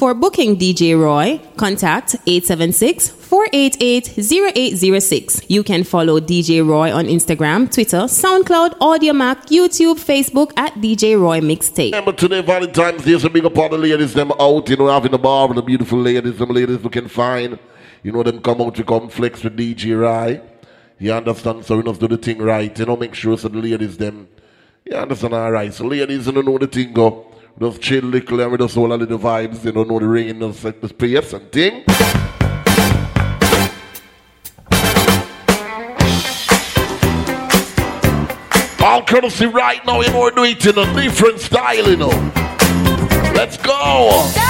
For booking DJ Roy, contact 876-488-0806. You can follow DJ Roy on Instagram, Twitter, SoundCloud, Audiomack, YouTube, Facebook at DJ Roy Mixtape. Remember today Valentine's Day, so big up all the ladies them out, you know, having a bar with the beautiful ladies, them ladies looking fine. You know, them come out to flex with DJ Roy. You understand? So we must do the thing right. You know, make sure so the ladies them, you understand all right. So ladies, you know the thing go. Just chill little and just all a little vibes, you don't know the ring, just like the space and thing. All courtesy right now, you know, we're doing it in a different style, you know. Let's go!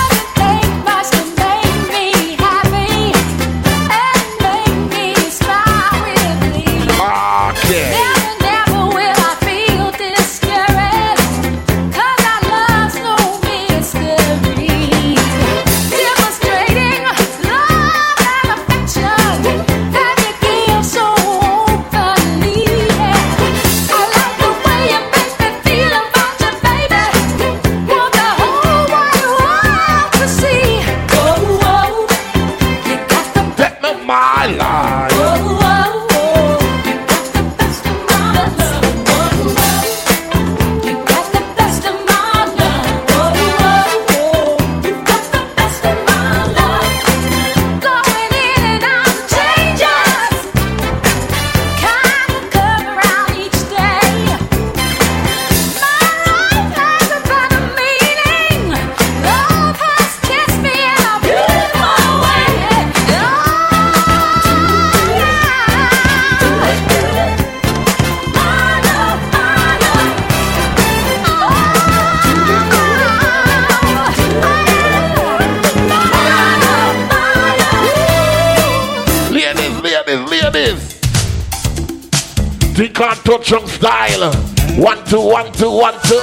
Think on style. One, two, one, two, one, two.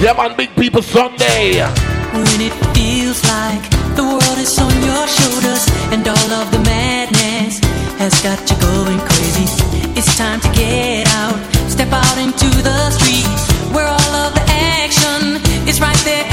Yeah, man, big people Sunday. When it feels like the world is on your shoulders and all of the madness has got you going crazy. It's time to get out, step out into the street where all of the action is right there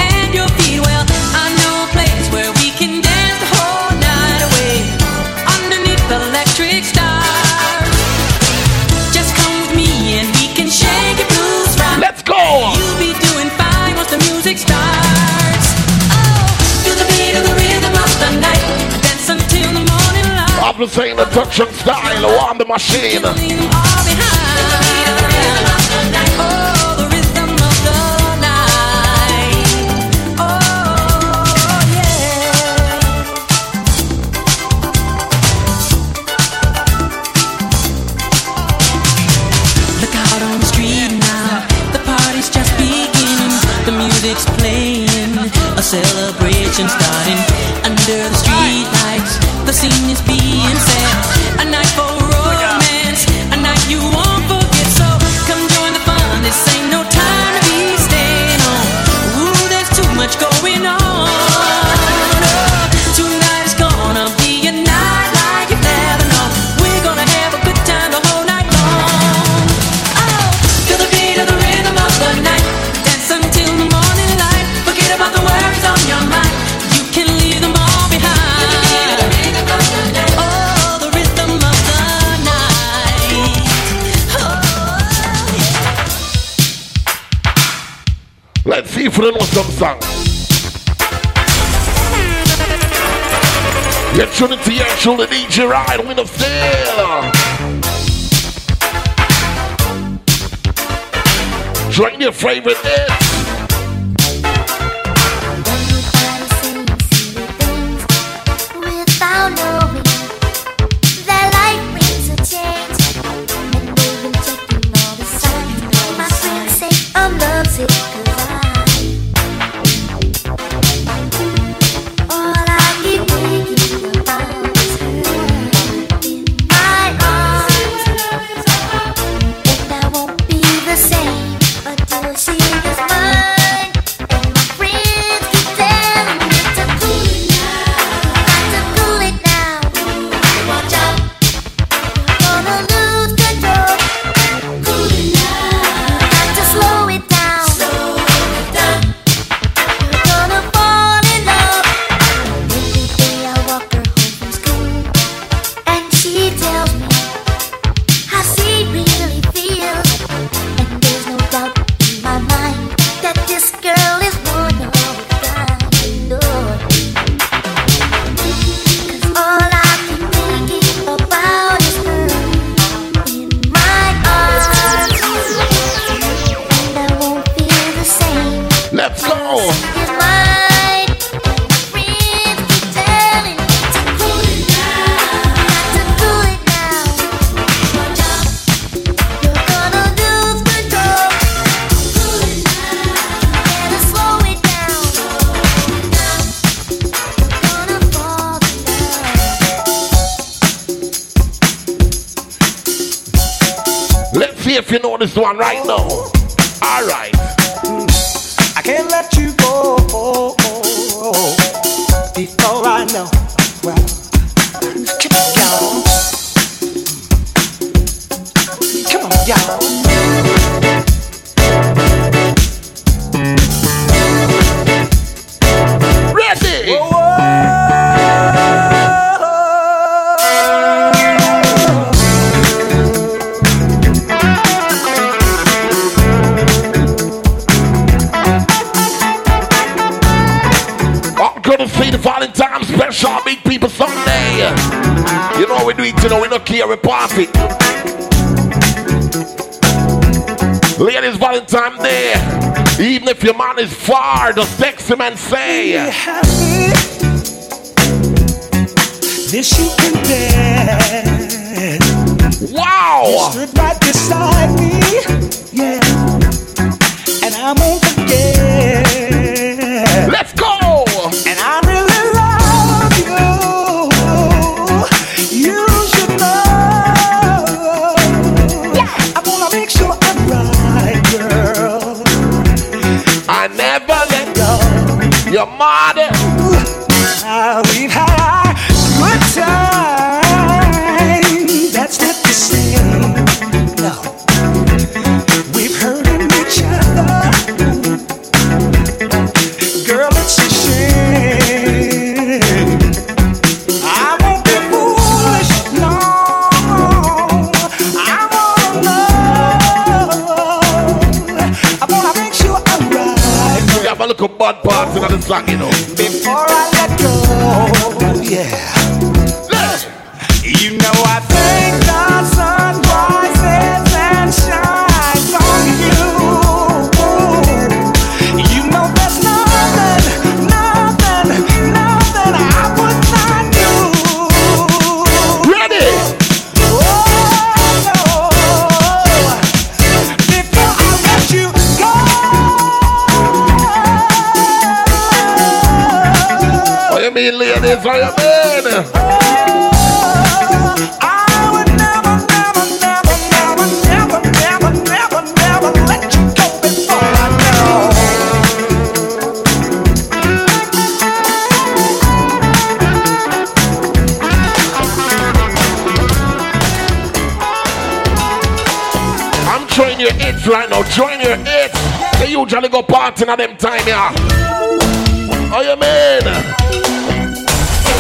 now. The party's just beginning. The music's playing. A celebration starting under the. The scene is being set. A night for romance. A night you won't We know some song. You're tuning to your DJ Ride, of sale. Join your favorite. does Dexy Man say? slacking usually go partying at them time, yeah. Oh, you mean?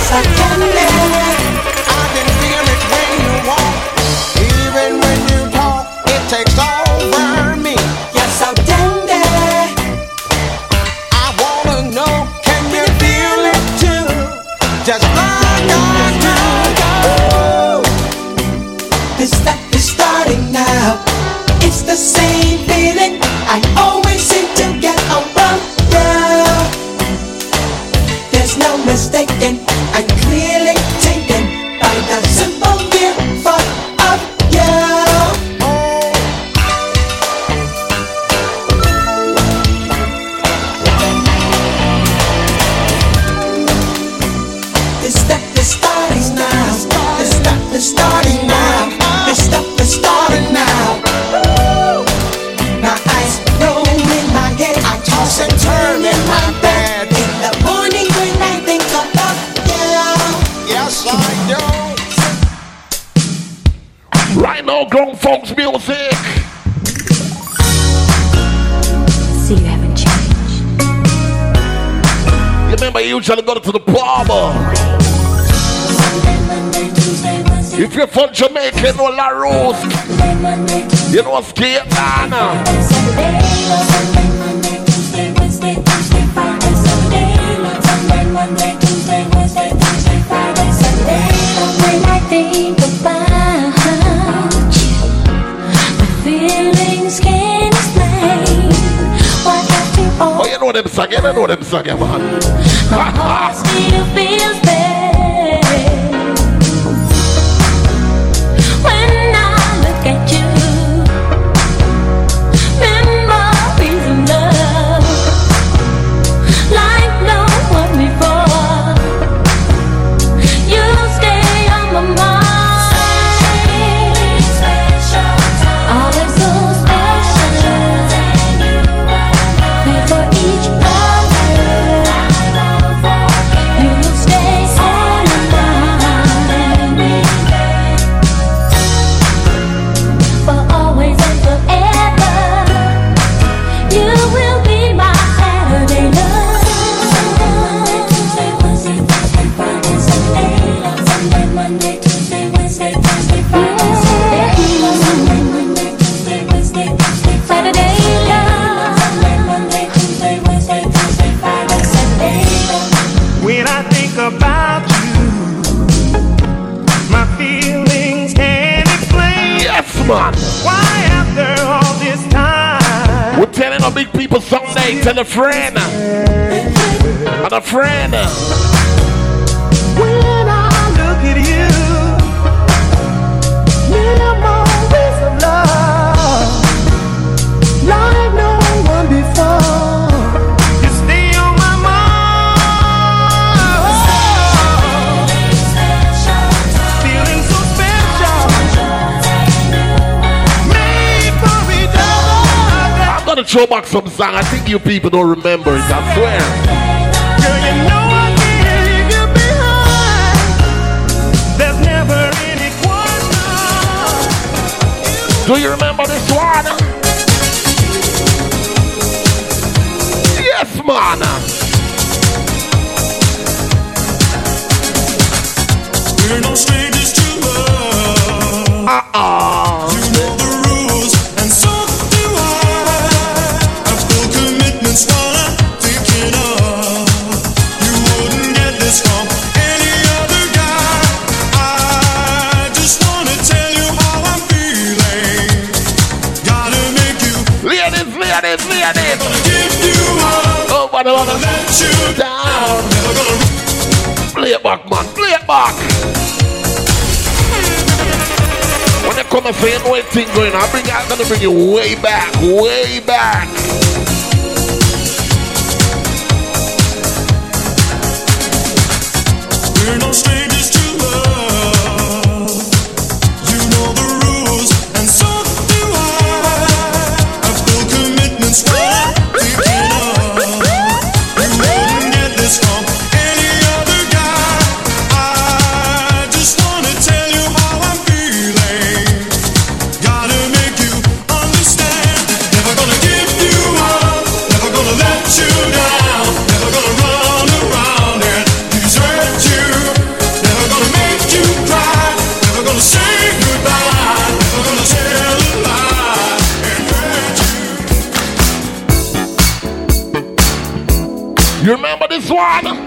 I came I've when you walk, even when you talk, it takes all. you from Jamaica, you know La Rose. You know Skate Anna. When I think about you, my feelings can't explain why I feel. Oh, you know them song, you know them song, man. My heart still feels bad. Hey, tell friend. And a friend. When I look at you, memories of love, like no one before. You stay on my mind. Feeling so special. Made for each other. I'm gonna throw back some song. I think you people don't remember it, I swear. Girl, you know I can't leave you behind. There's never any. Do you remember this one? Yes, man. We're no. Never gonna let you down. Never gonna play it back, man. Play it back. When I come and say, no thing going I bring, I'm gonna bring you way back, way back. You remember this one?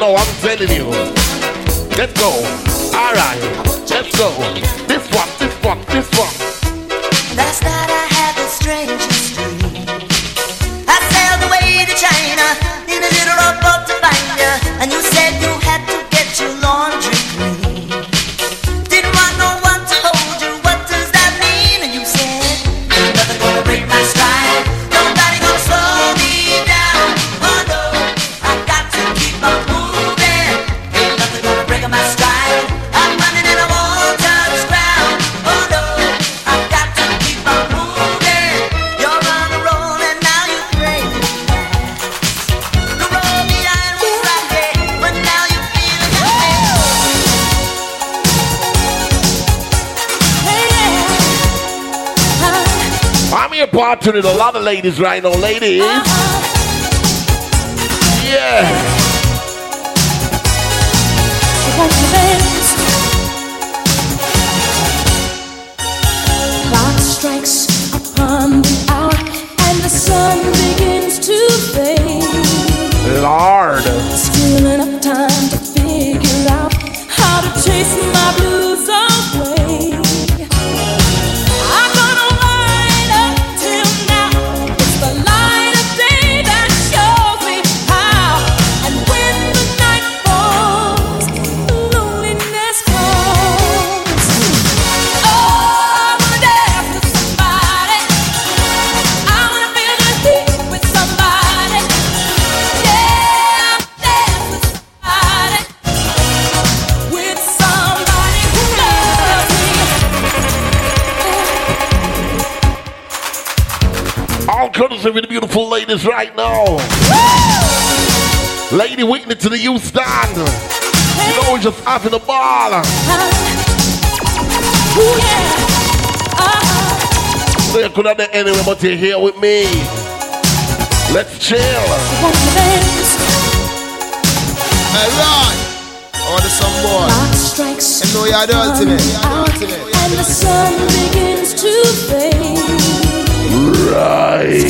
No, I'm telling you. opportunity to a lot of ladies right now, ladies. Uh-huh. to the youth stand. Hey. You know, we just having a ball. Uh, ooh, yeah. uh-huh. So you could have done anyway, but you're here with me. Let's chill. Hello. Order some more. And know you're the ultimate. And the sun begins to fade. Right.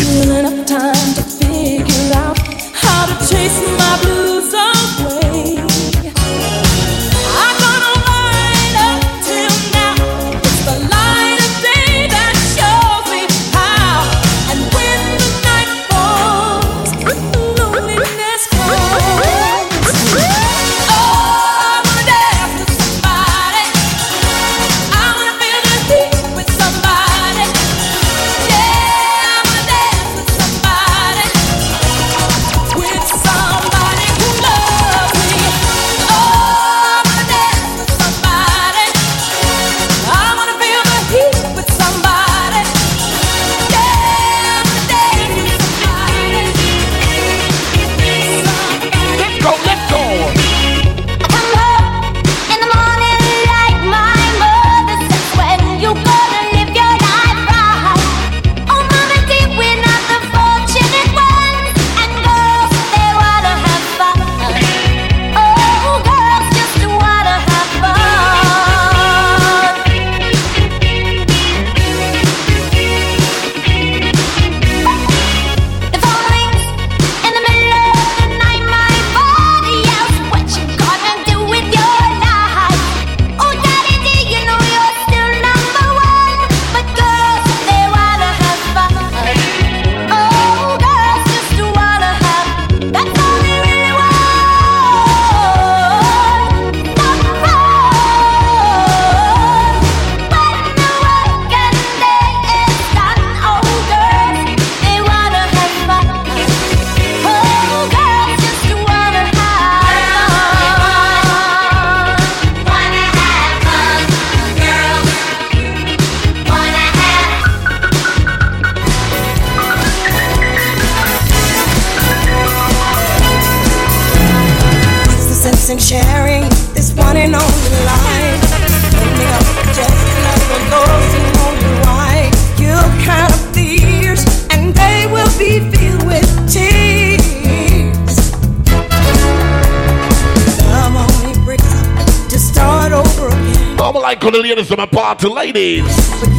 to ladies.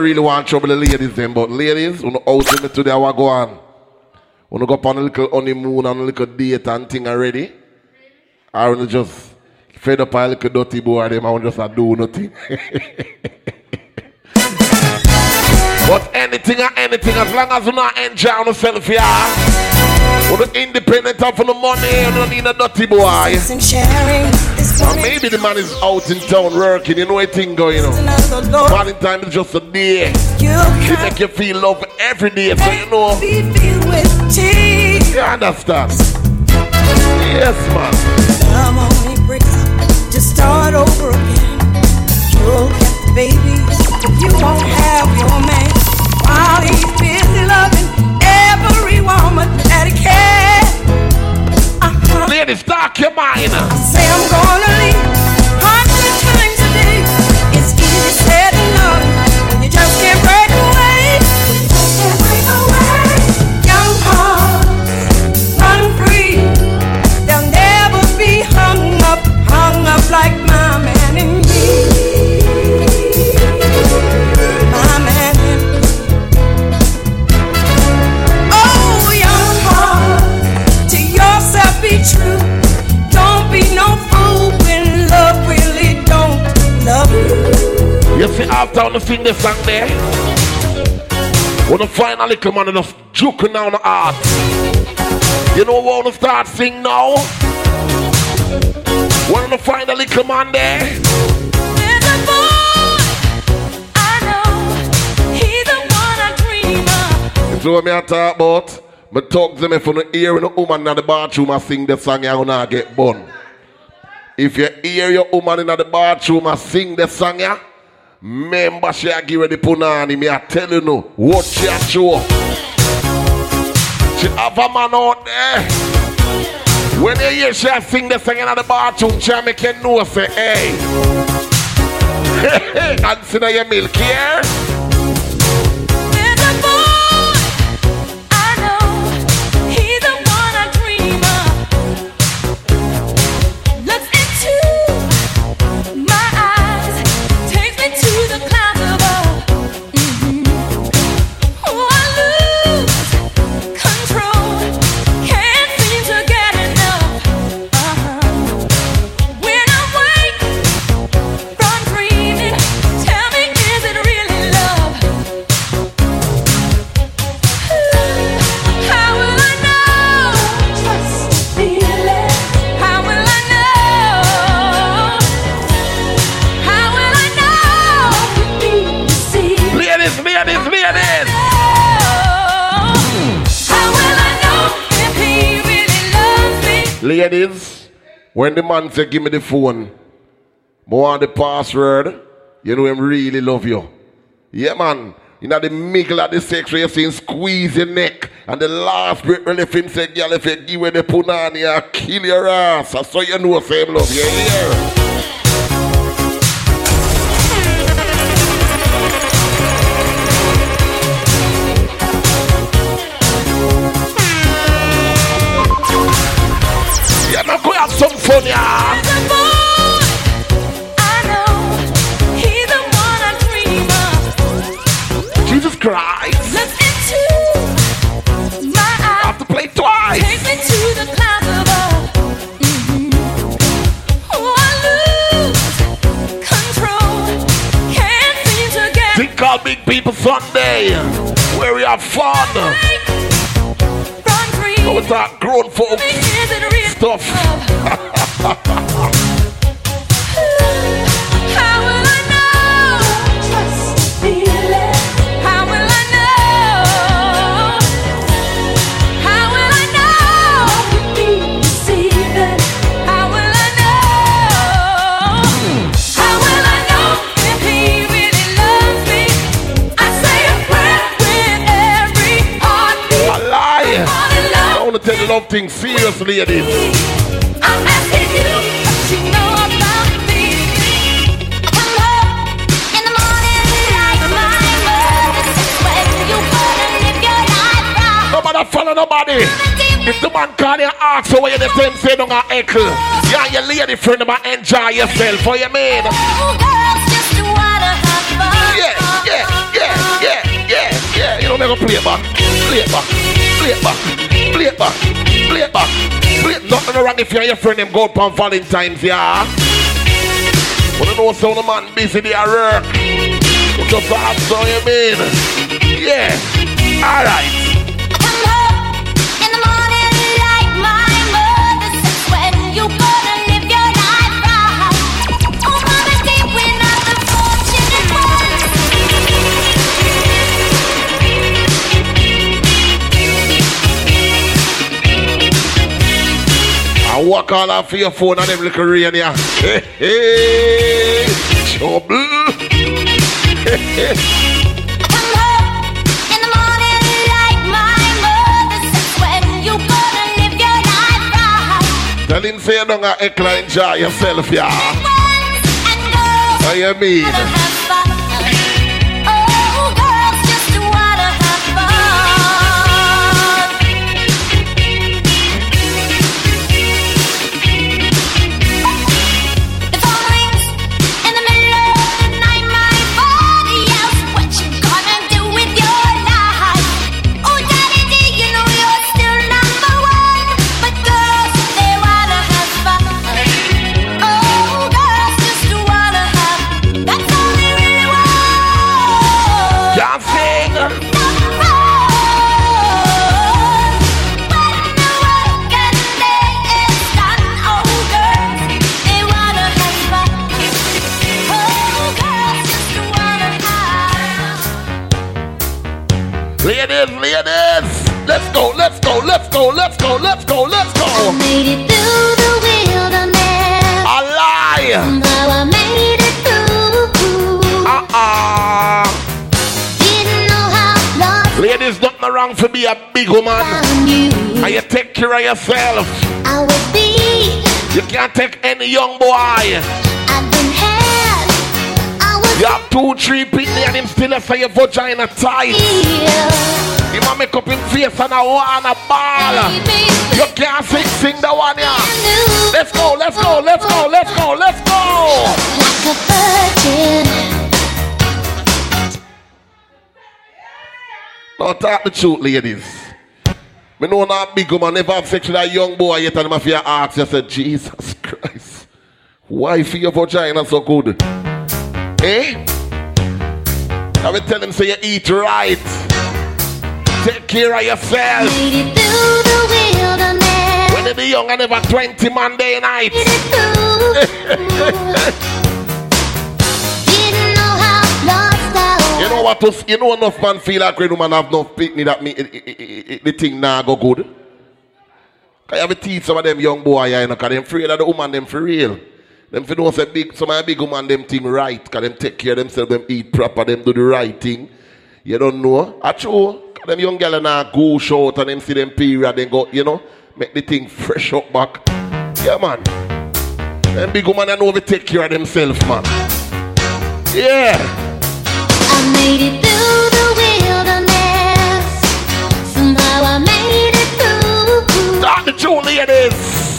don't really want trouble the ladies then, but ladies, when you out with me today, I will go on. When you go up on a little honeymoon and a little date and thing already, I will just fed up a little dirty boy them and just not do nothing. but anything or anything, as long as you not enjoying yourself, yeah. You're independent of the money, you don't need a dirty boy. Or maybe the man is out in town working, you know a thing going on. Valentine is just a day. You make you feel love every day, so you know. You understand? Yes, man. Only to start over again. You'll get the baby, you won't have your man. While he's busy loving every woman that he. Ladies, dark your mind. I say I'm gonna leave. You see, after on the thing they sang there, wanna find a little man enough juking down the art. You know what wanna start sing now? Wanna find a little man there? So what me I talk about, me talk to me from the ear in the woman in the bathroom, I sing the song, you're gonna get born. If you hear your woman in the bathroom, I sing the song, yeah, give her the punani. Me I tell you no, what she a show. She have a man out there. When you hear she sing the song in the bathroom, she make you know say, hey. Hey, hey, consider your milk here. There's Ladies, when the man say give me the phone, want the password, you know him really love you. Yeah, man. You know the middle of the sex where you see him squeeze your neck and the last breath when him say, girl, if you give me the punani, I'll kill your ass. I saw you know same love. You hear? To get call Big People Sunday, where we have fun. dreaming. We talk grown folks stuff. I'm asking you what you know about me. Come in the morning like my mother you gonna live your life. Nobody follow nobody. If the man you ask you what you the same say don't echo. Yeah, your lady friend about enjoy yourself. For you wanna have fun. Yeah, yeah, yeah, yeah, yeah, yeah. You me go play back, play back, play back, play back, play it back. Play it. Nothing wrong if you and your friend them go on Valentine's, yeah. Wanna know so the man busy there work. You just ask so you mean? Yeah. All I walk all off for your phone and them little rain here. Hey, hey, trouble. Hey, hey. Come home in the morning like my mother says when you gonna live your life right. Tell him say you don't have and enjoy yourself, yeah. How you mean? Go, let's go, let's go, let's go, let's. Made it through the wilderness. A lie. Somehow I made it through. Uh-uh. Didn't know how lost Ladies, nothing wrong for be a big woman. I. And you take care of yourself. I was beat. You can't take any young boy. I've been. I You have two, three people and him still say your vagina tight. here. He might make up him face and a one a ball. You can't sing, sing the one yeah. Let's go, let's go, let's go, let's go, let's go. Like a virgin. Now talk the truth, ladies. Me know that big woman never have sex with a young boy yet and if you ask you say, Jesus Christ, why feel your vagina so good? Eh? I will tell him say you eat right. Take care of yourself. Made it through the wilderness. When they be young and never 20 Monday night. Made it through. Didn't know how lost I. You know what? us- You know enough man feel like great woman have no pitney that me it, it, it, the thing now go good. Cause you have to teach some of them young boy, you know, cause them afraid of the woman them for real. Them for know say big some of big woman them thing right, cause them take care of themselves, them eat proper, them do the right thing. You don't know. I true. Cause them young girl now go short and them see them period, then go, you know, make the thing fresh up back. Yeah man. Them big woman I know we take care of themselves, man. Yeah. I made it through the wilderness. Somehow I made it through. Talk the truth, ladies.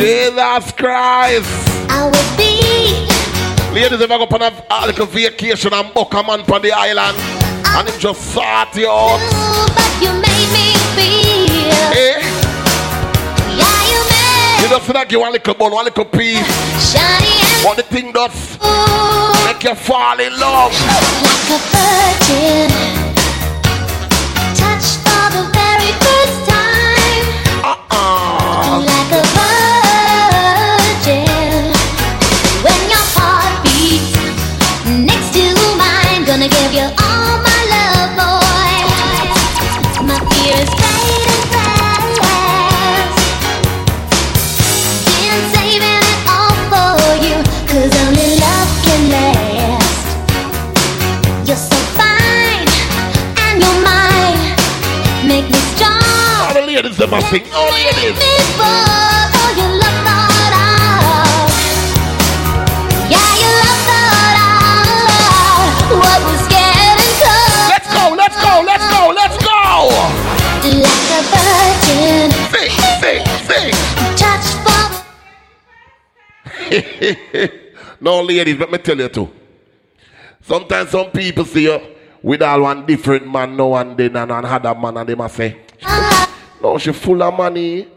Jesus Christ. I was beat. Ladies, if I go on a, a little vacation and book a man on the island and him just sort you out. But you made me feel. Eh? Yeah, you made. You just see that give one little bun, one little piece. shiny What the thing does ooh, make you fall in love. like a virgin. Touched for the very first time. All the ladies, they sing. Let's go, let's go, let's go, let's go. No, ladies, let me tell you too. Sometimes some people see you with all one different man now and then and another man and they must say, no, she full of money.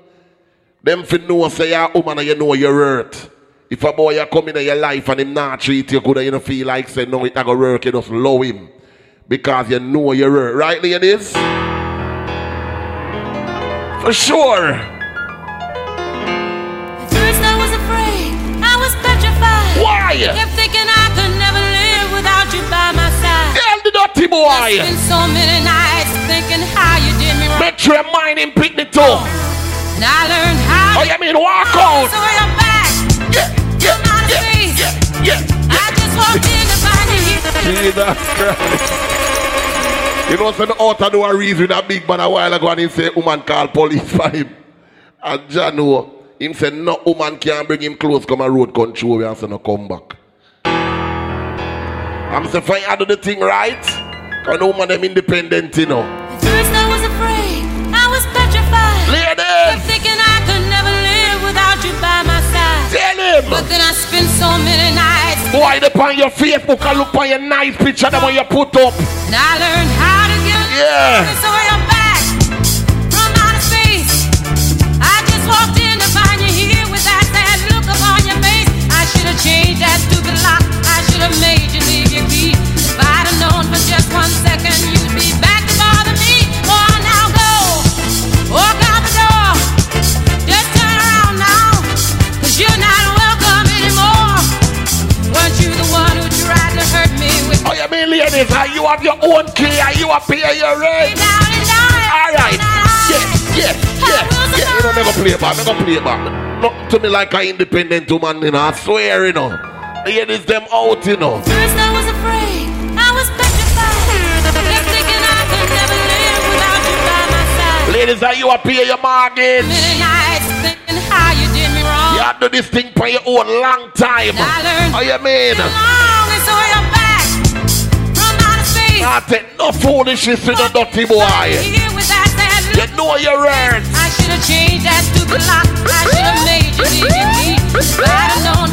Them fi know say you're a woman and you know you're hurt. If a boy you come in your life and him not treat you good and you don't feel like say no it a go work, you just love him. Because you know you're hurt. Right, ladies? For sure. First I was afraid, I was petrified. Why? Kept thinking I could never live without you by my side. Tell the dirty boy. Spent so many nights thinking how you did me wrong. Make sure your mind him pick the toe. And I learned how. Oh, you mean walk out? So you're back. Yeah, yeah, Not a yeah, face. yeah, yeah. I just walked in to find you here. Jesus Christ. You know, so the outer do a reason a big man a while ago and he say woman call police for him. And John know, him say no woman can bring him close come a road control and say no come back. I'm say fine I do the thing right. Cause no woman them independent you know. But then I spent so many nights Boy, they on your Facebook and look on your nice picture that when you put up. and I learned how to get Yeah. Your own key and you are pay your rent. Alright. Yeah, yeah, yeah, yeah. You know, never play back, never play back. Not to me like an independent woman, you know. I swear, you know. Here is them out, you know. First I was afraid, I was petrified. Thinking I could never live without you by my side. Ladies, are you are pay your mortgage? Many nights thinking how you did me wrong. You have to do this thing for your own long time. I learned How you mean? I take no foolishness with a dirty boy. Here with that sad You know your earn. I should have changed that stupid lock. I should have made you leave key. I'd have known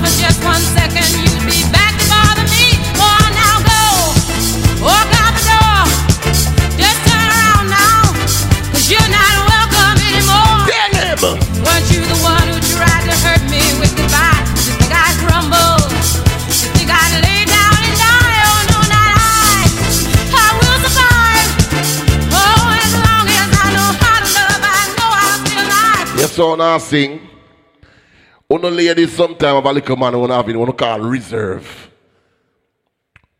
alive. Yes, so now sing. Uno ladies sometime have a little man who have one call reserve.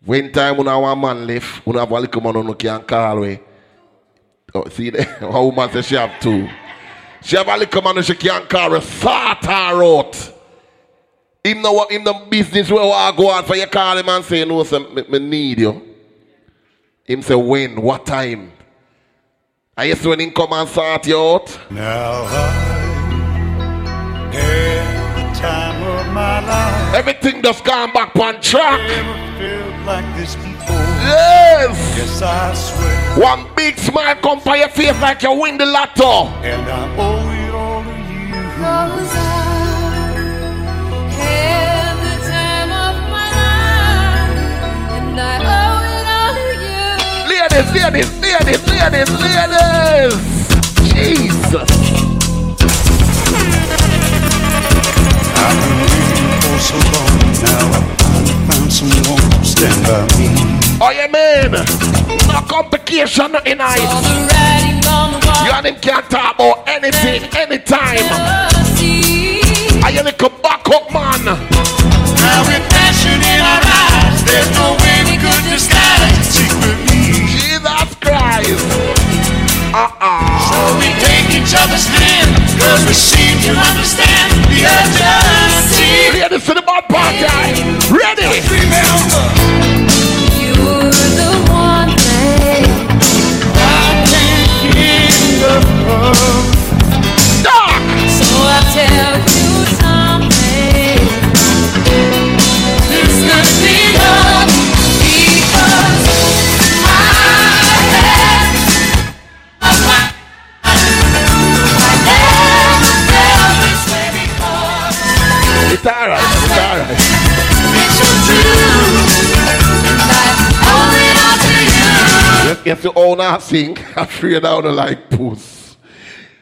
When time when one man left, when have a little man who can call way. Oh, see there? A woman says she have two. She have a little man who she can call her sort her out. Him what him the business where I go on for you call him and say no, sir, me, me need you. Him say when, what time? I guess when him come and sort you out. Now I Everything just gone back on track. Never felt like this before. Yes. Yes, I swear. One big smile come for your face like you win the lotto. And I owe it all to you. Cause I had the time of my life, and I owe it all to you. Ladies, ladies, ladies, ladies, ladies. Jesus. Oh, yeah, man. No complication, nothing All nice. the writing on the wall. You and him can't talk about anything, anytime. I you little back up, man. Now with passion in our eyes, there's no way we could disguise secretly. Jesus Christ. Uh-uh. So we take each other's hand, cause we seem to understand Yes, yes, you all now sing. Afraid don't like puss.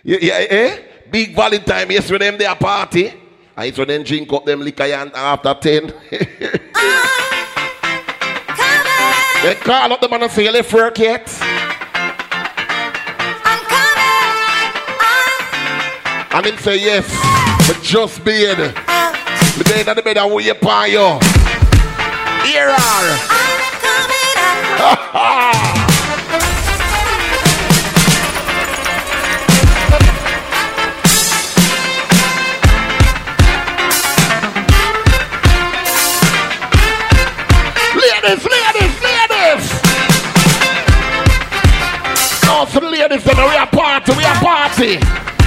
Yeah, yeah, eh? Big Valentine, yes, when them they a party. And it's when them drink up them liquor and after 10. they call up the man and say, you left work yet? I'm coming. Oh. And him say, yes, but just being. The day that the bed and we upon you. Here are. Ladies, ladies, we are party, we are party.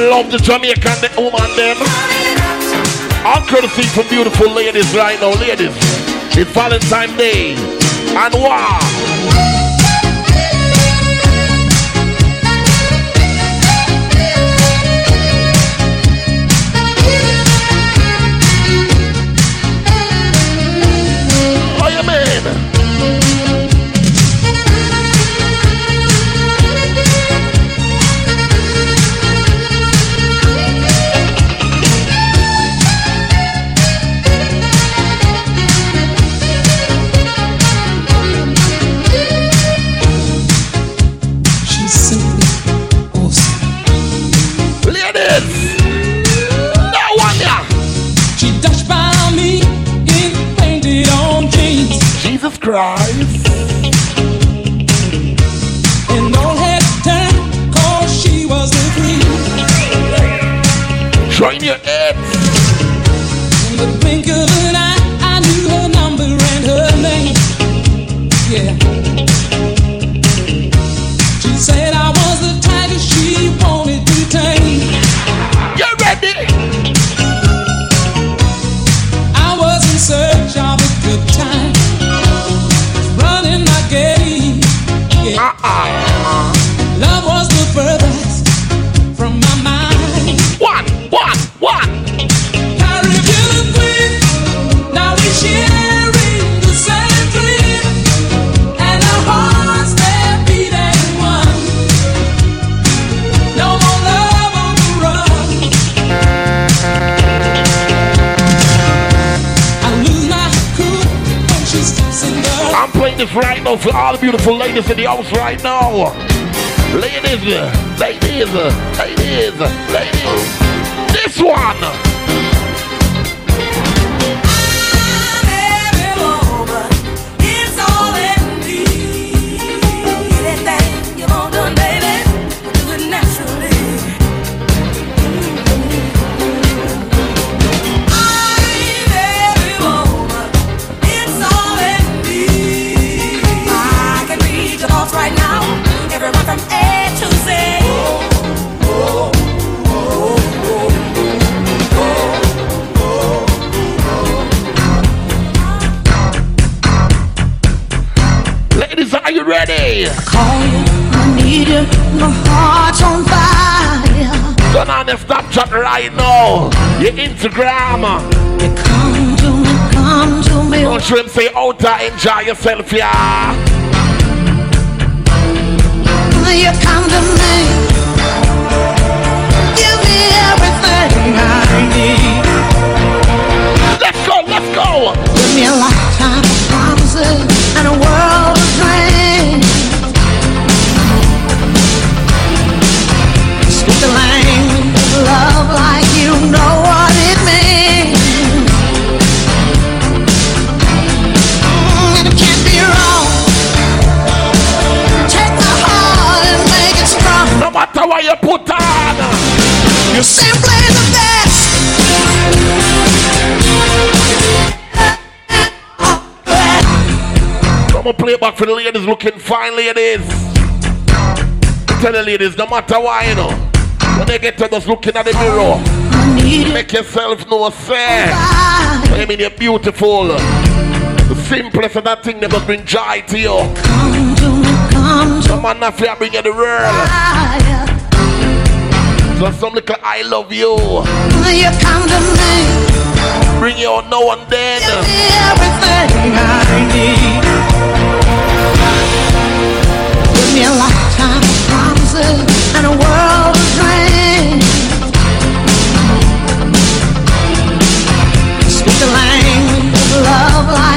Love the Jamaican the woman them? All courtesy from beautiful ladies right now, ladies. It's Valentine's Day. And wow. Jesus right now for all the beautiful ladies in the house right now. Ladies, ladies, ladies, ladies. This one. Right now. Your Instagram. Come to me, come to me. Don't shrimp say oh, out there, enjoy yourself, yeah. You come to me. Give me everything I need. Let's go, let's go. Give me a lifetime of promises and a world matter what you put on. You're simply the best. I'm gonna play it back for the ladies looking fine, ladies. Tell the ladies, no matter why, you know, when they get to just looking at the mirror, make yourself no say, I mean, you're beautiful. The simplest of that thing, must bring joy to you. Come on, now, fear bring you the world. So some little I love you. You come to me. Bring you on now and then. everything I need. Give me a lifetime of promises and a world of dreams. Speak the language of love like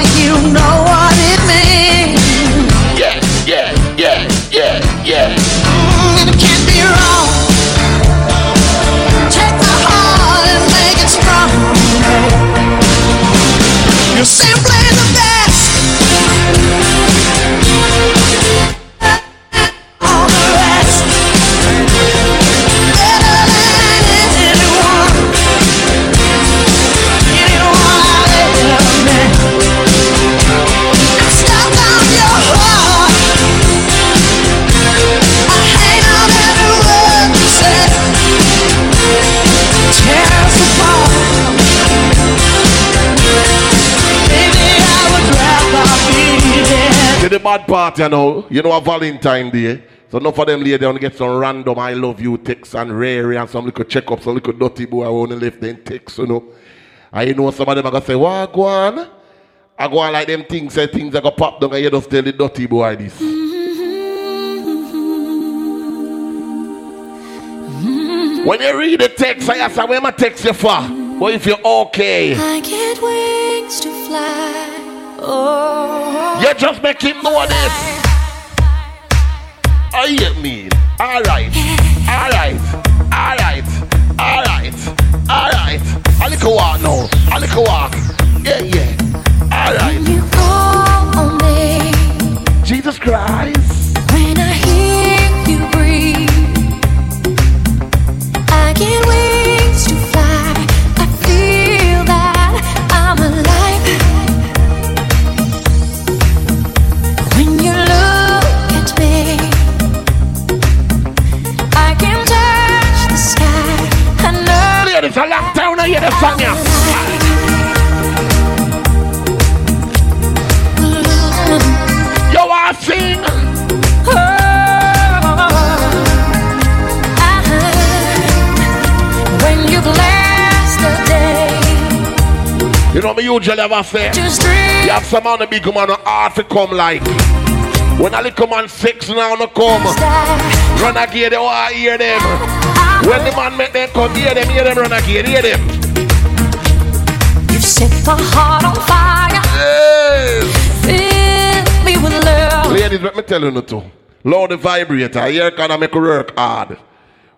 bad part, you know. You know, a Valentine Day. So enough of them lady want get some random I love you text and rare and some little check up, some little dirty boy I to left them text, you know. I you know some of them are gonna say, What go on? I go on like them things, say things that go pop down and you just tell the dirty boy this. When you read the text, I ask, where I text you for? But if you're okay, I get wings to fly. Oh, you just make him know this. I get me. Alright, alright, alright, alright, alright. A little walk now. A little walk. Yeah, yeah. Call me Jesus Christ. Hear the song. You want to sing? When you bless the day, You know me usually have a dream. You have some on the big man hard to come like. When a little man six now no come. Run again, they to hear them. When the man make them come, hear them, hear them, run again, hear them. You set my heart on fire. Fill me with love. Ladies, let me tell you no too. Lord the vibrator, here can I make work hard.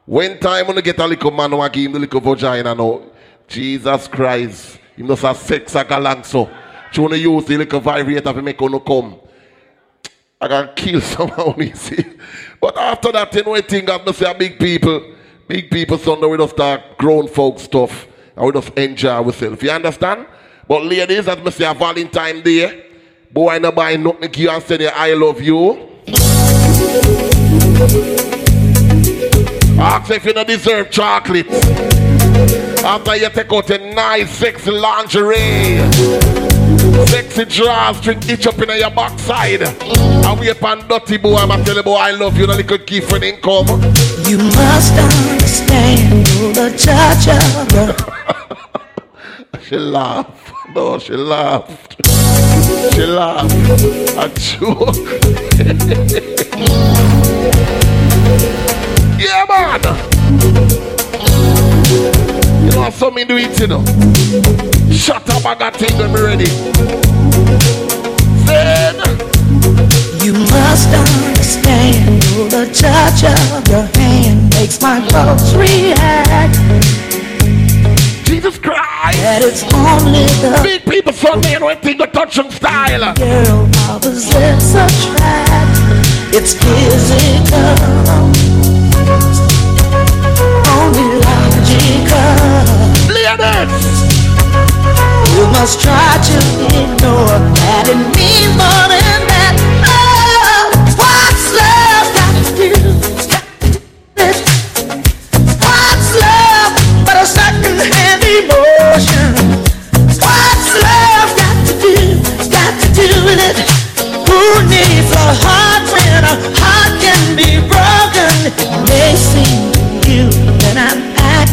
When time when you get a little man who give him the little vagina now, Jesus Christ, he must have sex like a lang so. You wanna use the little vibrator to make you come. I can kill someone, you see. But after that, you know, I think I'm say big people, big people Sunday we just start grown folk stuff and we just enjoy ourselves. You understand? But ladies, as me say Valentine Day, boy I no buy nothing you and say I love you. Ask if you don't deserve chocolate. After you take out a nice sexy lingerie. Sexy drawers, drink each up in your backside. And we upon dirty boy, I'm tell you boy I love you, no little gift for income. You must understand the judge of your She laughed. No, she laughed. She laughed. A joke. yeah, man. You know, some me do it, you know. Shut up, I got thing when me ready. Then, You must understand the touch of your hand makes my pulse react. Jesus Christ. That it's only the big people from me and when thing touch and style. girl opposites attract. It's physical, logical. Ladies, you must try to ignore that it means more than that. Oh, what's love got to do? What's love but a second-hand emotion? What's love got to do? Got to do with it? Who needs a heart when a heart can be broken? It may seem you that I'm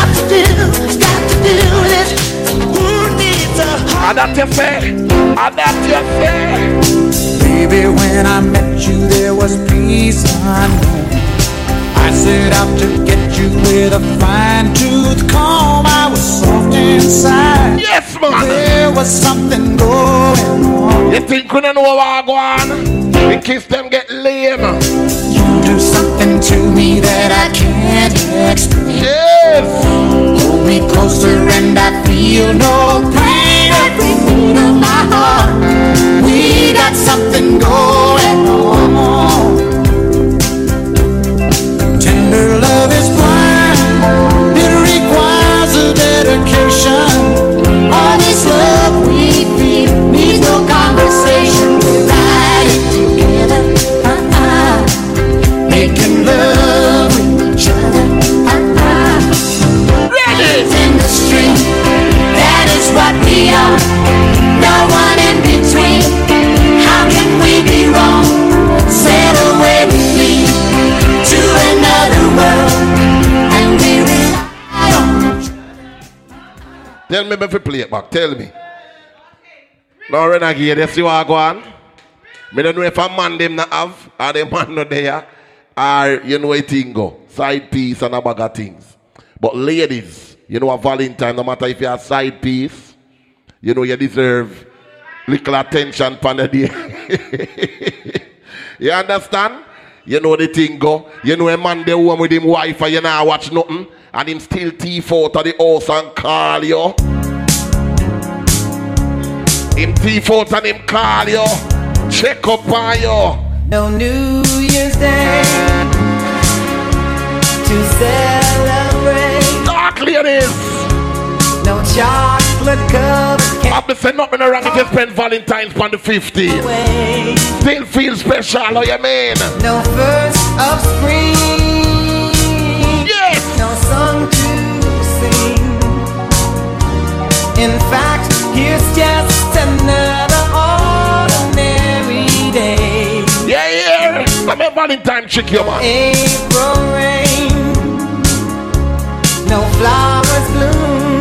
out to do, got to do it? Who needs a I got to fair, I got to affect Maybe when I met you there was peace on I set up to get you with a fine tooth comb. I was soft inside. Yes, man. There was something going on. You think we don't know what go on? We kiss them get lame. You do something to me that I can't explain. Yeah. Hold me closer and I feel no pain. Every beat of my heart. We got something going on. Tender love is dedication. Tell me if you play it back. Tell me. Now renegade, you see what I go on? Me don't know if a man them not have or the man not there or you know a thing go. Side piece and a bag of things. But ladies, you know a Valentine, no matter if you're a side piece, you know you deserve little attention pan the day. you understand? You know the thing go. You know a man there home with him wife and you not watch nothing. And him still thief out of the house and call you. Him thief out and him call you. Check up on you. No New Year's Day to celebrate. Dark ladies. No chocolate covered I'm saying nothing wrong if you spend Valentine's on the 15th. Still feel special, oh you mean? No first of spring. Valentine chick, you man. April rain. No flowers bloom.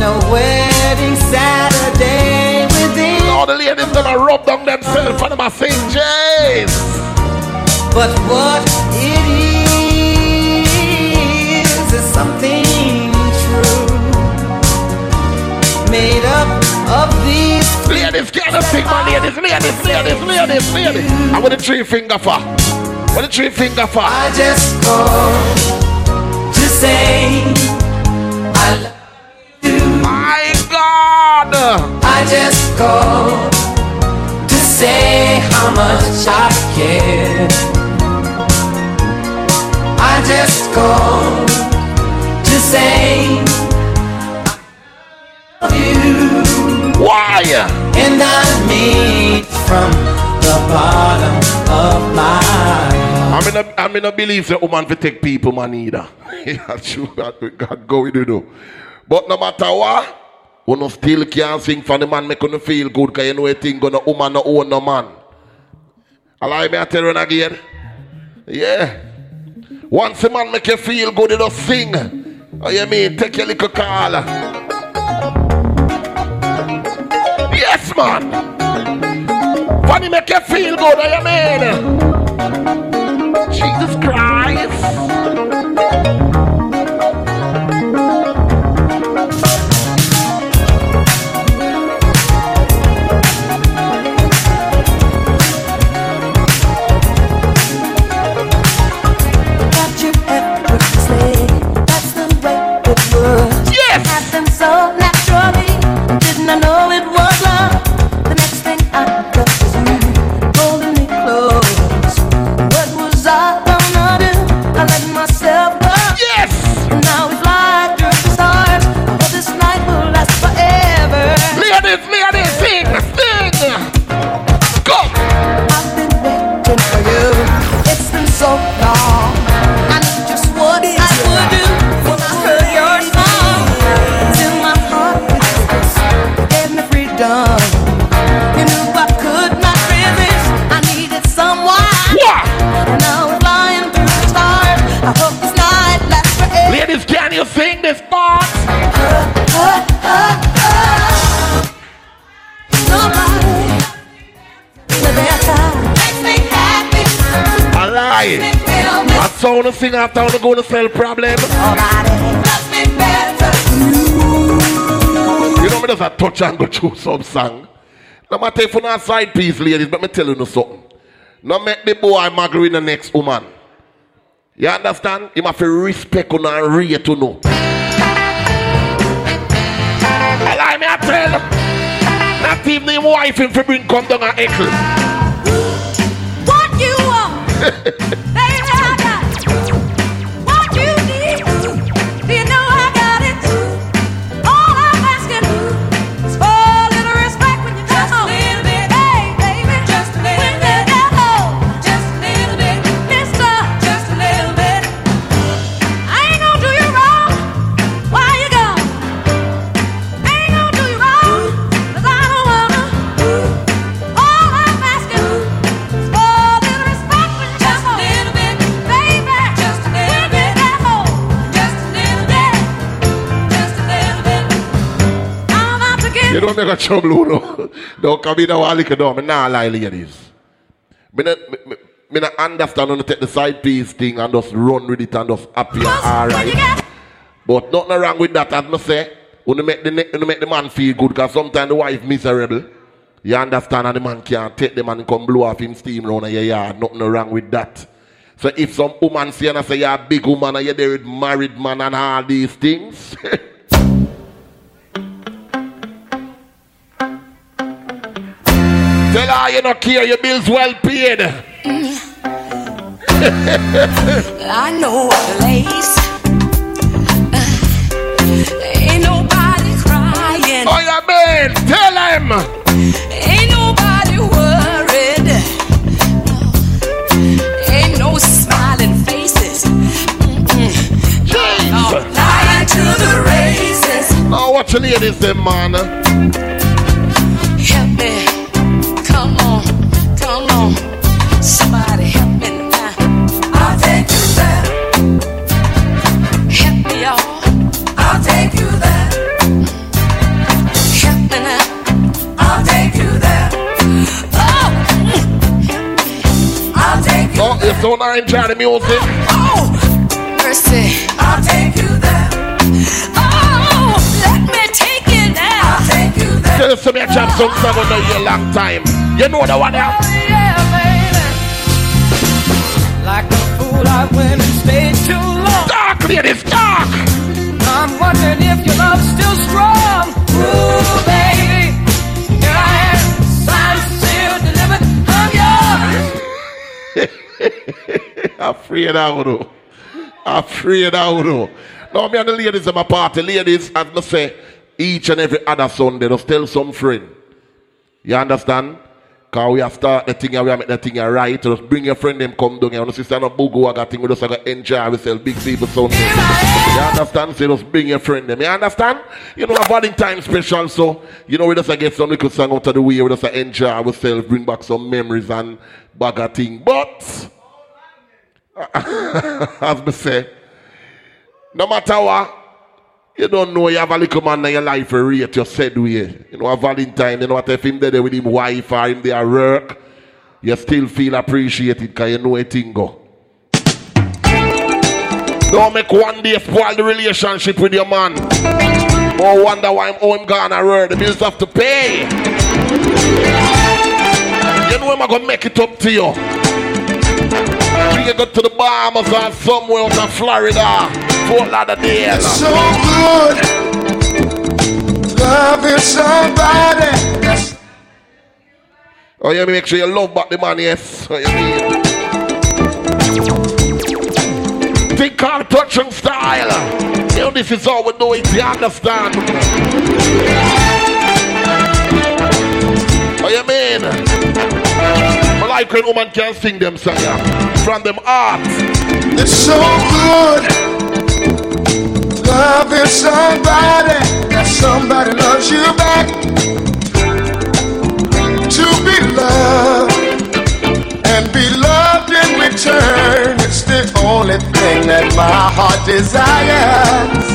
No wedding Saturday within. All the ladies gonna rub down themselves and them sing Jays. But what it is something true. Made up of these Ladies, get the sing, man. Ladies, ladies, ladies, ladies, ladies. I want a three finger for. What a three finger for. I just called to say I love My God. I just called to say how much I care. I just called to say I love you. Why? And I mean from the bottom of my heart. I mean, I, I mean, I believe the woman to take people man either. yeah, true. That God go with you do. But no matter what, no still can't sing for the man make you feel good because you know a thing gonna woman no own no man. Allow me I tell you again. Yeah. Once a man make you feel good, you just sing. Oh, you mean take your little call. Yes, man. He make you feel good, you mean? Jesus Christ. I to sing after I'm going to sell problem. You know me just a touch and go through some song. No matter if you're not side piece, ladies, but me tell you no something. No make the boy marry the next woman. You understand? You to respect on and rate to know. Allow me I tell Not even him wife him for bring come down and echo. What you want? You don't make a trouble, you know. Don't come in a while, liquor down. Me nah lie, ladies. Me not, me, me, not understand when you take the side piece thing and just run with it and just happy and alright. But nothing wrong with that, as me say. When you make the, ne- when you make the man feel good, because sometimes the wife miserable. You understand, and the man can't take the man and come blow off him steam round your yard. Nothing wrong with that. So if some woman see and I say you're a big woman and you're there with married man and all these things, Tell her you don't care, your bills well paid. I know a place. Uh, ain't nobody crying. Oh, yeah, man. Tell him. Ain't nobody worried. No. Ain't no smiling faces. Jesus. Flying to the races. Oh, now watch the ladies them, man. Help me. Come on. Come on. Somebody help me now. I'll take you there. Help me, y'all. I'll take you there. Help me now. I'll take you there. Oh. I'll take you Oh, you so not enjoy the music. Oh, mercy. I'll take you there. Tell us some of your chop some a long time. You know the one there. Yeah. Like a fool, I went and stayed too long. Dark, ladies, dark. I'm wondering if your love's still strong. Ooh, baby. Here I am, signed, sealed, delivered. I'm yours. Afraid of you. Afraid of you. Now, me and the ladies in my party, ladies, as I say, each and every other Sunday, just tell some friend. You understand? Because we have start the thing and we have make the thing right. Just bring your friend them come down here. And sister no I got thing we just gonna enjoy ourselves big people Sunday. You understand? So just bring your friend them. You understand? You know a Valentine special, so you know we just get some little song out of the way, we just enjoy ourselves, bring back some memories and bag of thing. But as me say, no matter what, you don't know you have a little man in your life for rate you said we. You know, a Valentine, you know what if him there with him wife or him there work, you still feel appreciated because you know a thing go. Don't make one day spoil the relationship with your man. Or wonder why I'm oh, gone and work. The bills have to pay. You know I'm gonna make it up to you. We can go to the Bahamas or somewhere of Florida. Fort Lauderdale. It's so good loving somebody. That's Oh, yeah, make sure you love back the man, yes. Oh, you mean? Think called touch and style. You know, this is how we do it, you understand? Oh, you mean? Like when woman can sing them song, yeah. From them hearts. It's so good loving somebody that somebody loves you back. To be loved and be loved in return, it's the only thing that my heart desires.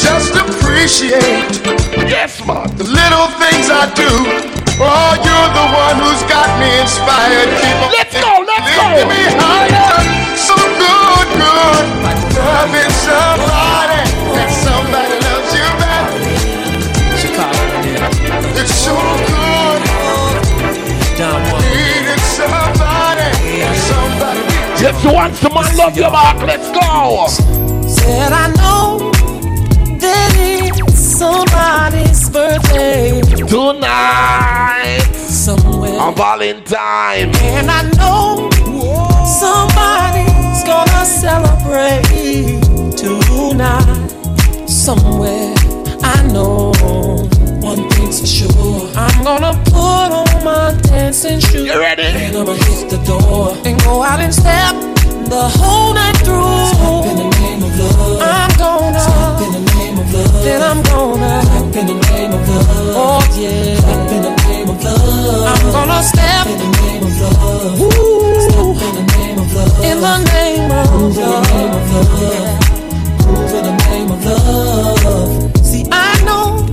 Just appreciate, yes, man, the little things I do. Oh, you're the one who's got me inspired. Keep let's go, let's go. me higher. So good, good. Loving somebody that somebody loves you back. Chicago, yeah. It's so good. Needing somebody, somebody. Yes, So once the man love your mark, let's go. Said I know that it's somebody's birthday tonight. Somewhere on Valentine. And I know somebody's gonna celebrate tonight. Somewhere I know one thing's for sure. I'm gonna put on my dancing shoes. You ready? And I'ma hit the door and go out and step the whole night through. Step in the name of love. I'm gonna step in the name of love. Then I'm gonna step in the name of love. Oh yeah. Step in the name of love. I'm gonna step in the name of love. Ooh. Step in the name of love. In the name of love. Move in the name of love. See, I know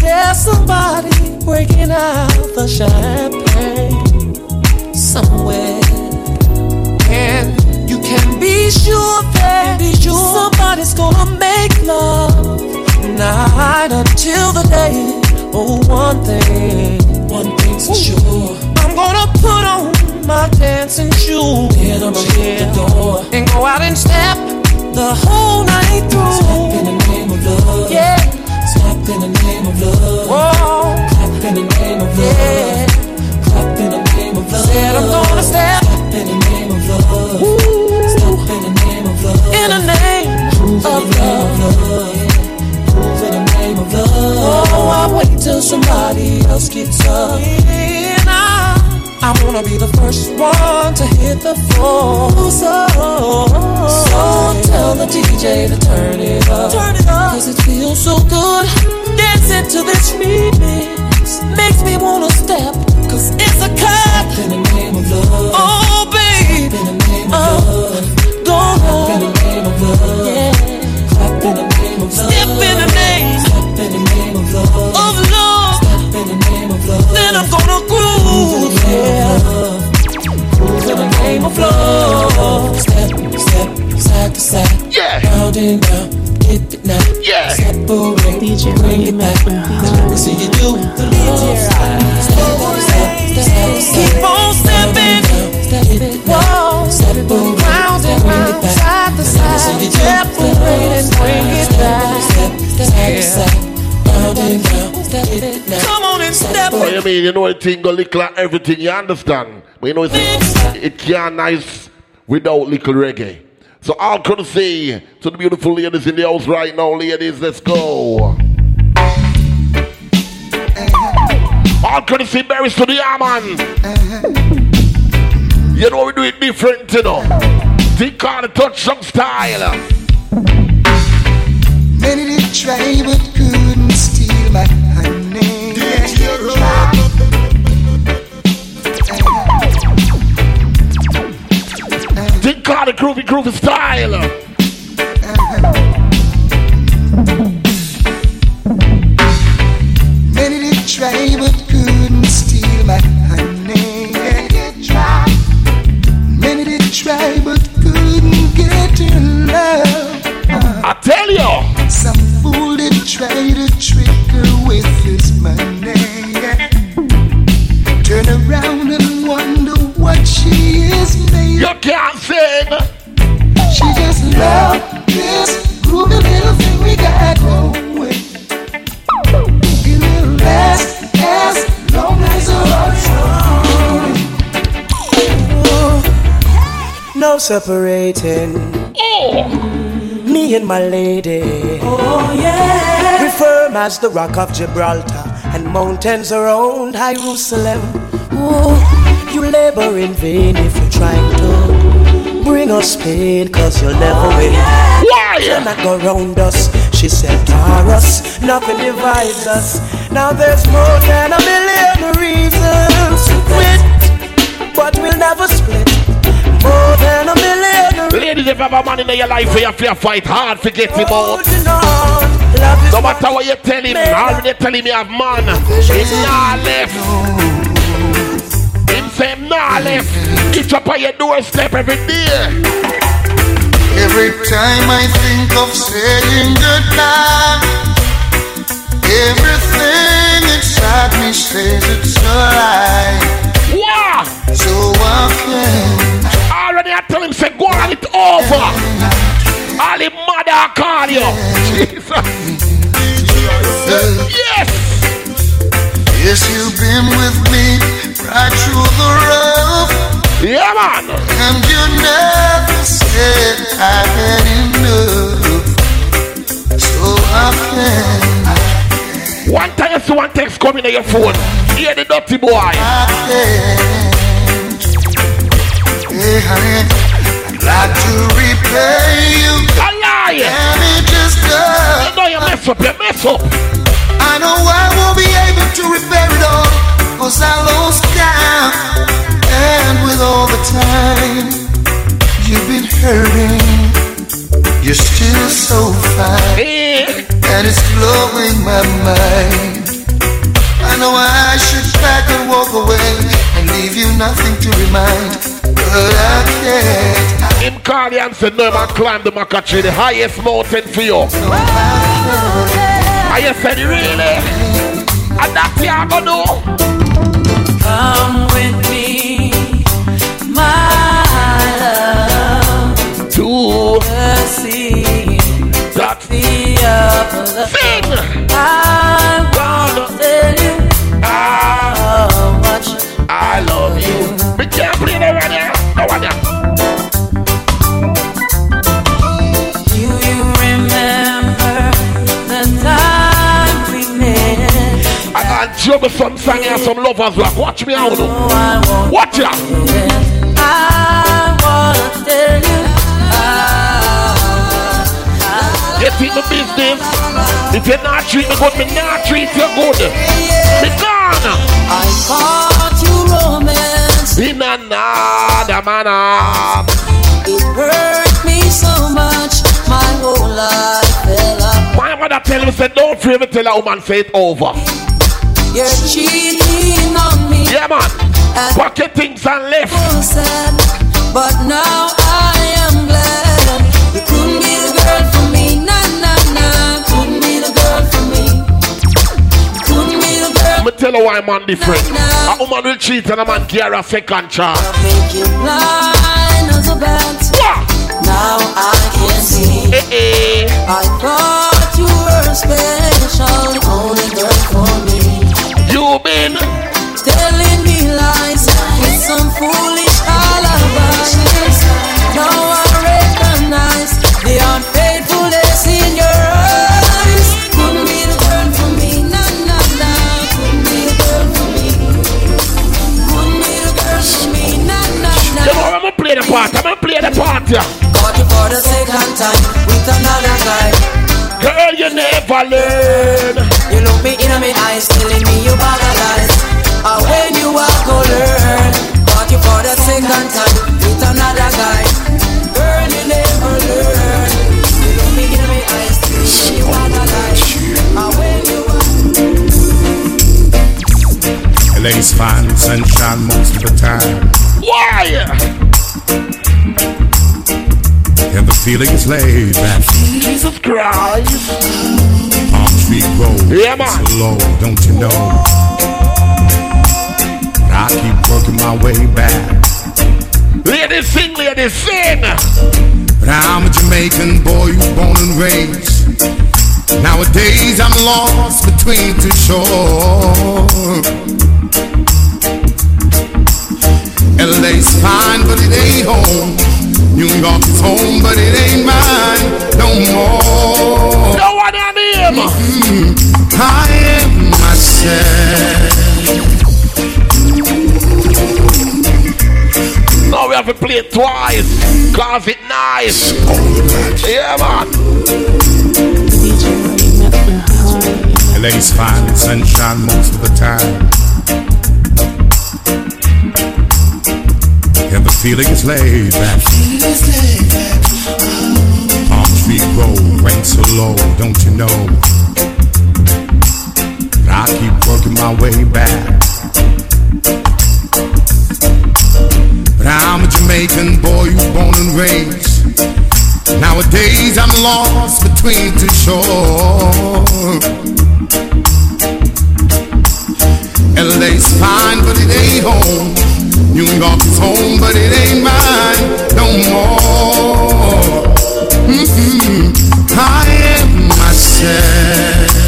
there's somebody breaking out the champagne somewhere. And you can be sure that be sure somebody's gonna make love night until the day. Oh, one thing, one thing's for sure. I'm gonna put on my dancing shoes. And I'ma hit the door and go out and step the whole night through. Step in the name of love. Yeah. Step in the name of love. Whoa. Clap in the name of love. Yeah. Clap in the name of love. Said I'm gonna step. Step in the name of love. Ooh. Step in the name of love. In the name of love. I wait till somebody else gets up. I, wanna be the first one to hit the floor. So, so tell the DJ to turn it up. Turn it up. Cause it feels so good. Dancing to this remix makes me wanna step. Cause it's a cut. In the name of love. Oh, babe. In the name of love. Side to side. Yeah. Round and round. Hit it now. Yeah. Separate. DJ, bring it back. We see you do the love. Step, step, step, step. Keep on stepping. Whoa. Round and round. Side to side. Separate and bring it back. Step, step, step. Round and round. Step it now. Come on and step What you mean? You know the thing go lick like everything, you understand? But you know it's, it can't nice without little reggae. So all could say to the beautiful ladies in the house right now, ladies, let's go. All could say berries to the man. You know we do it different, you know. Think on the touch some style. Many did try but couldn't steal my On the groovy, groovy style. Many did try but couldn't steal my honey. Many did try. Many did try but couldn't get your love. I tell you. Some fool did try to trick her with his money. Turn around and she is made. You can't sing. She just loved this groovy little thing we got going. It will last as long as the No separating. Oh. Me and my lady. Oh yeah. We firm as the rock of Gibraltar and mountains around Jerusalem. Oh, you labor in vain if you're trying to bring us pain, cause you'll never win. Why? You're not go round us. She said, Taurus, nothing divides us. Now there's more than a million reasons to quit, but we'll never split. More than a million Ladies, if you have a man in your life you have to fight hard to get him out. Holding on. Love is No matter what you tell him, already tell him you have man. Him not left. Him nah left. Get up on your doorstep every day. Every time I think of saying goodbye, everything inside me says it's alright. What? So I can Already I tell him say go on it over. All the mother call you. Jesus. Yes. Yes, you've been with me right through the rough. Yeah, man. And you never said I had enough. So I can. One time see one text coming on your phone. Hear the dirty boy. I can. Hey, honey, I'd like to repay you. A lie. And it just does. You know you mess up, you mess up. I know I won't be able to repair it all. Cause I lost count. And with all the time you've been hurting, you're still so fine. And it's blowing my mind. I know I should back and walk away and leave you nothing to remind. But I can't. Him call you and say, no man climb the Maca tree, the highest mountain for you. And you said, really? And that's what you gonna do? I wanna tell you how much I love got juggle some song here, some lovers rock. Watch me out. Oh, Watch ya. I wanna tell you in the business. If you're not treat me good, me not treat you good. Be gone. I caught you romance. In another manner. It hurt me so much, my whole life fell apart. My mother tell me, say, don't me tell a woman say it over. You're cheating on me. Yeah, man. Your things and left. But now I am glad. You couldn't be the girl for me, nah, nah, nah. Couldn't be the girl for me. Couldn't be the girl. Me tell her why man different. A woman will cheat and a man her a second chance. Make you blind as a bat. Now I can see. Eh, eh. I thought you were special, only girl. You telling me lies with some foolish alibis. Now I recognize the unfaithfulness in your eyes. Couldn't be the girl for me, nah, nah, nah. Couldn't be the girl for me. Couldn't be the girl for me, nah, nah, nah. Know, I'm gonna play the part. I'm gonna play the part, yeah. Caught you for the second time with another guy. Girl, you never learn. You look me in my eyes, telling me you bag of lies. And when you walk, go learn. Caught you for the second time with another guy. Girl, you never learn. You look me in my eyes, telling me you bag of lies. And when you LA's fine with sunshine most of the time. Why? And the feeling is laid back. Jesus Christ. Palm Tree Road. Yeah, man. Slow, don't you know? I keep working my way back. Ladies sing, ladies sing. But I'm a Jamaican boy who's born and raised. Nowadays I'm lost between two shores. LA's fine, but it ain't home. New York's home, but it ain't mine no more. No one on him. Mm-hmm. I am myself. Now we have to play it twice. Cause it nice. Yeah, man. LA's fine with sunshine most of the time. And the feeling is laid back. Palm Tree Road rain so low, don't you know? But I keep working my way back. But I'm a Jamaican boy born and raised. Nowadays I'm lost between two shores. LA's fine, but it ain't home. You can call this home, but it ain't mine no more. Mm-hmm. I am myself.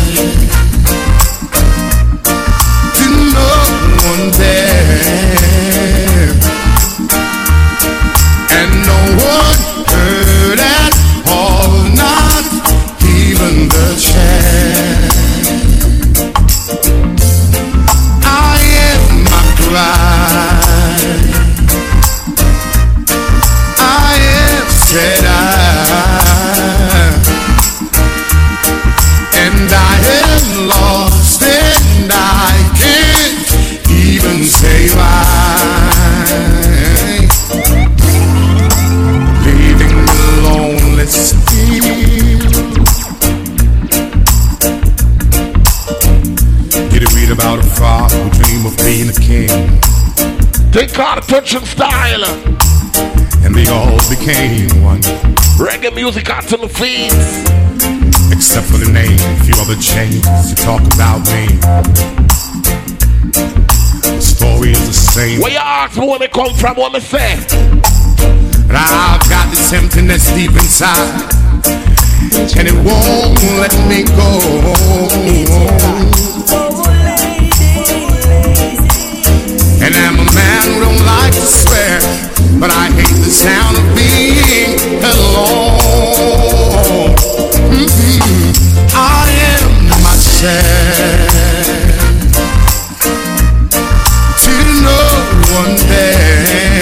They touch and style. And they all became one. Reggae music out to the feet. Except for the name, a few other changes to talk about me. The story is the same. Where you ask me where they come from, what me say? But I've got this emptiness deep inside. And it won't let me go. And I'm a man who don't like to swear, but I hate the sound of being alone. Mhm. I am myself to no one there,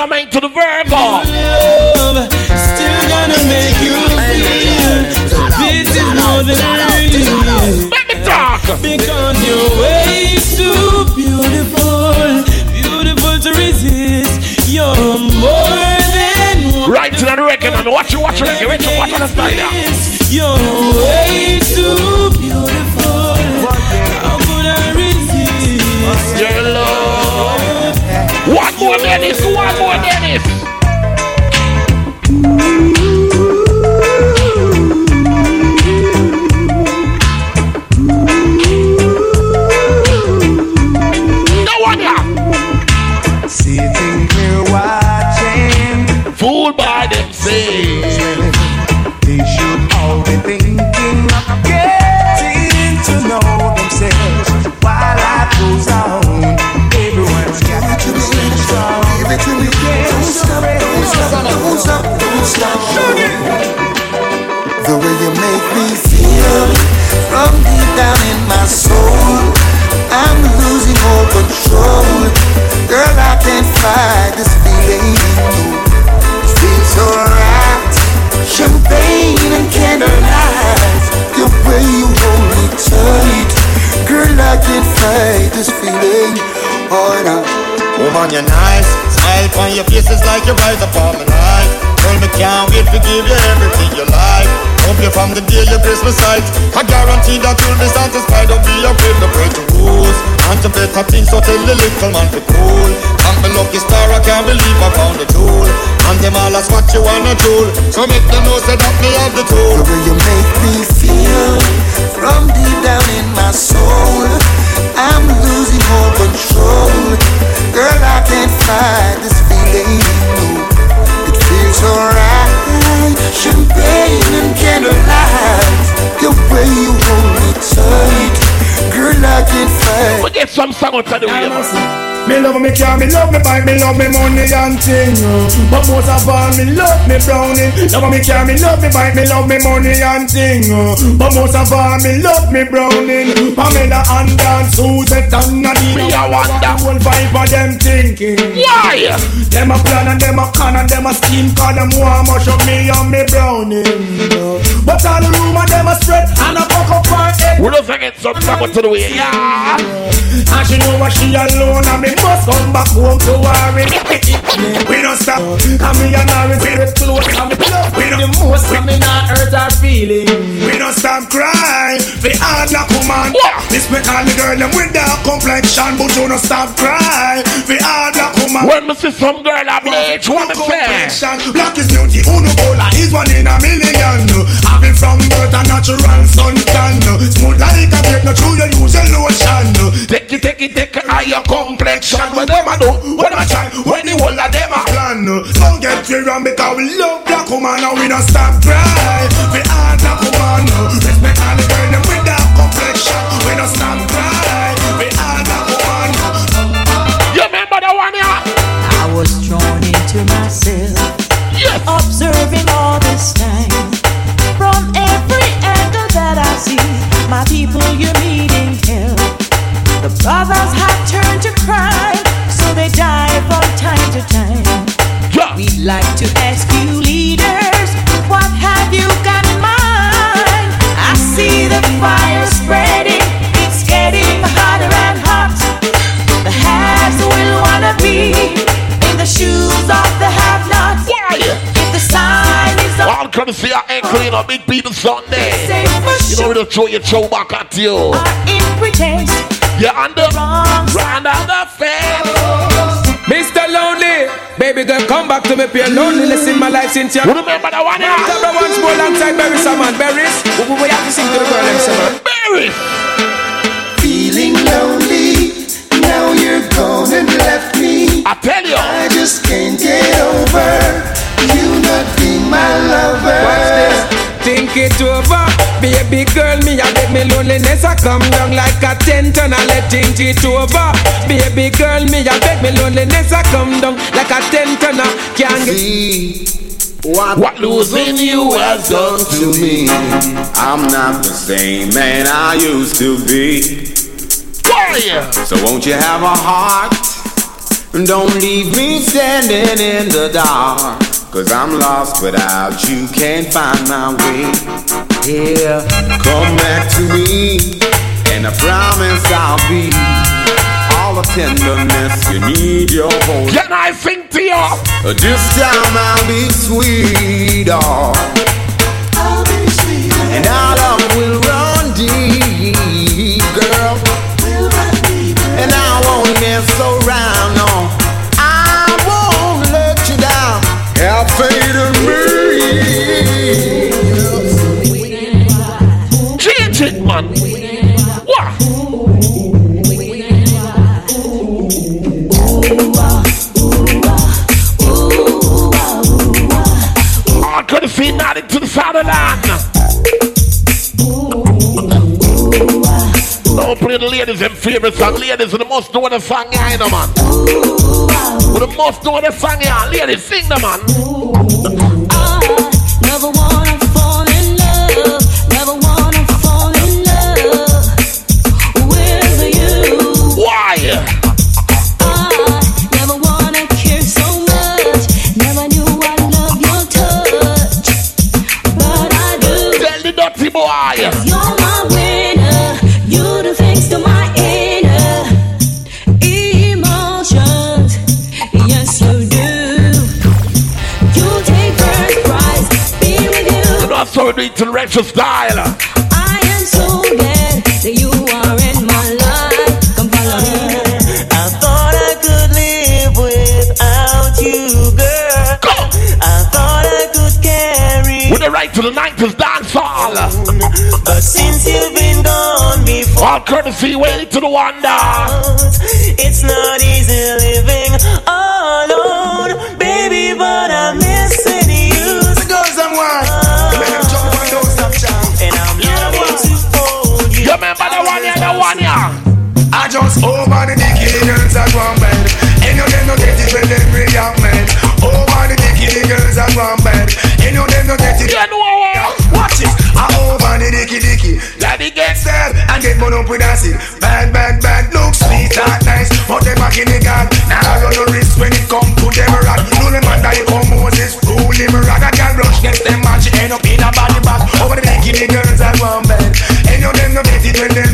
courtesy remain to the Virgo. Love, still gonna make you feel this is more than real. Let me talk. Because you're way too beautiful, beautiful to resist. You're more than one. Right to the record and watch you, watch you, watch you, watch you, watch you, style. You're way too beautiful. Dennis, one more Dennis. Fight this feeling. It feels so right. Champagne and candlelight, the way you hold me tight. Girl, I can't fight this feeling. Oh, no. Woman, you're nice. Smile on your face is like you're right upon my life. Girl, me can't wait to give you everything you like. Hope you from the day you your Christmas sight. I guarantee that you'll be satisfied. Don't be afraid to break the rules. And to better things, so tell the little man to. Thank my lucky star, I can't believe I found the tool. And them all ask what you wanna do. So make them know that me have the tool. The way you make me feel from deep down in my soul, I'm losing all control. Girl, I can't fight this feeling. Feels alright. Champagne and candlelight, the way you hold me tight. Girl, I can't fight get some song out of the way, man. Me love me car, me love me bike, me love me money and thing. uh. But most of all, me love me brownie. Love me car, me love me bike, me love me money and thing. uh. But most of all, me love me brownie. Pamela and Dan, Suzette and Nadine. Me a wonder. Whole vibe of them thinking. Why? Them a plan and them a con and them a scheme Cause them want much of me and me brownie. But all the rumor them a spread and a fuck up her head. We don't forget some out of the way, yeah. And she know what she alone and me must come back home to worry. We don't stop. And me and her is very close and me love We don't the most. and me not hurt her feeling We don't stop cry We hard like woman. This me call the girl them with dark complexion But you don't stop cry We hard like woman. When me see some girl a bleach, what me say? complexion. Black is beauty, uno bola? Is one in a million. Having from birth a natural suntan Smooth like a grape, no true you use your lotion Take it, take it, take I your complexion. What them a do? when them a try? When the whole of them a plan Don't get me wrong because we love black woman And we don't stop cry We are black woman Respect all the girl them with that complexion We don't stop cry courtesy of Ankle, you know, Big People Sunday. You know, we don't throw your show back at you. Are in pretense, You're under, wrong. Round on the fence. Mr. Lonely, baby girl, come back to me. Pure loneliness in my life since you. You remember the one, yeah? Tabra once more alongside Barry Salmon. Barry's, we, we, we have to sing to the girl, them, sir, man. Barry. Feeling lonely, now you're gone and left me. I tell you. I just can't get over you not being my lover. Watch this. Think it over, baby girl. Me, I let me loneliness. I come down like a tent and I let think it over. Baby girl, me, I bet me loneliness. I come down like a tent and I can't get. See what, What losing you has done to me. I'm not the same man I used to be. Why? So won't you have a heart? And Don't leave me standing in the dark. Cause I'm lost without you, can't find my way. Here, come back to me, and I promise I'll be all the tenderness you need your whole. Can I sing to you? This time I'll be sweet, oh. I'll be sweet. And our love will man. What? I could have seen that into the side of the land. Don't play the ladies them favorite song. Ladies, the must know the song, yeah, you know, man. The must know the song, yeah. Ladies, sing the man. I never wanna so we do it in retro style. I am so glad that you are in my life. Come follow me. I thought I could live without you, girl. I thought I could carry. With the right to the 90s dance hall. But since you've been gone before, All courtesy way to the wonder. it's not easy living alone, baby. But I'm the one, yeah, the one, yeah. I just over the dicky girls are one bed. And you them no get it when them react man. Over the dicky girls are one bed. And you them no get it. You know what? Watch it. I over the dicky dicky. Daddy get sad and get burn up with acid. Bad, bad, bad. Look sweet and nice, but them back in the gun. Now I run the risk when it come to them rock. No them man die come Moses rule him rock. A girl brush get them match end up in a body bag. Over the dicky girls are one bed. And you them no get it when them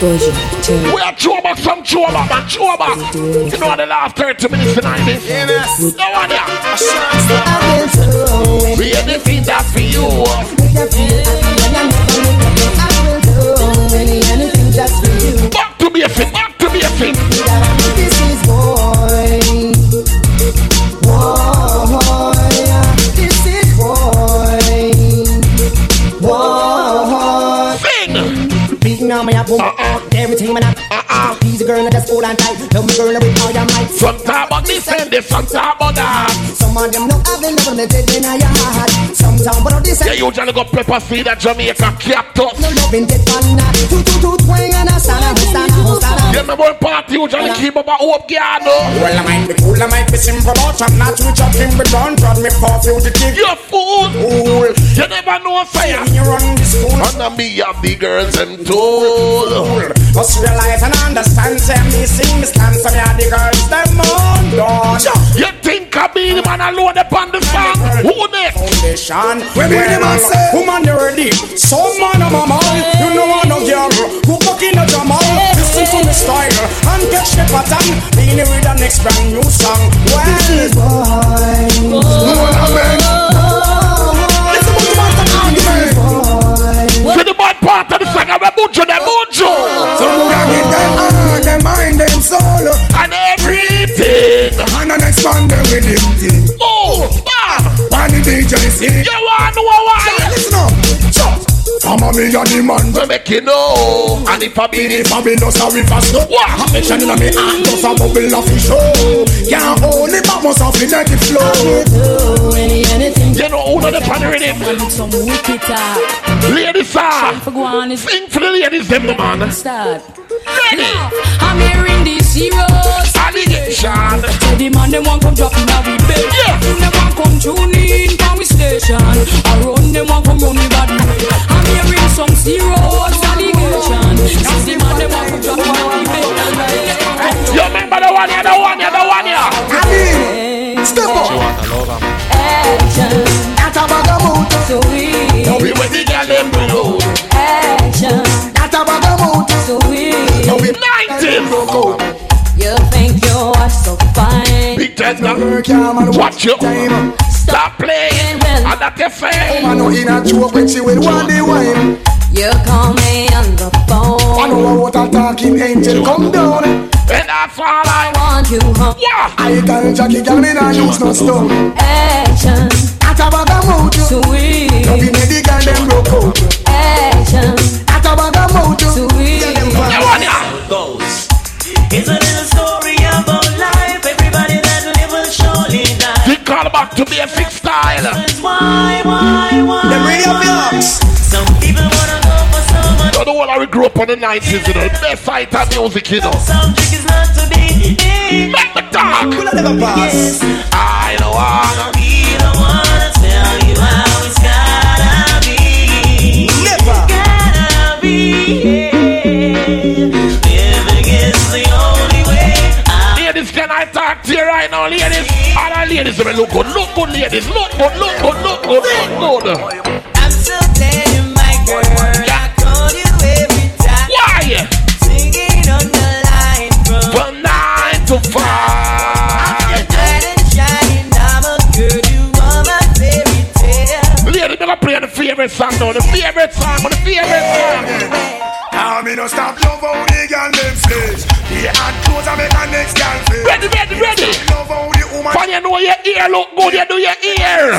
We are throw back some throw back and throw back. You know what the last 30 minutes tonight is. No one here. We are the feet that for you. Back to be a fit, back to be a fit. This is boy. Boy. This is boy. Boy. Sing. Big now, me a boom. Everything man a He's a girl that just hold on tight. Love me girl with all your might. Some talk about this and some talk about that. Some of them no have the love me dead in your heart. Some talk about this Yeah, and you trying to go pepper seed at Jamaica cactus. no loving dead man. Two two two twang and a stand a stand a stand Yeah, my boy party, you trying to keep up a hope, yeah, no. Well, I might be cool, I might be simple, but I'm not too chopping, but don't trot me for fugitive. You fool! Fool. You never know fire. When you run this school, And me have the girls and told. must realize and understand, say me sing, me stand, some of the girls, them on done. You think I be the man alone upon the song? Who next? Foundation. When me the man say, woman you ready? Some man of my mind, you know I no girl. Who cook in the drama? Listen to the style and catch the pattern. Being with the next brand new song. Well, This is boy. no one amen. Listen to the master argument. To the bad part of the song, I'm a bunch of them, bunch So who can get them heart, them mind, them soul And everything. And then expand them with them thing Oh, ah. And the DJ sing You want to know why? Listen up Chop I'm a me and the man We make you know. And if I be If I be no sorry for stuff What? I mention in me hand Just a bubble of fish oh. Can't hold it But must have the negative flow Do any anything. You know who know the pan rhythm? Some wicked talk. Ladies, sir. For go on is Sing for the ladies, them, the man. start. Ready? I'm hearing these heroes. Allegation. The man them want come drop in we bed. Yeah. Them want come tune in from we station. Around them want come run the body way. I'm hearing some serious allegation. Cause the man them want come drop in a we bed. You remember the one here, the one here, the one here. Step up Action. That's a bag of mood. So we. We with the girl, them below. Action. That's a bag of mood. So we. 19. You think you are so fine. Big tender. Work your man Watch you. time Stop playing. And that you fame. Man no in a joke when she will want the wine You call me on the phone. I phone. know what a talking angel come down And that's all I want you home. Yeah. I tell Jackie girl me not use no stone Action. That's a bag of mood. Sweet. Love me the girl them broke out Action. That's a bag of mood. Sweet. You want ya? goes. It's back to basic style. That's why, why, why? Them radio blocks Some people wanna go for someone. You know what I grew up on the 90s, you know, best side of music, you know. Some trick is not to be. Make me talk. I never pass I don't wanna Be the one to tell you how it's gotta be. Never Gotta be. Living is the only way. Ladies, can I talk to you right now, ladies? All the ladies, they look good, look good, ladies, look good, look good, look good, look good. I'm so glad you're my girl. I call you every time. Why? Singing on the line from From nine to five. bright and shining. I'm girl, you are my fairy tale. Ladies, never play the favorite song now, the favorite song, the favorite song. Now me no stop love how the girl them The clothes I make a next girl flex Ready, ready, ready. Love how the woman When you know your ear look good, you do your ear.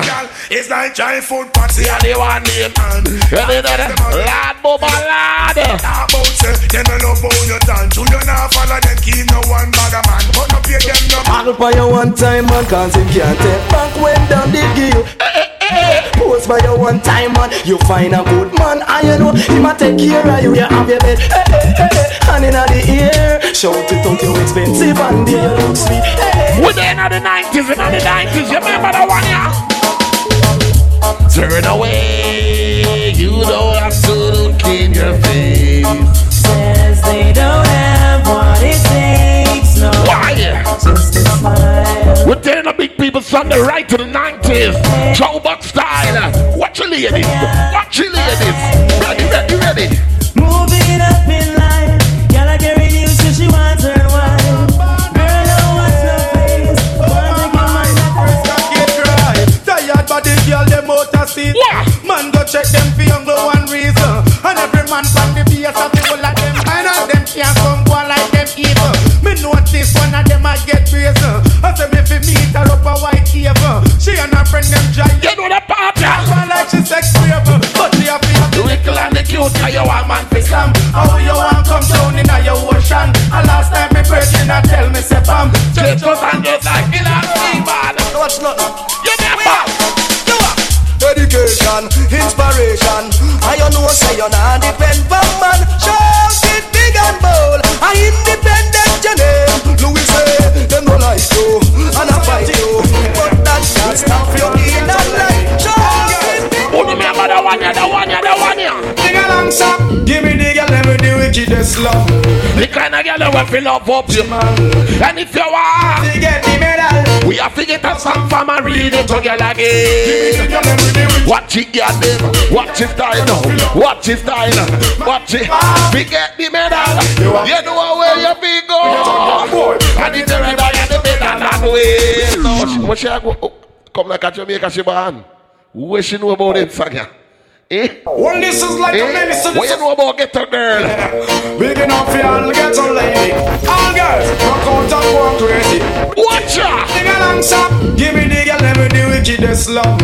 It's like giant food party Yeah, they want name. And You know that? Lad, Bubba, lad. Talk about say Them no love how you dance You don't know follow them Keep no one bag a man But no pay them no I'll buy you one time man cause him can't take back when down the give you Hey, hey, Pose by your one time man, you find a good man, and you know he might take care of you. You have your bed, eh, eh, eh, hey, hey, hey, hey, hand in the ear. Shout it out, you expensive, and there you look sweet. Hey, hey. We're there in the 90s, in the 90s, you remember that one, yeah? Turn away, you don't have to look in your face. Says they don't have what it takes, Why? We're tearing the big people Sunday right to the 90s. Throwback style. Watch your ladies. Watch your ladies. Ready, ready, ready. I say me fi meet her up a white cave. She and her friend them giant. You know the party. One like she sex brave, but she a fi have The wickle and the cute, how you want man fi slam. How you want come down in a your ocean? And last time me virgin a tell me say bam. Just us and just like in a man. What's not? You never. Education, inspiration. I you know say you not depend on man. Shout the love. The kind of girl that will fill up you, man. And if you want, To get the medal. we have to get a song from and read it together again. Watch it, girl, them. Watch it, now. Watch it, style. Watch it. Forget the medal. You know where you be go. And if you're ready, you the medal that way. No, she- a go? oh, Come like a Jamaica, she born. What she know about it, Sanya? Eh? Well, this is like a Eh? medicine. What you know about get a girl? Big enough for all get a lady. All girls, rock out and go crazy. Watch ya! Sing along, stop. Give me the girl, let me the wickedest love.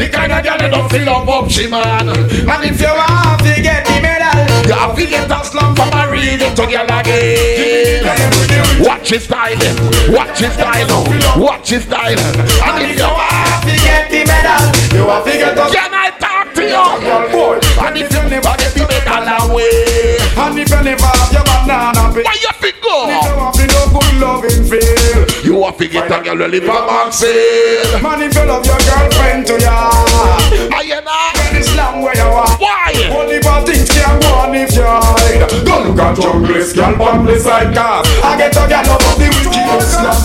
The kind of girl that don't fill up up, she man. And if you want to get the medal, You have to get a slum from a read it together again. Watch his style, watch his style, watch his style. And if you want to get the medal, you have to get a Can I talk to you? boy. And if you never get the medal away, And if you never have your banana peel, why you fi you have no good loving feel. You have to get a girl who live a Maxfield. Man, if you love your girlfriend to ya, Are you not? then Islam where you are. Why? Only bad things can go on if you hide. Go look at junglist, girl, on the side cars. I get a girl of the love.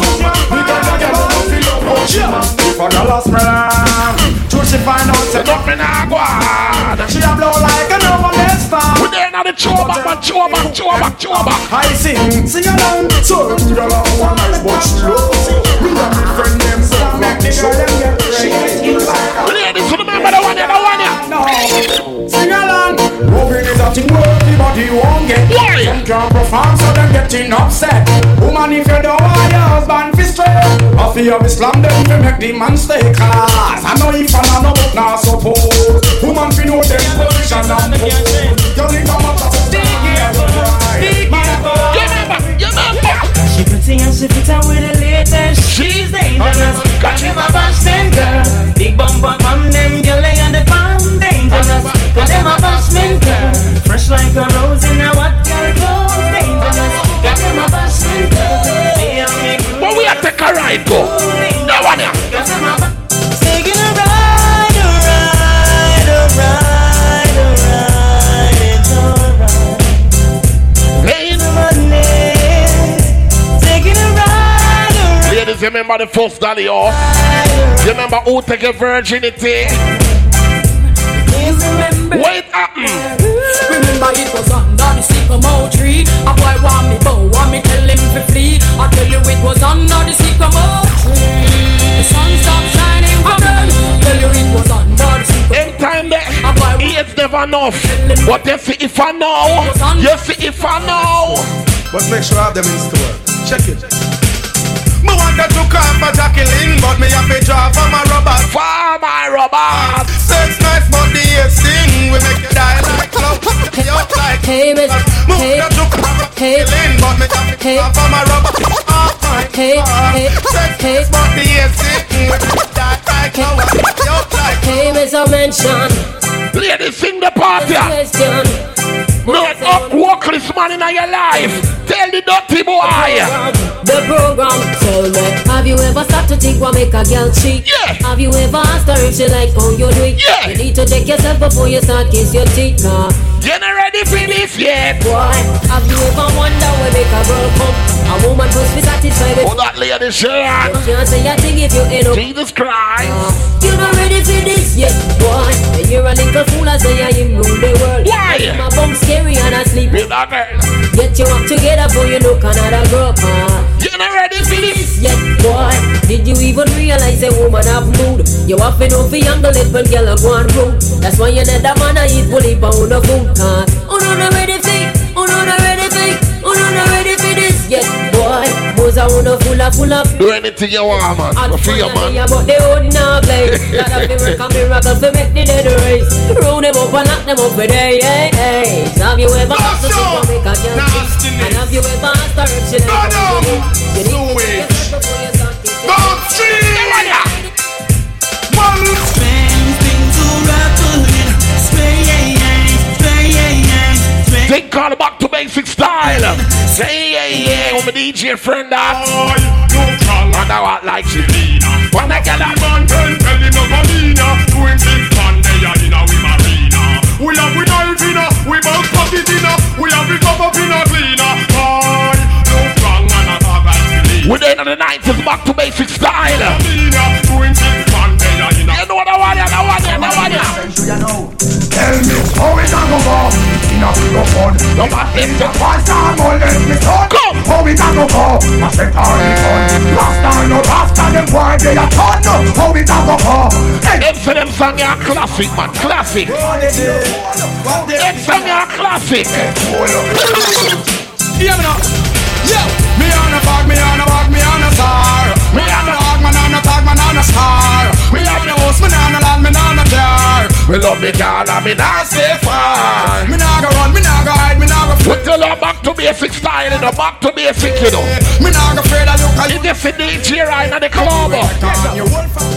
Because a girl If a girl a true she find out say Nothing I go on. she a blow like a no one else We there now the choba, man, choba, choba, choba. I sing, sing along, so the girl a one nice but she loves Me and my friend them so make the girl them get crazy. Ladies, remember the one, yeah, the one, yeah. No, sing along. Moving is a thing worthy, won't get. Why? Some can't perform, so them getting upset. Woman, if you don't want your husband fi straight, I feel of Islam them fi make the man stay class. I know if I'm not but not suppose. Woman fi know them position and pose. You think I'm up to You remember, you remember. She pretty and she fit out with the latest. She's dangerous. Got you my bashman girl. Big bumper from them girl dangerous. Got them a bashman girl. Fresh like a rose in a what girl clothes dangerous. Got them a bashman girl. But we to take a ride, go. No one, yeah. Got them a ba- Taking a ride, a ride, a ride, a ride. It's alright. Playing. Taking a ride, a ride. Ladies, remember the first dolly off? Oh? You remember who take a virginity? Wait, happened. Remember it was under the sycamore tree A boy want me bow, want me tell him to flee I tell you it was under the sycamore tree The sun stopped shining for them Tell you it was under the sycamore In time there, eh, it's never enough. But you see if I know, you see if I know. But make sure I have them in store. Check it. Me wanted to come for Jacqueline, but me have to draw for my robot. For my robot. Sex nice, but the ace thing we make you die like love. You like Hey, bitch. Me Hey. wanted to come for Hey. Jacqueline, but me have to Hey. draw for my robot. Oh my Hey, God. hey, Sex hey. nice, but the ace thing we make you die like love. You like Hey, mention. Ladies, sing the party. Question. No up workless man in your life. Tell the dirty boy. The program tell me Have you ever stopped to think what make a girl cheat? Yeah Have you ever asked her if she like how you do it? Yeah You need to check yourself before you start kiss your teeth nah. You not ready for this yet? Boy, have you ever wonder where make a girl come? A woman must be satisfied with Oh, that lady shirt. You can't say a thing if you end up Jesus Christ you're not ready for this yet, boy You're a little fool as say you rule the world Why? My bum scary and asleep With that girl Get you up together before you look another girl uh. You not ready for this yet, boy Did you even realize a woman have mood? You have to know for younger little girl a go on rude That's why you need a man I eat fully pound of food uh. Oh no, not ready for Oh no, not ready for Oh no, not ready for this yet, boy Boys a wanna full of full of Do anything you want, man. Go for your man. But they would not play God of the work a miracle for make the dead race Roll them up and lock them up for day hey, hey. Have you ever asked to make a cheat? And have you ever asked her if she like how you do it? You need to Think call back to basic style. Say yeah yeah, with my DJ friend that. And I want like she When I get that man ten tell him no Galina Doing six man they are in a we marina We have we knife in a, we both pocket in a We have we cup up in a cleaner. Boy, no strong and a talk like Selena We're in the 90s, back to basic style. Galina, doing six man they are in a You know what I want, you know what, you know what, you Tell me how it a go go In a microphone No matter if the past time or let me talk Come How it a go go I set all the fun Rasta no Rasta them boy they a ton How it a go go Hey Them say them song are classic, man, classic. Them song are classic. Hear me now. Yo, me on a bag, me on a bag, me on a star. Me on a hog, man on a tag, man on a star. Me on a house, me on a land, me on a car. We love the girl and me not stay far. Me nah go run, me nah go hide, me nah go We tell her back to basic style, you know, back to basic, you know. Me nah go afraid of look at you. If you DJ right now, the club.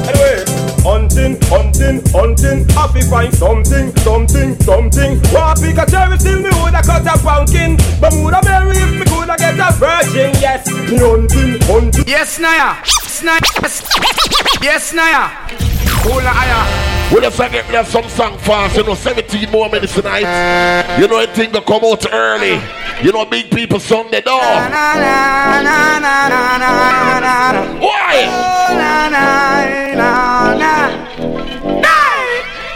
Anyway, hunting, hunting, hunting. Happy find something, something, something. Want pick a cherry till me woulda cut a pumpkin. Bermuda berry if me coulda get a virgin. Yes, me hunting, hunting. Yes, Naya. Snaya. Yes, Naya. Cola Aya. We just get me some song fast, you know, 17 more minutes tonight. You know, it thing to come out early. You know, big people Sunday door. Why?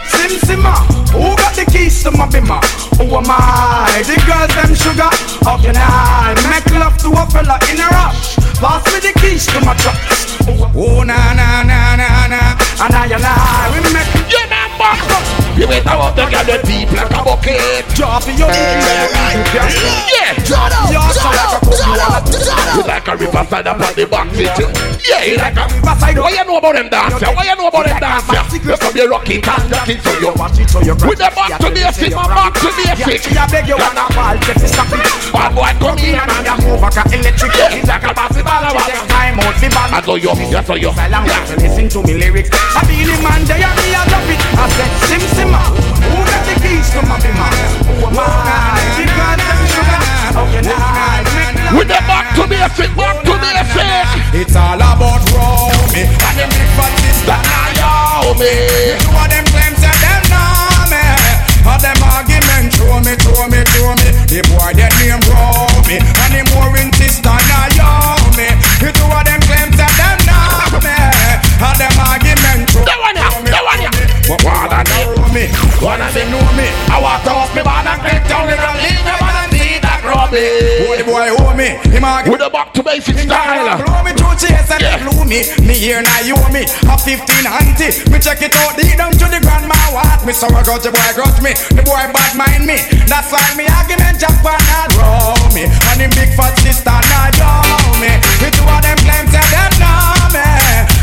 Sim Simma, who got the keys to my bimmer? Who am I? The girls them sugar. How can I make love to a fella in a rush? Pass me the keys to my truck. Oh na na na na na, and I and I we make you remember. You wait about the girl the deep like a bucket. Drop your Yeah. You like a riverside up on the back seat. Yeah, you like a riverside. What you know about them dancer? What you know about them dancer? You come here rock it and rock it so you. With the back to basic, my back to basic. I beg you wanna fall, get this stuff. Bad boy come here and you move like a electric. It's like a massive ball of water. Time out the band. I saw you, I saw you. Yeah. Listen to me lyrics. I be the man, they are me, I drop it. I said, Sim Simma, who got the keys to my bimmer? Who am I? The girl them sugar. I make love? With the back to basic, back to basic. It's all about Romy and them big fat sister Naomi. Two of them claims that them know me. All them argument throw me, throw me, throw me. The boy that name Romy and him more in sister Naomi. The two of them claims that them know me. All them argument throw me, throw me. throw me. But them know me, them know me. I walk off me man and get down in the league. Me man and see that Romy. Boy, the boy hold me. Him argue with the back to basic style. Blow me through chase and yeah. blew me. Me here now you me. A 15 auntie. Me check it out deep down to the grandma what. Me so I got the boy grudge me. The boy bad mind me. That's why me argument jump and roll me. And him big fat sister not know me. The two of them claim say them know me.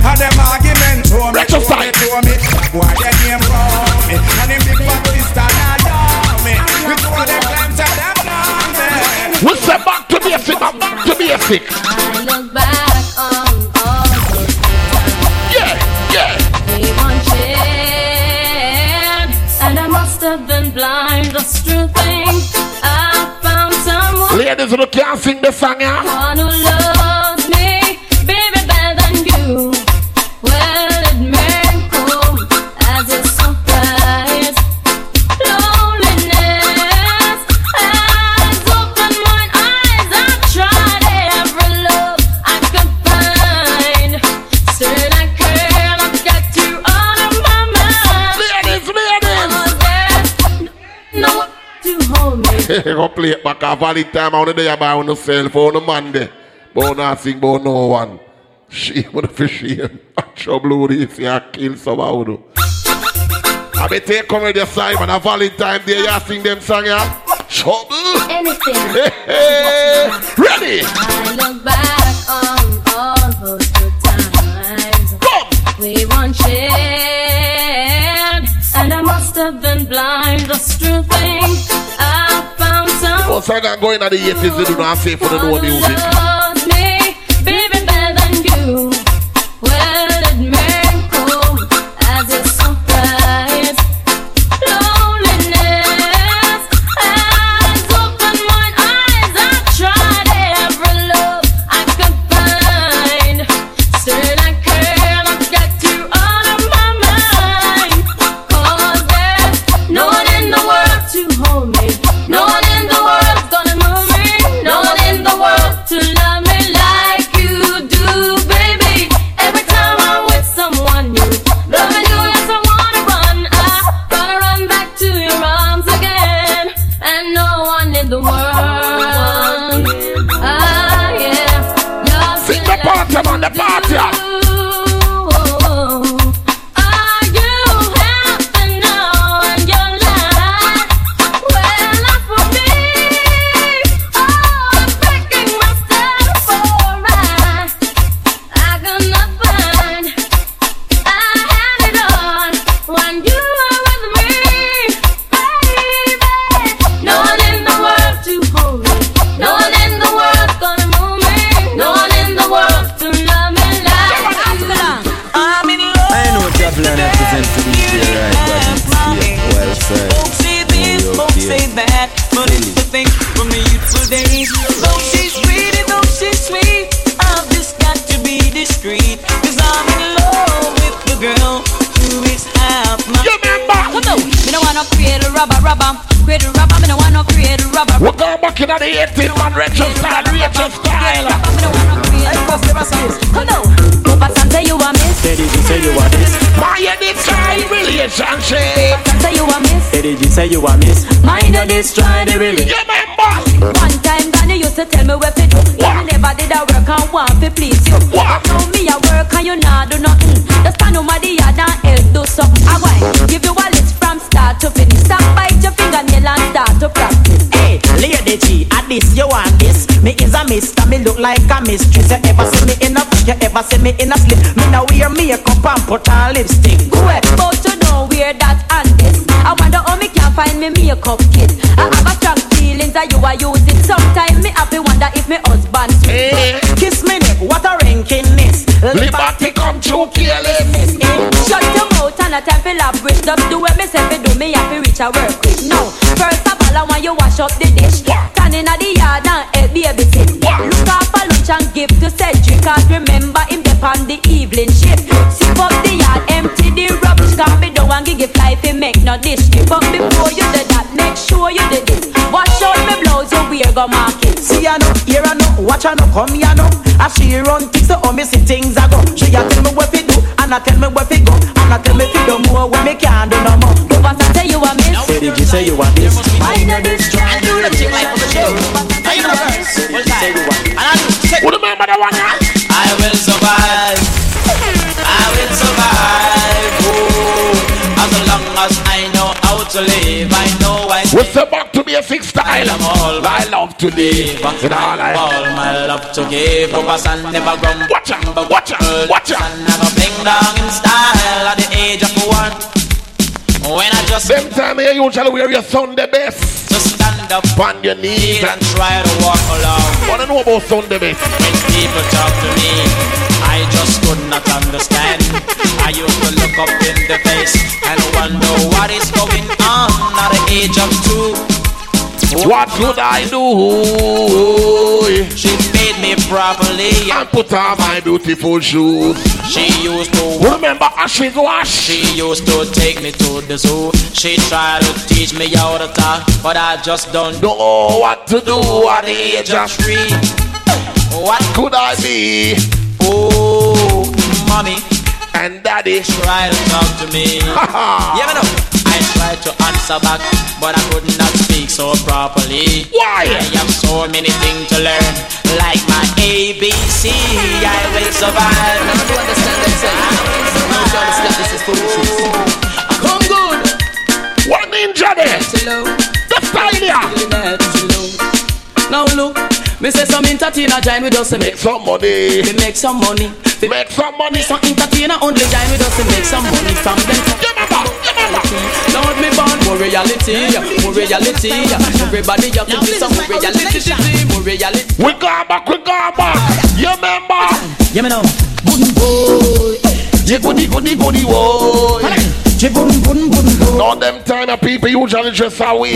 And them argument to me. Me, to me. Boy their name roll me. And him big fat basic, I back to basic. Look back on all the time. We and I blind. I found someone. Ladies can't sing the song, yeah. Me. Go play it back off all the time. I want to do about on the cell phone on Monday. But not sing about no one. Shame with the shame. Trouble with this, you kill somehow. I be take come Simon. A Valentine Day, you sing them song, yeah? Trouble. Anything. Hey, hey. Ready? I look back on all those good times we once shared, and I must have been blind just to think I someone What's that going at the 80s? They do not say for the new music. Say you a miss. Mind you destroy the relationship. One time, Danny used to tell me where to do. You never did a work and want to please you. But now me a work and you not do nothing. Just stand over the yard and help do something. I want give you a list from start to finish. Stop bite your fingernail and start to practice. Hey, Lady G, at this you want this. Me is a mister, me look like a mistress. You ever see me in a you ever see me in a slip? Me now wear makeup and put on lipstick. Go ahead, me makeup kit. I have a strong feelings that you are using. Sometimes me happy wonder if me husband sweet. Eh. Kiss me neck, what a rankiness. Liberty come true careless. Eh, shut your mouth and a time for elaborate. Just do what me say fi do. Me to reach a work quick. Now, first of all, I want you wash up the dish. Standing at the yard and help baby sit. Look off a lunch and give to Cedric. Cause remember him dep on the evening shift. Sweep up the yard, empty the rubbish. Can't be down and give life, fi make no dish. But before you do that, make sure you do this. Wash out me blouse, you wear go market. See ya no, hear ya know, watch ya no, come ya no. As she run things, so on me see things I go. She a tell me where fi do, and I tell me where fi go, and I tell me fi do more when me can't do no more. Go back and say you a miss. Lady G say you a this. I know this try do the thing like Say, What remember that one? I will survive. I will survive. Oh, as long as I know how to live, I know I. What's the back to basic style? I'm all I love to live. In all I all my love to give. Focus and never grumble. Watch out, watch out, watch out. And never bling down in style at the age of one. When I just Them time here, you usually wear your Sunday best. Just stand up on your knees and try to walk along. Wanna know about Sunday best? When people talk to me, I just could not understand. I used to look up in the face and wonder what is going on at the age of two. What could I do? She made me properly and put on my beautiful shoes. She used to remember Ash's wash. She used to take me to the zoo. She tried to teach me how to talk, but I just don't know what to do at the age of three. What could I be? Oh, mommy and daddy try to talk to me. yeah, me know. I tried to answer back, but I could not speak so properly. Why? I have so many things to learn, like my ABC. I will survive. I don't understand don't understand this is foolishness. Come good. What ninja there? The here. Now look, me say some entertainer join with us to make some money. We make some money. We make some money. Some entertainer only join with us to make some money from them. Lord, me born more reality, more reality. Everybody have to do some more reality, more reality. We go back, we go back. You remember? Yeah, me know. Good boy. Yeah, goody, goody, goody, boy. Now them time of people usually dress away.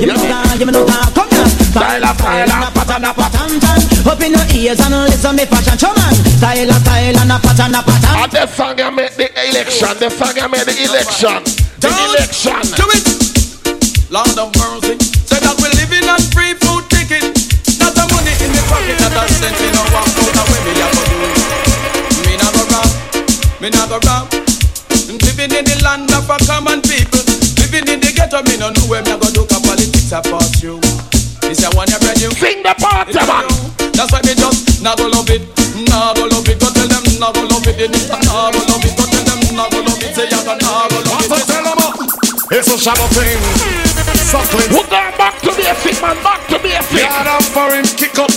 You know, you know, come here. Style, style, pattern, pattern, pattern. Up in your ears and listen me fashion, show man. Style, style, and a pattern, a pattern. And the song I made the election. The song I made the election. The election. Do it. Lord of mercy. Say that we're living on free food ticket. Not a money in the pocket, not a cent in our walk out. Away me a go do. Me not go rob. Me not go rob. Living in the land of a common people. Living in the ghetto, me no know where me a go look at politics I pass through. This a one brand new. Sing the part, man. That's why me just not go love it, not go love it. Go tell them not go love it, not go love it. Go tell them not go love it. Say you not go love it. Tell them it's a shallow thing. Suckling. We're going back to basic, man. Back to basic. Get up for him, kick up.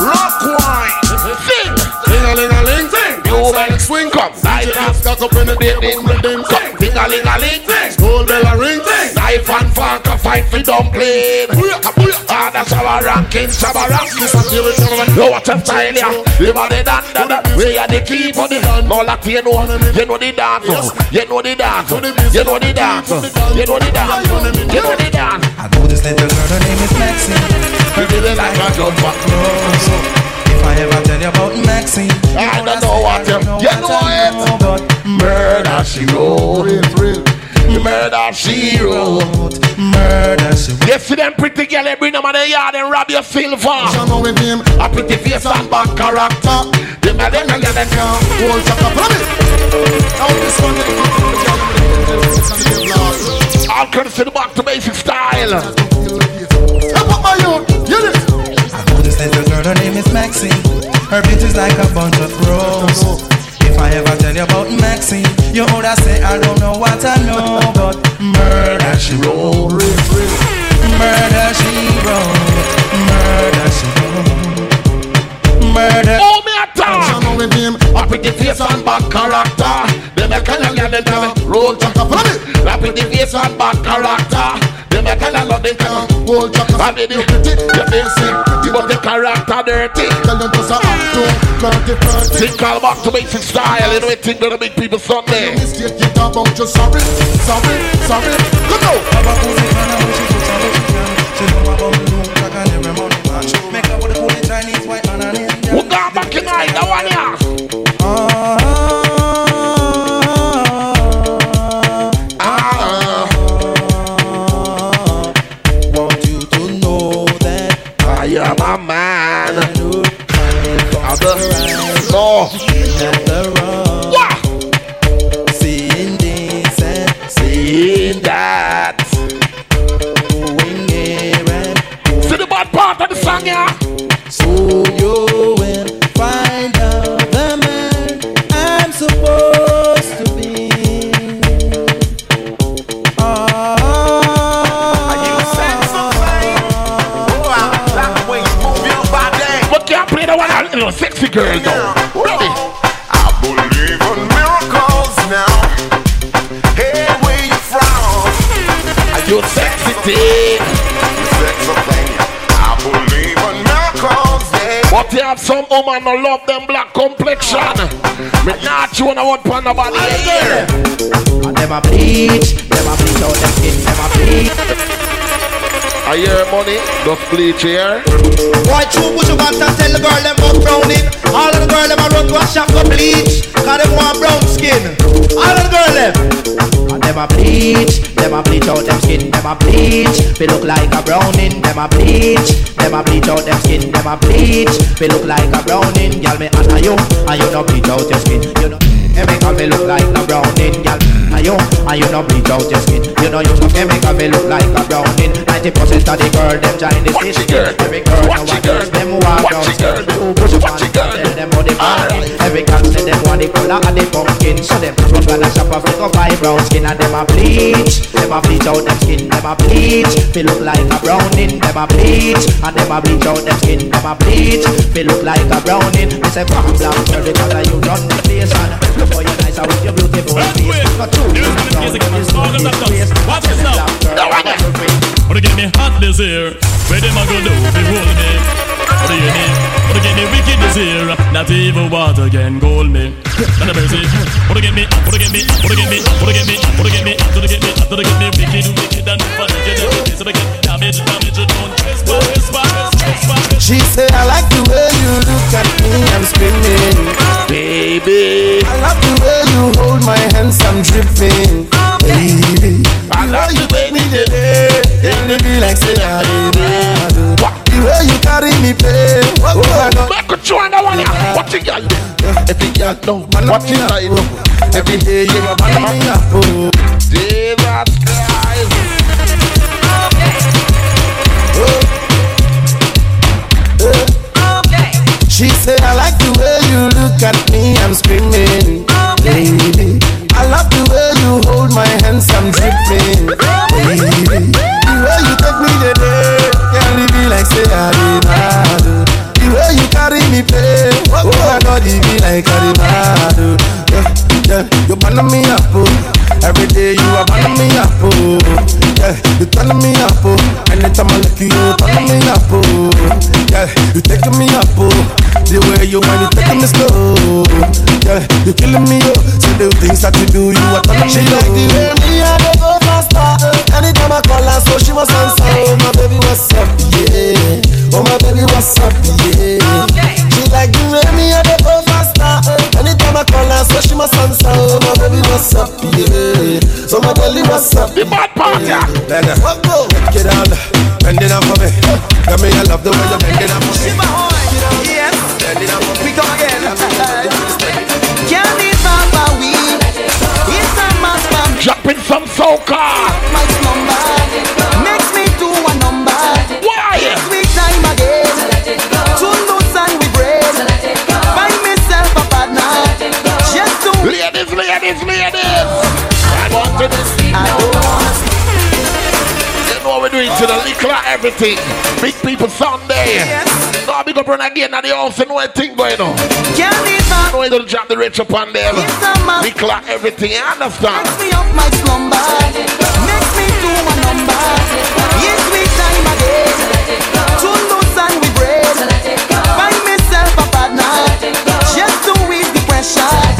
Rock wine. Sing. Ling a ling a ling. Sing. You better swing come. Light up, stuck up in the day, boom, rhythm, come. Ding a ling a ling. School bell a ring. Knife and fork a fight for dumpling. Ah, that's our ranking, Shabba ranking. Yo, what a style, yeah. You are the dan, dan, dan. We are the key for the No Latino. You know You know the dance. You know the dance. You know the dance. You know the dance. You know the dance. I know this little girl, her name is Maxine. Her it like a jump back. If I ever tell you about Maxine, I don't know what you, you know it. But Murder she wrote. Murder she wrote. Murder she wrote. You see them pretty girl, they bring them on the yard and rob your silver. know with him. A pretty face and bad character. Them a them a get them down. Hold up, follow me. Now this one, All courtesy the back to basic style. Step up my youth, you listen. I know this little girl, her name is Maxine. Her beauty's like a bunch of roses. If I ever tell you about Maxine, you would I say I don't know what I know, but murder she wrote, murder she wrote, murder she wrote, murder. Oh, me a talk. with him. A pretty face and bad character. Them a kind of get them chop up, follow me. A pretty face and bad character. Them a kind of love them down. Hold chop up. I mean, you pretty, you basic, but the character dirty. Tell them to say act to 30, 30. Think all back to basic style. You know it think make people Sunday. Mistake you talk about you sorry, sorry, sorry. Look out. Seeing this and that. See the bad part of the song, yeah? so you will find out the man I'm supposed to be. But can't play one, sexy girl, though. Yeah. But you have some woman who love them black complexion. Me not you wanna want pan nobody here. And them a bleach, them a bleach out them skin, them a bleach. I hear money, just bleach here. Boy, true push up and tell the girl them up brown it. All of the girl them a run to a shop for bleach, cause them want brown skin. All of the girl them. And them a bleach, them a bleach out them skin, them a bleach. They look like a browning, them a bleach. Them a bleach out them skin, them a bleach. They look like a browning, girl me honor you, and you no bleach out your skin. You know. Chemical me look like a browning, girl. And you, and you no bleach out your skin. You know you no chemical me look like a browning. Ninety percent of the girl them join the system. Every girl know what girls them walk down stairs. Two push up and tell them how they market. Every girl say them want the color of the pumpkin. So them run to the shop and flick up buy brown skin and them a bleach. Them a bleach out them skin. Them a bleach. Feel look like a browning. Them a bleach and them a bleach out them skin. Them a bleach. Feel look like a browning. Me say black black cherry colour you run the place and look how you nice with your beautiful face. Not true. Music is Watch this now. Wanna get me hot this year? Where them a go do if you hold me? What do you mean? Wanna get me wicked this year? Not even water can hold me. Not a mercy. Wanna get me, wanna get me, wanna get me, wanna get me, wanna get me, wanna get me, wanna get me wicked, wicked and fun. Get it, so they get damage, damage, don't trespass, trespass, trespass. She said, I like the way you look at me, I'm screaming. Baby. I love the way you hold my hands, I'm dripping. Baby. I love you, baby, the day. And it be like, say, I did The way you carry me, pay. Oh, my God. Make a join the one. What you got? Every girl know, what you like? Every day you are man me up, oh. Jesus Christ. Oh. Oh. She said, I like way you look at me, I'm screaming. Baby, I love the way you hold my hands, I'm dripping. Baby, the way you take me day, can't leave me like say I did not. The way you carry me, pay. Oh my God, it be like I did. Yeah, yeah, you burn me up, oh. Every day you are burning me up, oh. Yeah, you turn me up, oh. Anytime I look you, you turn me up, oh. Yeah, you taking me up, oh. The way you mind, you taking me slow. Yeah, you killing me, oh. So the things that you do, you are turning me like the way me I dey go faster. Anytime I call her, so she must answer. Oh my baby, what's up, yeah. Oh my baby, what's up, yeah. She like the way me I dey go faster. Anytime I call her, so she must answer. Oh my baby, what's up, yeah. So my girlie, what's up? The bad part, yeah. Then uh, get down, bend it down for me. Tell me I love the way you bend it down for me. Yes, we come again. Can't leave our weed. It's a must for me. Dropping some soca. Ladies, ladies. I want to I don't want You know what we're doing to the liquor everything. Big people Sunday. So I big up run again at the house and what thing going on. Can't leave off. No, you don't drop the rich up on them. Liquor everything, you understand? Makes me up my slumber. Makes me do a number. It's week time again. Two notes and we break. Find myself a partner. Just to ease the pressure.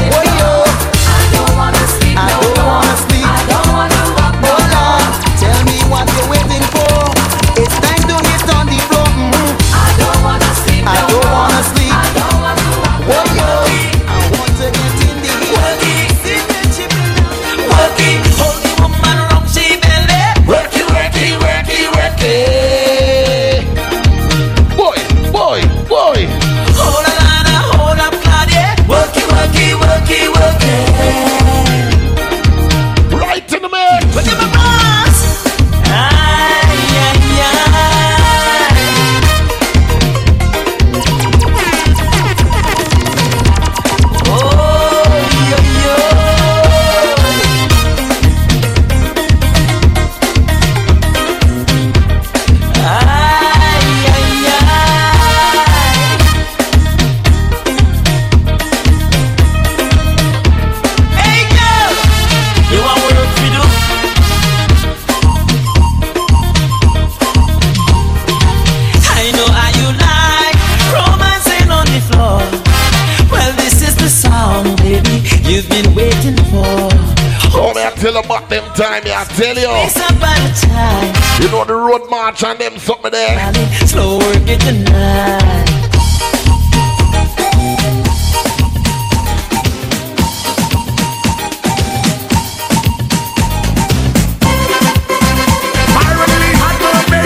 Tell them about them time, yeah, I tell you. It's about time. You know the road march and them something there. Slow work it tonight.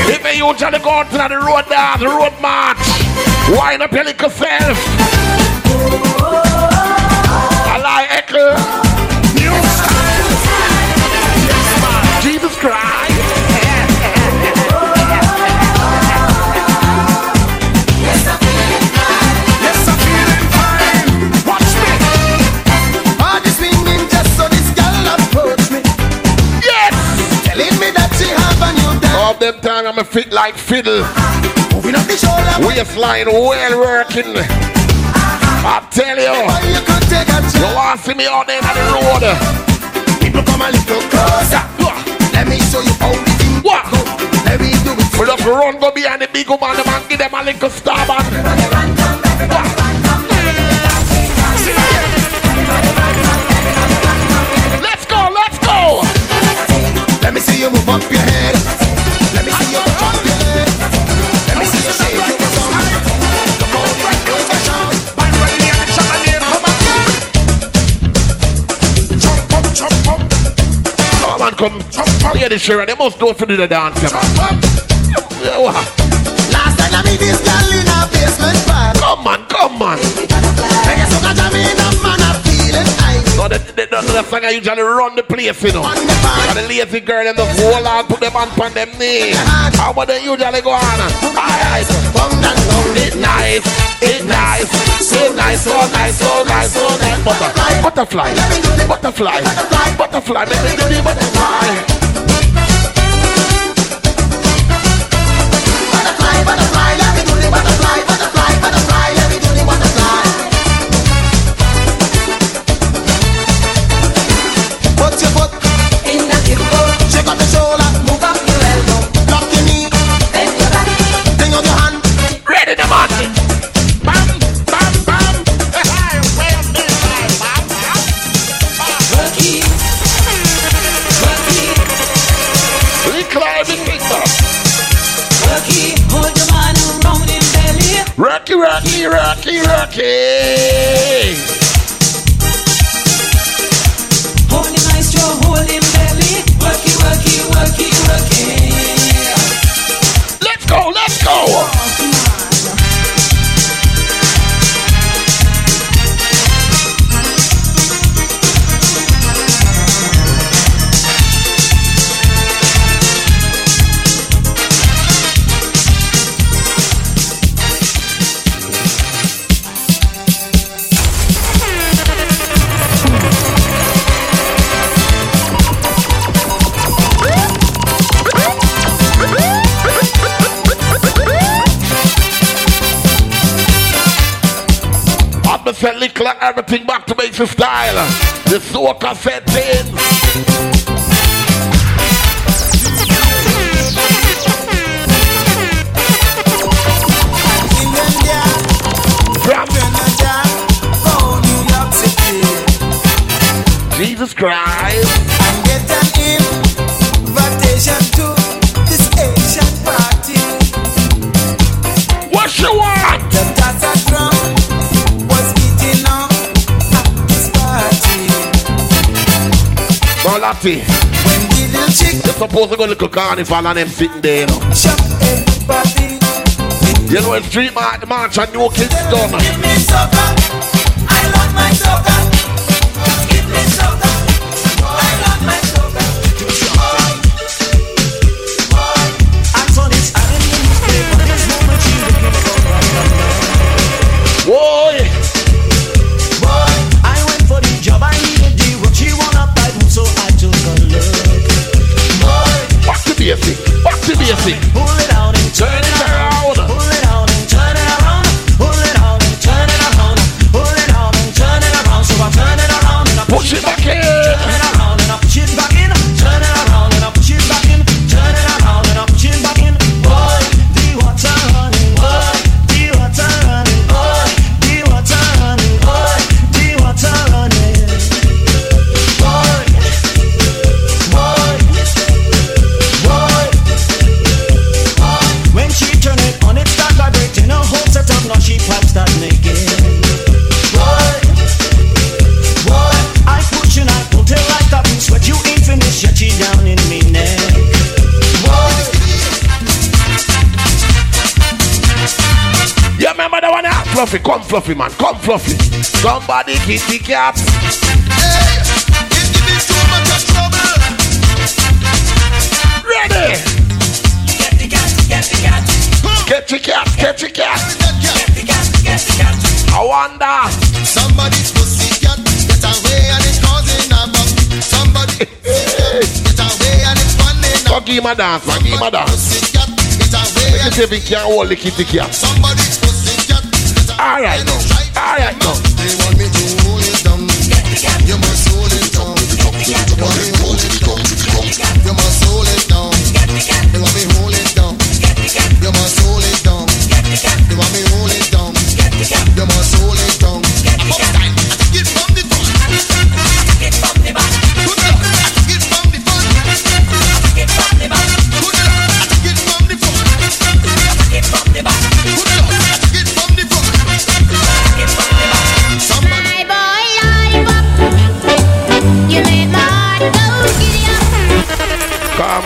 If you usually go out to the road dance, the road march, wind up your little self. I like echo. Them time I'm a fit like fiddle. Moving up the shoulder. Waistline well working. I tell you. You could take a You want to see me out there on the road? People come a little closer. Let me show you how the thing What? Let me do it. We just run go behind the big woman them and give them a little star man. Let's go, let's go. Let me see you move up your head. Come. Hear the Sharon, they must do it for the dance. Come on. Last time I meet this girl in a basement bar. Come on, come on. I guess I'm man, I'm feeling. No, the, the, the, the song I usually run the place, you know. And the lazy girl them just hold on, put them on on them knee. How about they usually go on? Alright. It's nice, it's nice, so nice, so nice, so nice, so nice. Butterfly, butterfly, butterfly, butterfly, make me do the. Butterfly, Rocky, Rocky, Rocky, The set little everything back to make basic style. The soca setting. Jesus Christ. And get an invitation to this Asian party. What you want? The chick You're supposed to go little carnival and them sitting there, you know. You know, it's street march, march and new kids done. Somebody cat. Ready? Get the cat, get the cat. Get the cat, get the cat. Get the cat, get the cat. I wonder. Somebody's pussy cat get away and it's causing havoc. Somebody get away and it's funny. Give him a dance, give him a dance. Get away Let me see if he can hold the kitty cat. Somebody's pussy cat. Now, alright now. They want me You must hold it down. You want me hold it down. You must hold it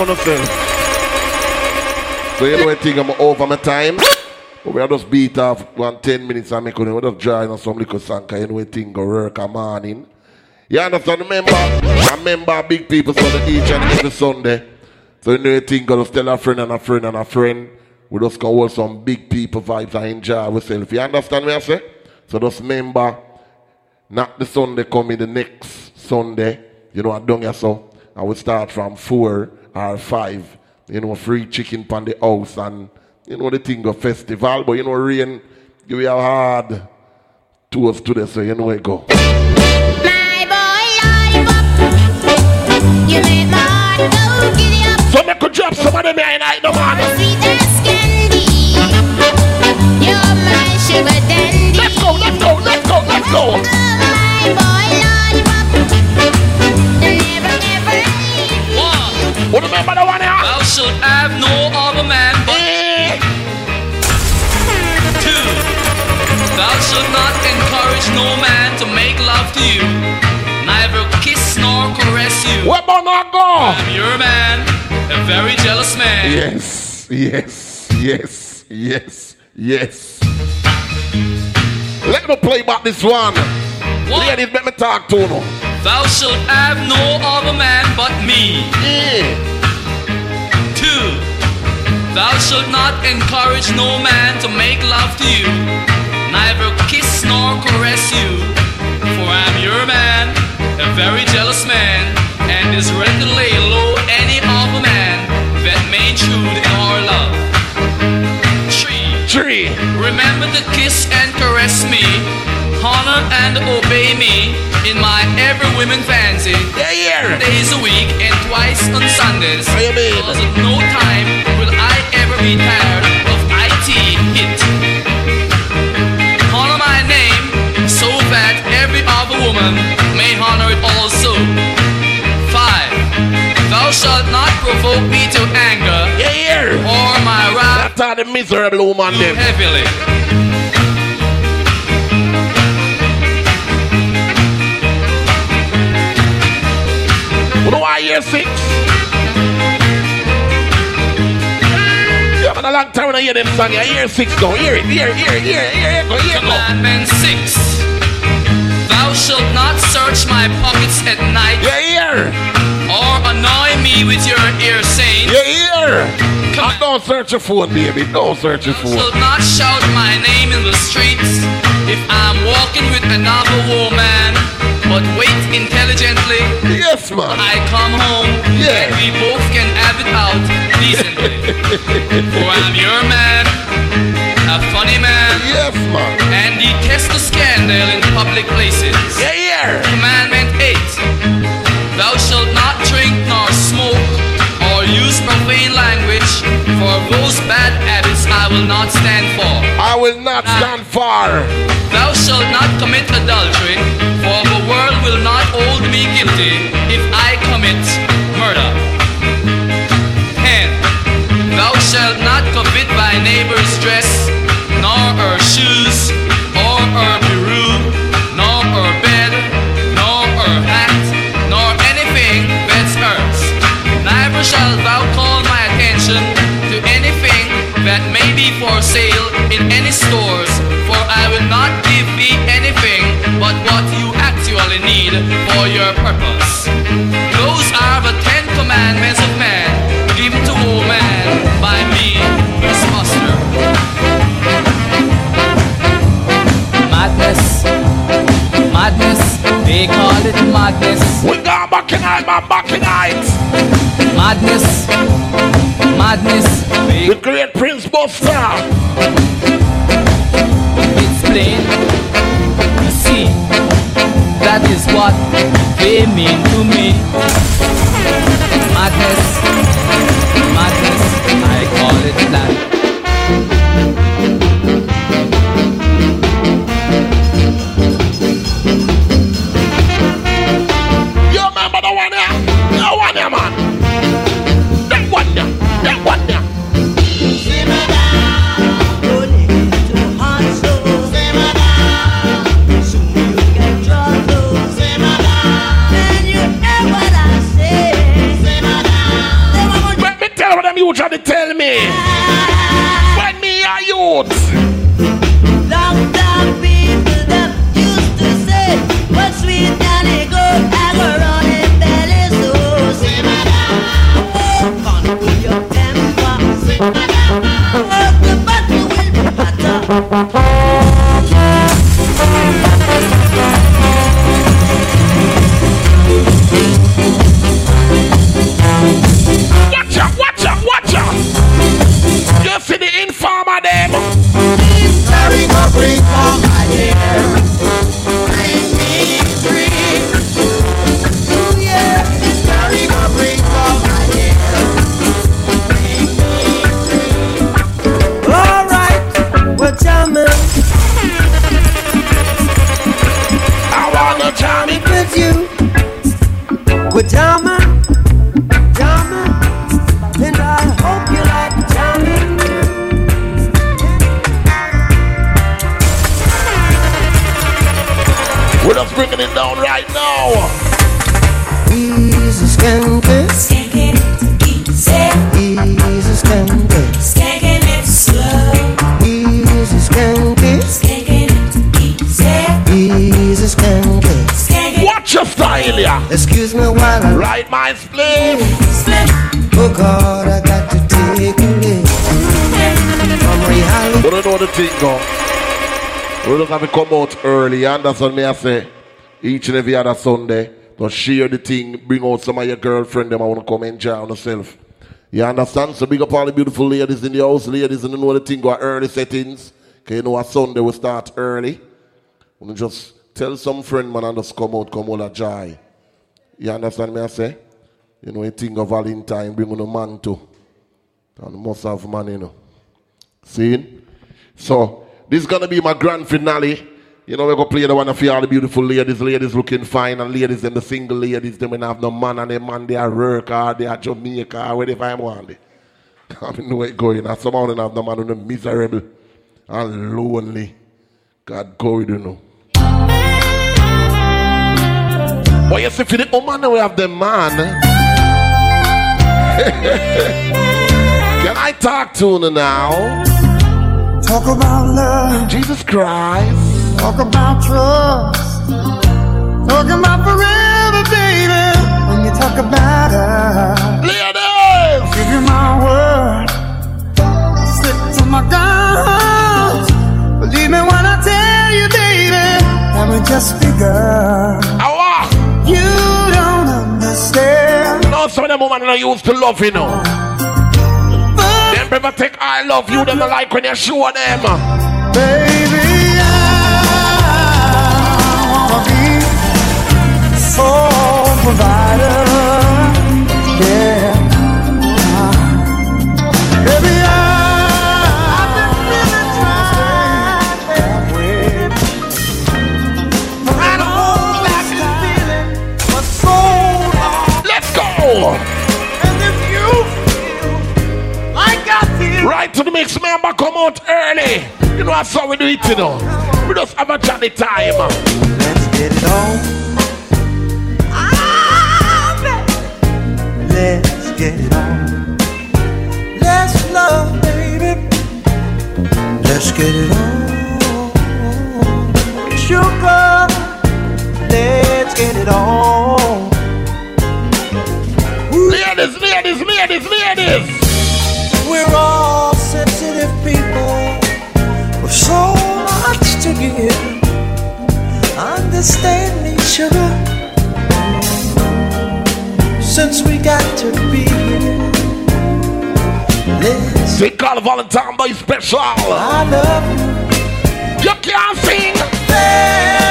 up. Calm on yourself. So you I think I'm over my time. But we are just beat off one 10 minutes and make we just join on some little song you know I think go work a morning. You understand? Remember, remember big people so that each and every Sunday. So you know I think go just tell a friend and a friend and a friend. We just go hold some big people vibes and enjoy ourselves. You understand me I say? So just remember, not the Sunday coming, the next Sunday, you know, I here so. I will start from four or five. You know, free chicken pan the house and you know the thing of festival, but you know rain give you a hard tours to this, so you know where go. My boy, lollipop, you make my heart go giddy up. So make a drop some of them here in night, no man. Sweet as candy, you're my sugar dandy. Let's go, let's go, let's go, let's go. My boy, What remember the one here? Thou shalt have no other man but two. Thou shalt not encourage no man to make love to you, neither kiss nor caress you. Where about not go? I'm your man, a very jealous man. Yes, yes, yes, yes, yes. Let me play back this one. Ladies, let me talk to you. Thou shalt have no other man but me. Two. Thou shalt not encourage no man to make love to you, neither kiss nor caress you. For I'm your man, a very jealous man, and is ready to lay low any other man that may intrude in our love. Three. Three. Remember to kiss and caress me, honor and obey me in my every woman fancy. Yeah, yeah. Days a week and twice on Sundays. What you mean? Because at no time will I ever be tired of IT hit. Honor my name so that every other woman may honor it also. Five. Thou shalt not provoke me to anger. Yeah, yeah. Or my wrath That's how the miserable woman them. heavily. Know why year six? Yeah, been a long time when I hear them song. Yeah, year six go. Hear it, hear it, hear it, hear it, hear it, go, hear it, go. Commandment six. Thou shalt not search my pockets at night. Yeah, here. Or annoy me with your ear saying. Yeah, here. Come ah, don't search your phone, baby. Don't search your phone. Shall not shout my name in the streets if I'm walking with another woman. But wait intelligently. Yes, man. I come home. Yeah. And we both can have it out decently. For oh, I'm your man, a funny man. Yes, man. And detest the scandal in public places. Yeah, yeah. Commandment will not stand for. I will not stand for. Thou shalt not commit adultery, for the world will not hold me guilty if I commit murder. It madness. We got back in night, man, back in night. Madness, madness, The great Prince Buster. it's plain. You see, that is what they mean to me. Madness, madness, I call it that. Just have come out early. You understand me? I say each and every other Sunday. To share the thing, bring out some of your girlfriend them. I want to come enjoy on yourself. You understand? So big up all the beautiful ladies in the house, ladies, and you know the thing go early settings. Cause you know a Sunday we start early. We just tell some friend man and just come out, come all a joy. You understand me? I say, you know, a thing of Valentine, bring on a man too. And must have man, you know. See? So, this is gonna be my grand finale. You know, we're gonna play the one for all the beautiful ladies, ladies looking fine, and ladies and the single ladies, them when have no man and the man they are work or they are Jamaica or wherever I'm want. I mean, where it going. And some of them have no man who miserable and lonely. God going, you know. But you see, for the woman we have the man. Can I talk to you now? Talk about love. Jesus Christ. Talk about trust. Talk about forever, baby. When you talk about her. Ladies! Give you my word. Stick to my guns. Believe me when I tell you, baby. That we just begun. Awa! You don't understand. Know, some of them women are used to love, you know. Never take I love you, them like when you show them. Baby, invite to the mix member come out early. You know that's how we do it, you know. We just have a jolly time. Let's get it on. Ah, let's get it on. Let's love, baby. Let's get it on. Sugar, let's get it on. Ladies, ladies, ladies, ladies. We're all of people with so much to give. Each other since we got to be here. Special. I love you. You can't sing.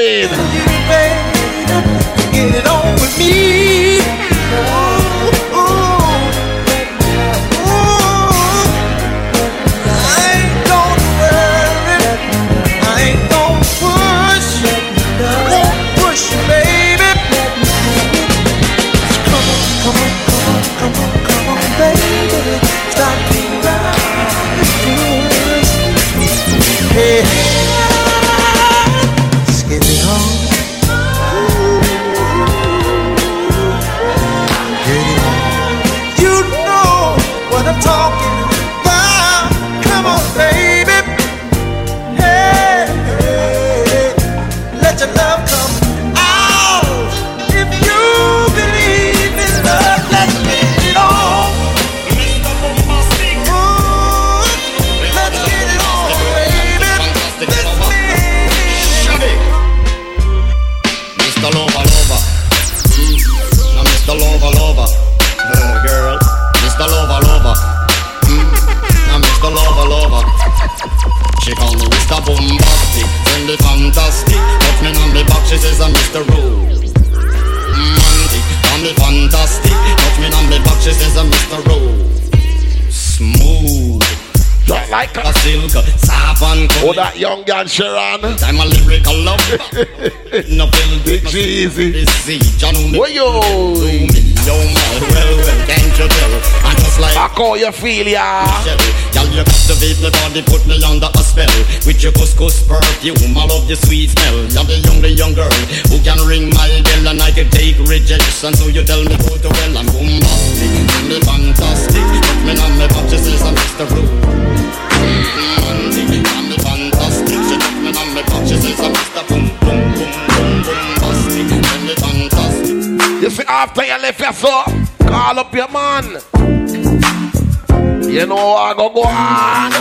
Oh, on the back. She says I'm Mr. Rose. Smooth. Just like a silk, soft and Oh, that young girl Sharon. I'm a lyrical love. no feel Big Jeezy. Where Where you? Yo, well, well, can't you tell? I'm just like I call you feel ya. Girl, you captivate my body, put me under a spell With your khus khus perfume, I love your sweet smell You're the young, the young girl Who can ring my bell and I can take rejection So you tell me go to well, I'm bombastic I'm fantastic Put me on my. Rude Romantic, I'm the fantastic She took me on my says I'm Mr. Boom, boom, boom, boom, bombastic I'm the fantastic You see, after you left your so, call up your man. You know I go go on.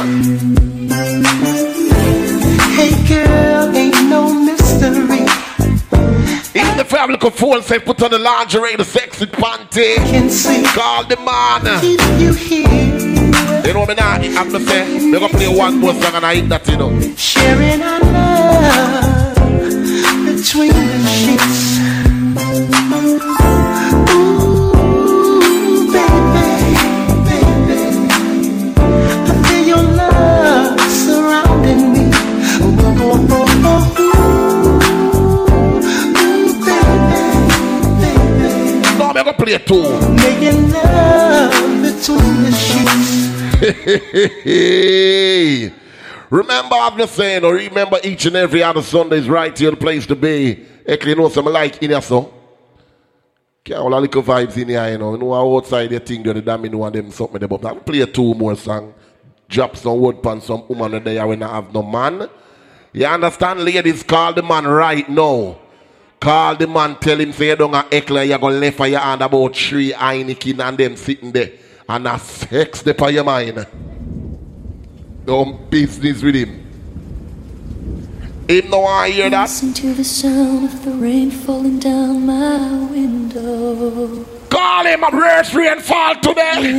Girl, ain't no mystery. Even the family could phone say put on the lingerie, the sexy panty. Can see. Call the man. Keep you here. You know me now, I'm gonna say, we're gonna play one more song and I hit that, you know. Sharing our love between the sheets. Gonna play two. ooh. Making love between the sheets. remember, I'm just saying, or remember each and every other Sunday is right here, the place to be. Actually, you know, some like in here, so. Can't all a little vibes in here, you know. You know, outside think they're the damn, you know, them something there. But I'll play two more songs. Drop some word pan some woman there when I have no man. You understand, ladies? Call the man right now. Call the man, tell him, say you don't have you're going to left for your hand about three Heineken and them sitting there. And a sex there for your mind. Don't business with him. Him no want hear that. Listen to the sound of the rain falling down my window. Call him a worse rainfall today.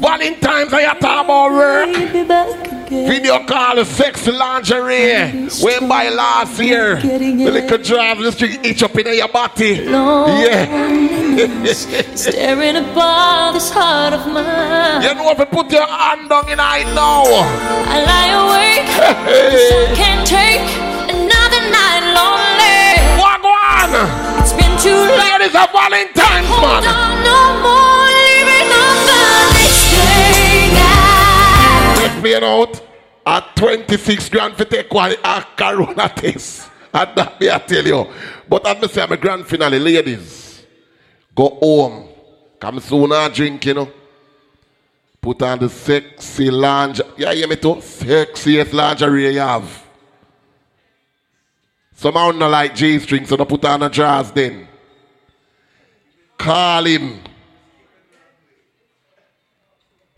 Valentine's I have about work. Video call the sexy lingerie. When by last year. The little drive the street itch up in your body. Yeah. Staring above this heart of mine. You know if you put your hand down in I know. I lie awake. I can't take another night lonely. Wagwan. It's been too long. Ladies of Valentine's, Hold man. on, no more leaving on day now. Me out at 26 grand for take one a corona test. And that me I tell you. But I'm say I'm a grand finale, ladies. Go home. Come soon I drink, you know. Put on the sexy lingerie. Yeah, hear me too? Sexiest lingerie you have. Somehow not like G string, so don't put on a jazz then. Call him.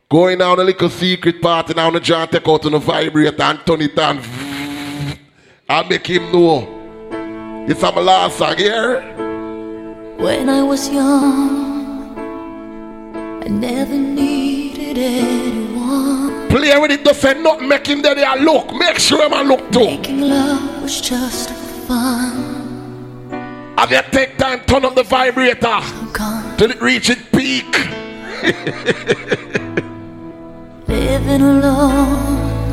Going down a little secret party now, the jar take out on the vibrator and turn it on. I make him know. It's my last song here. When I was young, I never needed anyone. Play with it, don't say nothing, make him there, there look. Make sure I look too. Making love was just Have you take time, turn up the vibrator till it reaches peak. Living alone,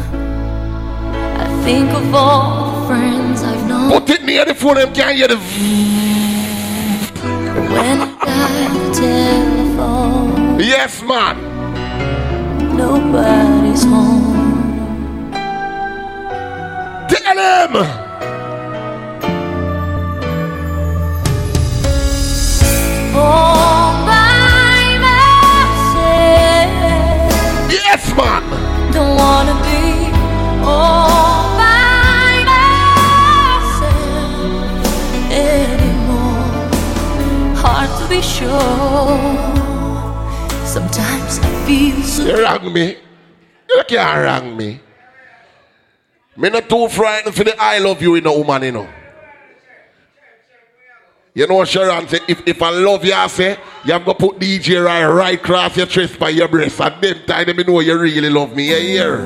I think of all the friends I've known. Put it near the phone, them can't hear the. When I telephone, Yes, man. nobody's home. Tell him. All by myself. Yes, man. Don't wanna be all by myself anymore. Hard to be sure. Sometimes I feel so. You wrong me. You can't wrong me. Me not too frightened for the I love you in a woman, you know. You know, what Sharon say, if, if I love you, I say, you have to put DJ right, right across your chest by your breast. At them time, me know you really love me. You hear?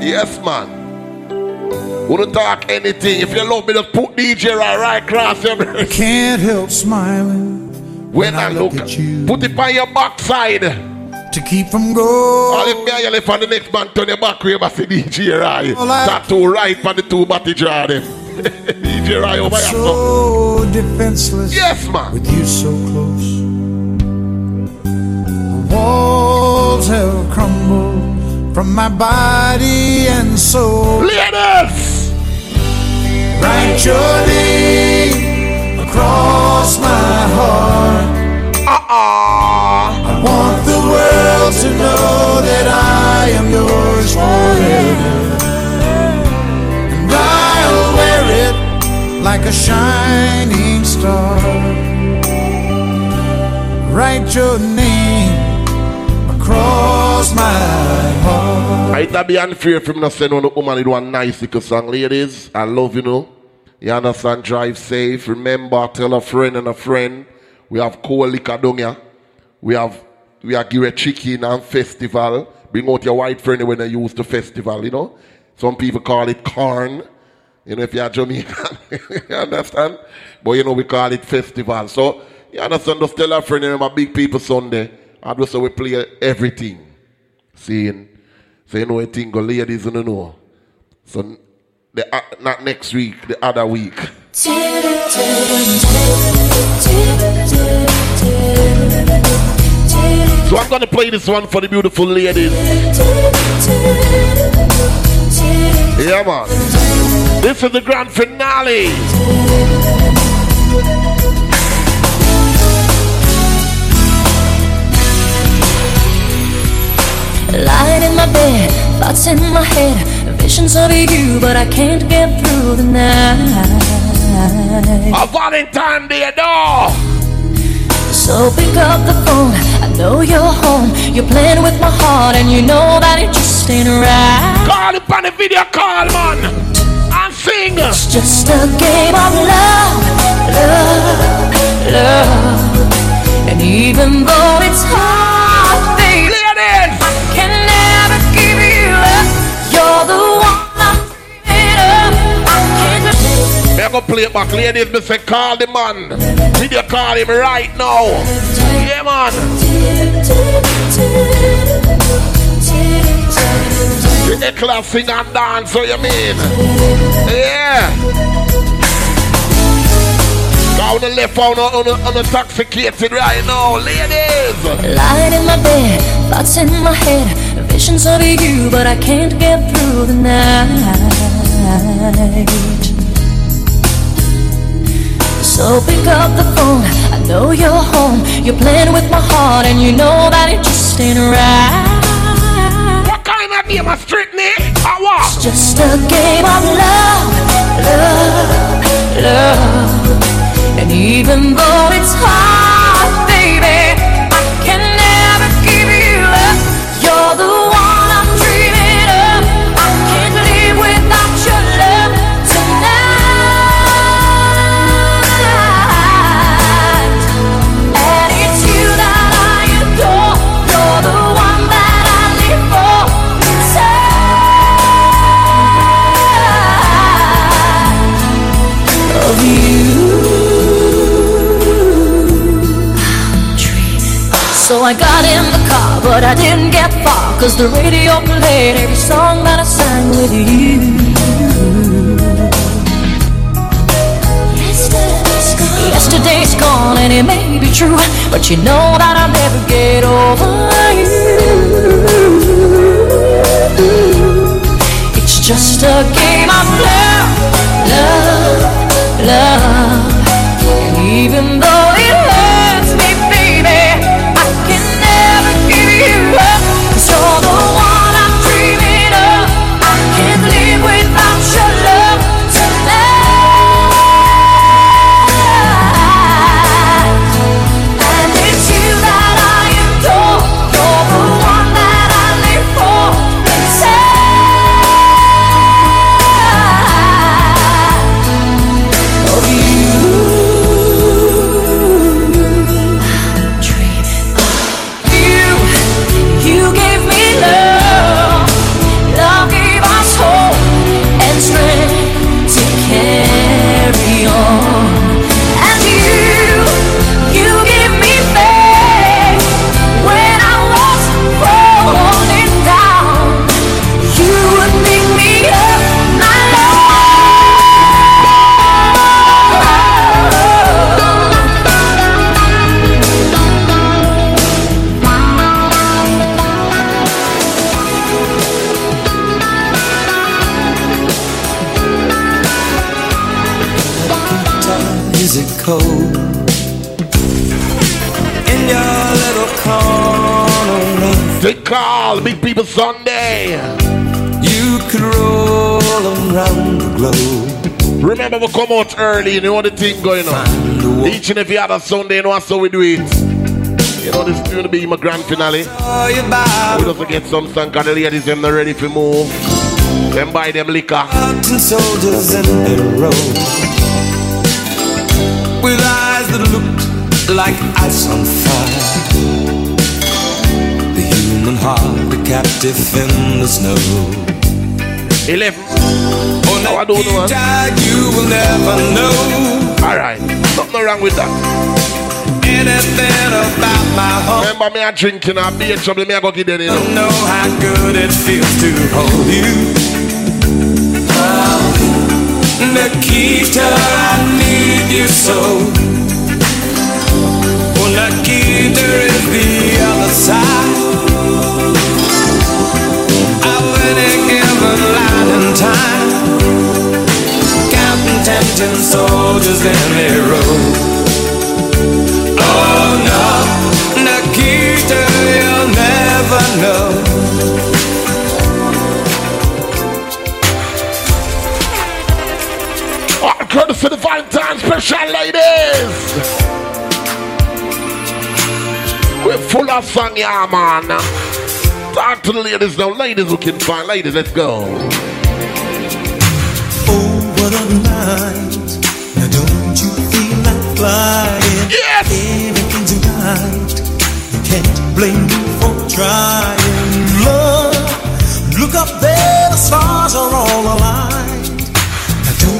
Yes, man. Wouldn't talk anything. If you love me, just put DJ right, right across your breast. Can't help smiling When I look at you. Put it by your backside. to keep from going. All if me and you left on the next man, turn your back way, but see DJ right. I- Tattoo right for the two body draw them. DJ right over here. so. Defenseless. Yes, man. With you so close. The walls have crumbled from my body and soul. Ladies! Write your name across my heart. Uh-uh. I want the world to know that I am yours forever. Like a shining star. Write your name across my heart. I to be unfair from not saying on the woman it one nice little song. Ladies, I love you know. You understand? Drive safe. Remember, tell a friend and a friend. We have down here. We have we are give a chicken and festival. Bring out your white friend when they use the festival, you know. Some people call it corn. You know, if you're Jamaican, you understand? But you know, we call it festival. So, you understand? Just tell a friend, you know, big people Sunday. And just so we play everything. Seeing. So, you know, a thing, go ladies, you know. So, the, uh, not next week, the other week. So, I'm going to play this one for the beautiful ladies. Yeah, man. This is the grand finale. Lying in my bed, thoughts in my head, visions of you, but I can't get through the night. A Valentine Day, no. So pick up the phone, I know you're home. You're playing with my heart, and you know that it just ain't right. Call it on the video call, man. And sing. It's just a game of love, love, love. And even though it's hard, play ladies. Me say call the man. Video call him right now. Yeah, man. The class sing and dance, so you mean? Yeah. Down the left on on on intoxicated right now, ladies. Lying in my bed, thoughts in my head, visions of you, but I can't get through the night. So pick up the phone. I know you're home. You're playing with my heart, and you know that it just ain't right. What kind of game of street name? I what? It's just a game of love, love, love. And even though it's hard, baby, So I got in the car, but I didn't get far Cause the radio played every song that I sang with you. Yesterday's gone. And it may be true But you know that I'll never get over you. It's just a game of love, love, love. And even though People Sunday. You could roll around the globe. Remember, we come out early, you know the thing going on. Each and every other Sunday, you know how we do it. You know, this is going to be my grand finale. We just get some sun, because the ladies, them not ready for move. Them buy them liquor. Soldiers in their row with eyes that look like ice on fire. Human heart, a captive in the snow. 11. Oh, no, I don't know. You will never know. Alright, nothing wrong with that. Anything about my home. Remember me a drinking I a beer trouble, me a go give them, you know. know how good it feels to hold you. Nikita, I need you so. Nikita is the other side. Time. Counting ten soldiers in a row. Oh no, Nikita, you'll never know. Oh, courtesy the Valentine special, ladies. We're full of song, yeah, man. Talk to the ladies now. Ladies can find ladies, let's go. What a night. Now don't you feel like flying? Yes! Everything's right. You can't blame me for trying. Love, look up there, the stars are all aligned.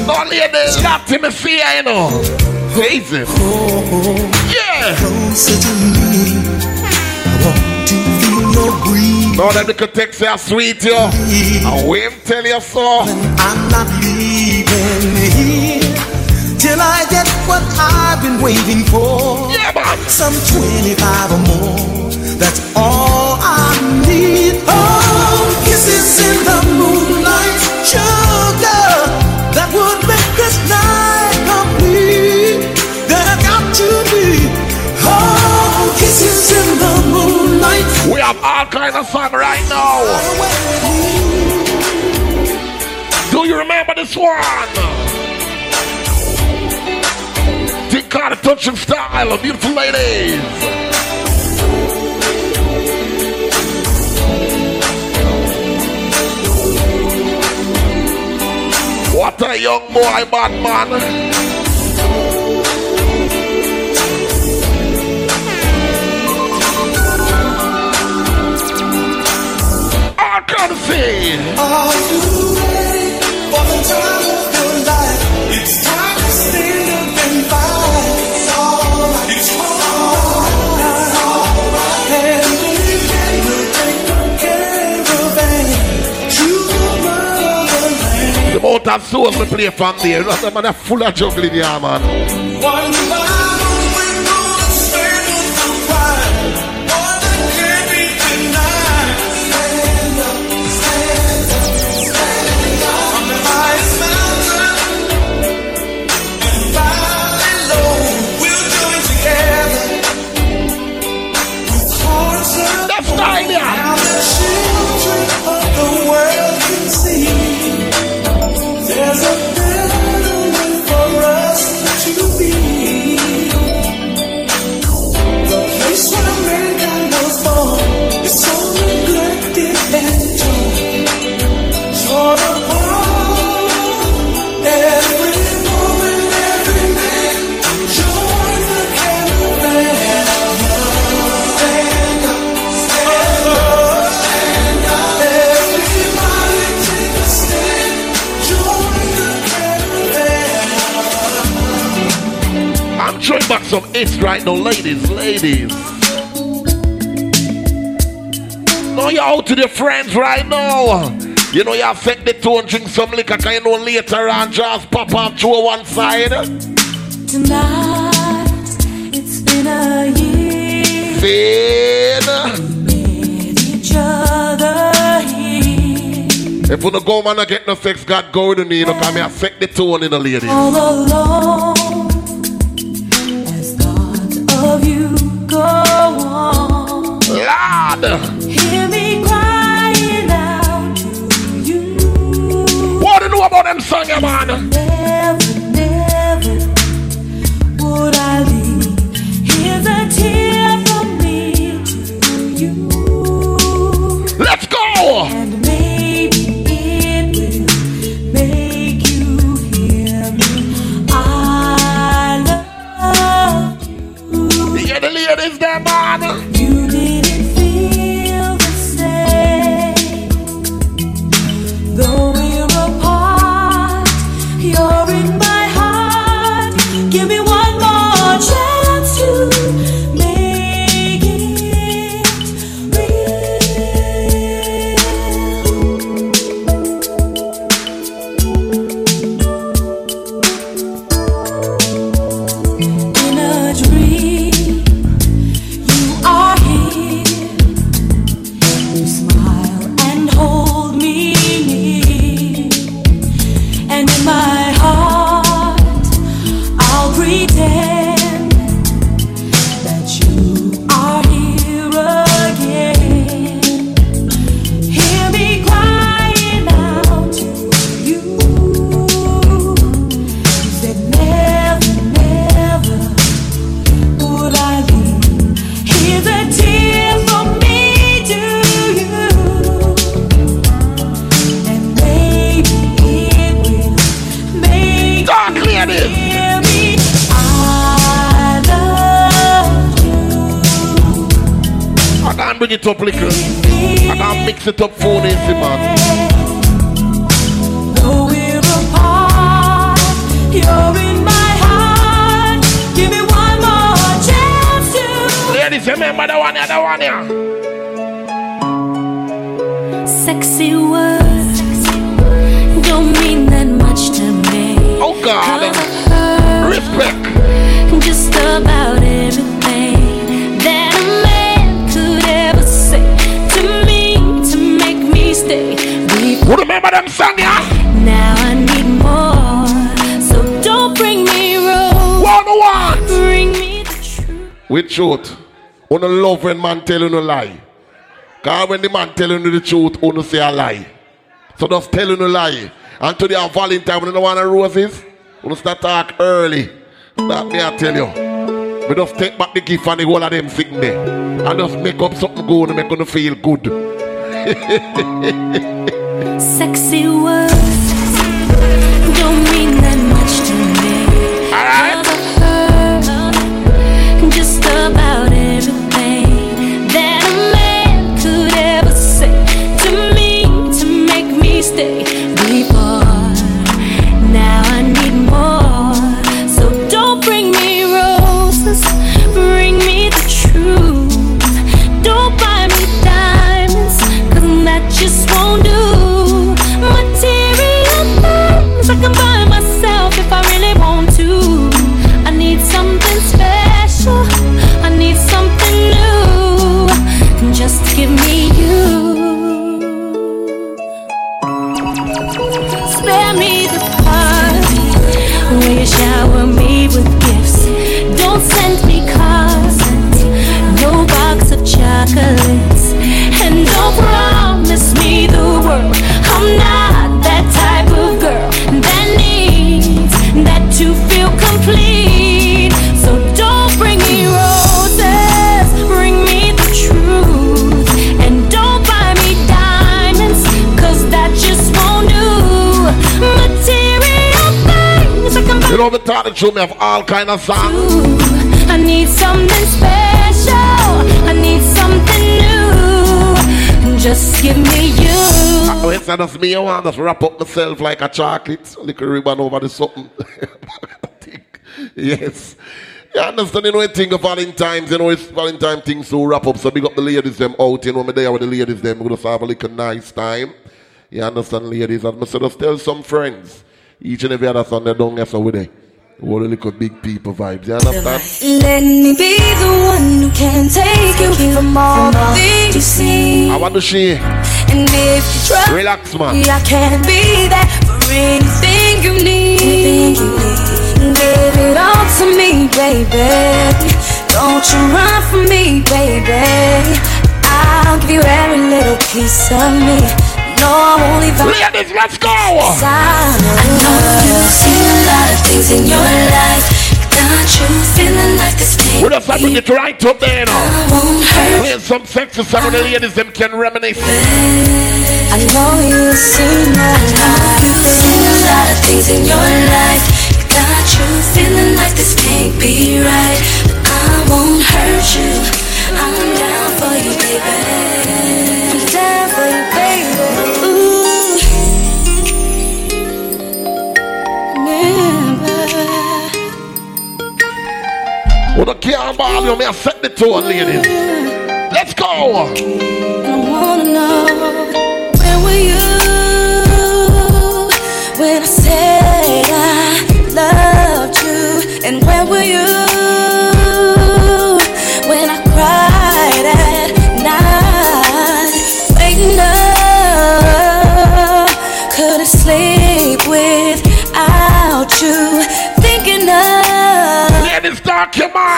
No ladies, locked in the fear, you know. Crazy. Yeah. Closer to me. I want to feel your breeze. That little text say how sweet you. I will tell you so. I'm not here till I get what I've been waiting for. Yeah, man. Some 25 or more. That's all I need. Oh, kisses in the moonlight, sugar. That would make this night complete. There got to be. Oh, kisses in the moonlight. We have all kind of fun right now. Do you remember this one? Kind of touch and style of beautiful ladies. What a young boy, bad man. I can see. Are you ready for the time amount of souls we play from there, not the man full of juggling, yeah, man. One throwing back some hits right now, ladies, ladies. Know you're out to the friends right now. You know you affect the tone, drink some liquor, cause you know later on just pop up to one side. Tonight, it's been a year. Fade. Each other here. If you don't go man, I get no sex, God go with me, you know, cause me affect the tone in the ladies. all alone Lord! Hear me crying out to you. What do you know about them song, yeah, man? Never, never would I leave. Here's a tear from me to you. Let's go! And maybe it will make you hear me. I love you. Yeah, the ladies there, man. Though up little. I can't mix it up for this, man. Though we're apart, you're in my heart. Give me one more chance to. Ladies, remember the one, the one, yeah. Sexy words don't mean that much to me. Oh, God. Respect. Just about everything With truth. Wanna love when man telling a lie. Cause when the man telling you the truth, you say a lie. So just telling a lie. And today on Valentine, you don't want roses, you start talk early. That me I tell you. We just take back the gift and the whole of them thing there. And just make up something good and make them feel good. Sexy words Me cards, no box of chocolates, You know me talking to me of all kind of songs. I need something special. I need something new. Just give me you. Oh, it's just me, I want to just wrap up myself like a chocolate. Little ribbon over the something. yes. You understand, you know, a think of Valentine's, you know, it's Valentine things to wrap up. So big up the ladies them out, you know, me there with the ladies them. We're going to have a little nice time. You understand, ladies? And I said, just tell some friends. Each and every other Sunday, don't mess with it. What a little big people vibes. You understand? Let me be the one who can take you from all the things you see. I want to see. And if you try, Relax, man. I can be there for anything you need. Give it all to me, baby. Don't you run from me, baby. I'll give you every little piece of me. I leave out. Ladies, let's go! I know you've seen a lot of things in your life. Got you feeling like this thing. We're just having it right up there now. Playing some sexy song with the ladies, them can reminisce. I know you've seen a lot. You've seen a lot of things in your life. Got you feeling like this can't be right. But I won't hurt you. I'm down for you, baby. The can't ball you, me I the tone, ladies. Let's go!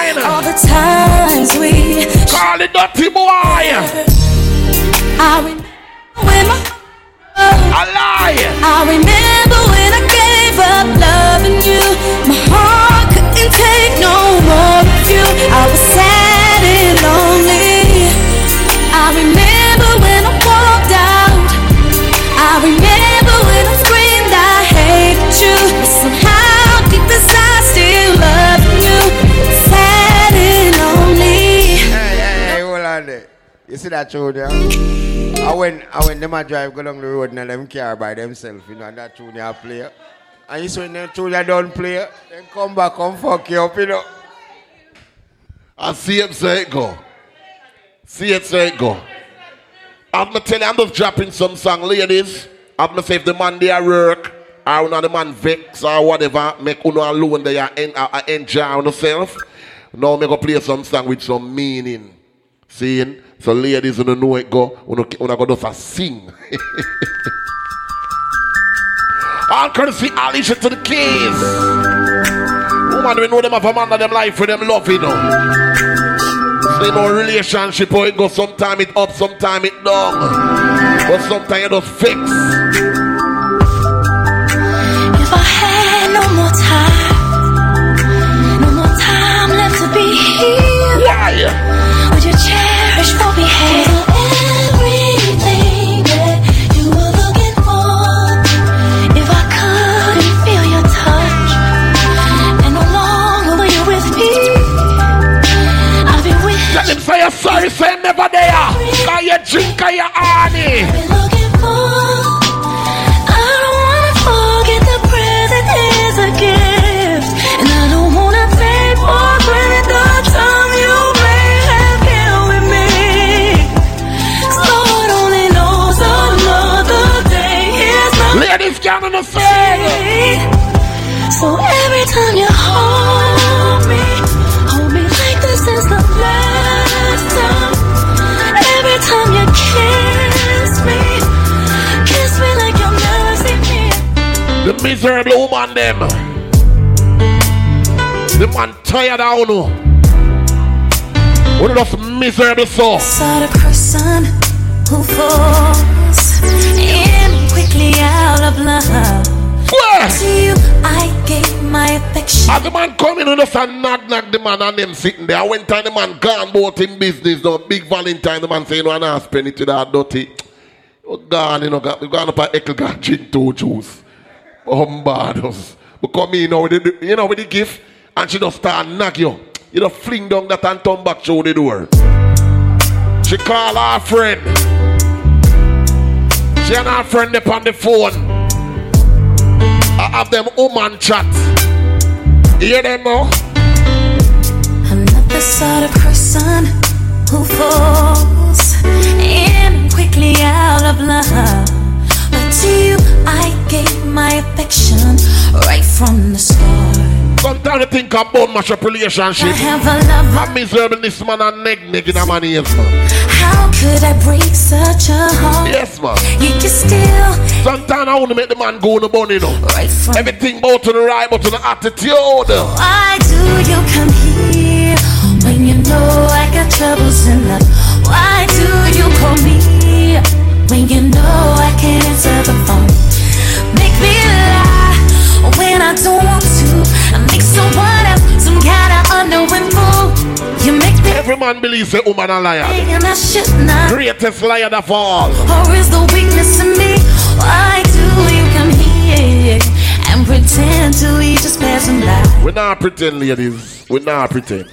Mind. all the times we Call it dirty boy. I remember when my A lie. I remember See that tune there? I when I when them a drive go down the road and them car by themselves, you know, and that tune you play. And you when them tune you don't play, then come back and fuck you up, you know. I see it say it go. See it say it go. I'm gonna tell you, I'm just dropping some song, ladies. I'm gonna say if the man there work, or not the man vex or whatever, make uno alone there and uh, enjoy yourself. Now me go play some song with some meaning. Seeing? So ladies you know it go, uno, uno go just a sing. All courtesy, issue to the keys. Woman, we know them have a man of them life for them love, you know. You know, relationship, how it goes, sometime it up, sometime it down. But sometimes you just fix. If I had no more time, no more time left to be here. Why? Say you're sorry, say I'm never there. Cause you drink and you honey. looking for. I don't wanna forget miserable woman them. The man tired of you. Oh. One of those miserable so. Saw the person who falls in quickly out of love. To you, I gave my affection. As the man come in just a knock knock the man and them sitting there. When time the man gone about him business, no big Valentine, the man say, you know, and I spend it to that dirty. Oh, gone, you know, got, we gone up at Eckle, got drink two juice. Bombardos. We come in, you know, with the, you know, with the gift, and she just start knock you. You know, fling down that and turn back through the door. She call her friend. She and her friend up on the phone. I have them woman chat. You hear them now? I'm not the sort of person who falls in quickly out of love. To you, I gave my affection right from the start. Sometimes I think about up relationship. I have a lover. I'm miserable this man and neck in a man ears, man. How could I break such a heart? Yes, man. You can still Sometimes I want to make the man go in the bunny, you know. right from Everything about to the right, but to the attitude. Why do you come here when you know I got troubles in life? Why do you call me when you know I can't answer the phone? Make me lie when I don't want to. I make someone else some kind of unknowing fool. You make me Every man believes a woman a liar. and I should not. Greatest liar of all. Or is the weakness in me? Why do you come here and pretend to be just passing by? We're not pretend, ladies. We're not pretend.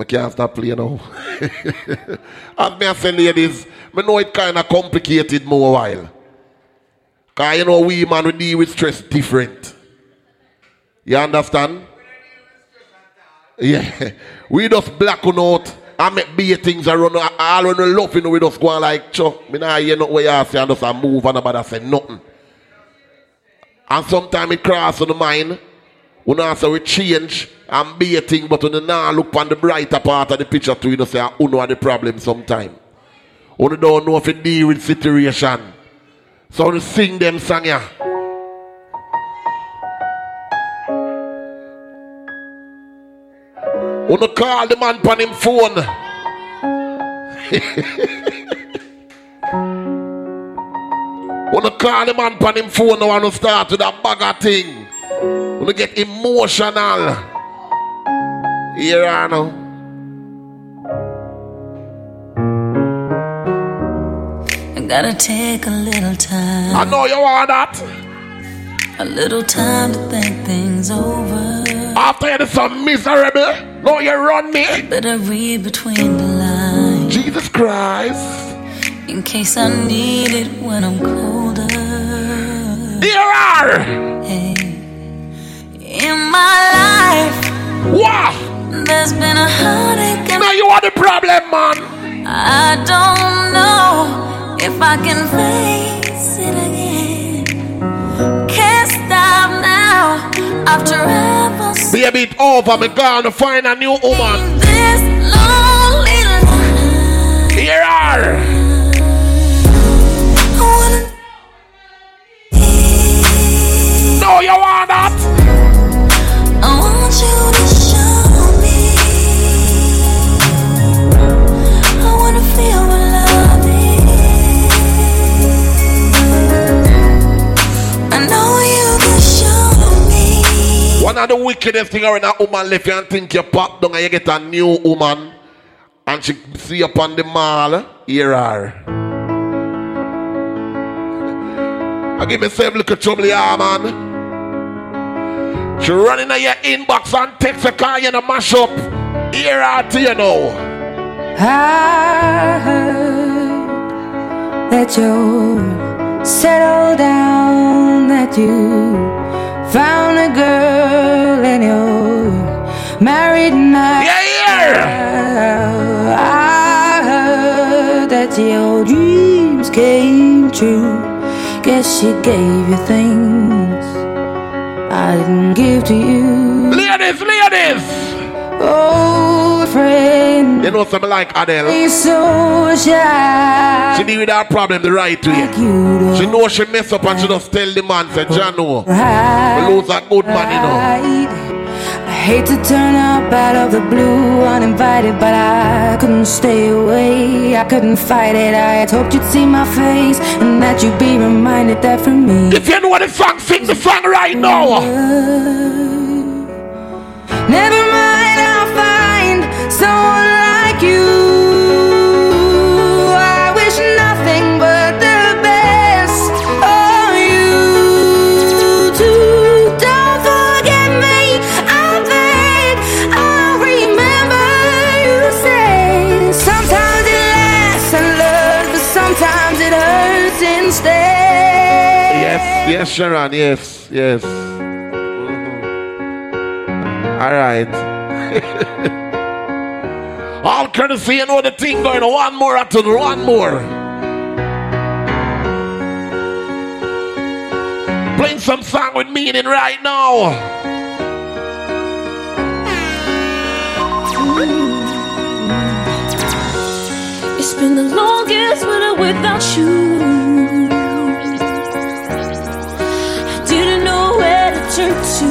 I can't stop playing now. As me I say, ladies, me know it kind of complicated more while. Cause you know we man we deal with stress different. You understand? Yeah. We just black on out I make be things around all when we love you know, we just go on like chuck. Me nah hear nothing where you say and just a move and nobody say nothing. And sometimes it cross on the mind. We not say we change and be a thing, but we now look on the brighter part of the picture too, you know, say, who know the problem sometime. We don't know if it deal with situation. So we sing them song yeah. Wanna call the man on him phone. Wanna call the man on him phone now and start with a bag thing. Wanna get emotional. Here I know. I gotta take a little time. I know you want that. A little time to think things over. After you're so miserable, no, you run me. Better read between the lines. Jesus Christ. In case I need it when I'm colder. Here are. Hey. In my life. Wow. There's been a heartache. Now you are the problem, man. I don't know if I can face it again. Can't stop now after ever Baby, it over. Me gonna find a new woman. this lonely life. Here are. No, you want that? One of the wickedest thing around that woman left you and think you pop down and you get a new woman and she see upon the mall, here are. I give myself a little trouble yeah man. She running in your inbox and text a car in a mash up. Here are to you know. I heard that you settled down, that you found a girl and you're married now. Yeah, I heard that your dreams came true. Guess she gave you things I didn't give to you. Ladies, ladies! Oh, friend. You know something like Adele. He's so shy. She deal with that problem the right way. She know she mess up and she just tell the man, say, John, no. Right. We lose a good man, you know. I hate to turn up out of the blue uninvited, but I couldn't stay away. I couldn't fight it. I had hoped you'd see my face and that you'd be reminded that for me. If you know what the song, sing the song right now. Never Yes, yes, Sharon, yes, yes. Mm-hmm. All right. All courtesy, you know the thing going. One more after one more. Playing some song with meaning right now. It's been the longest winter without you. I didn't know where to turn to.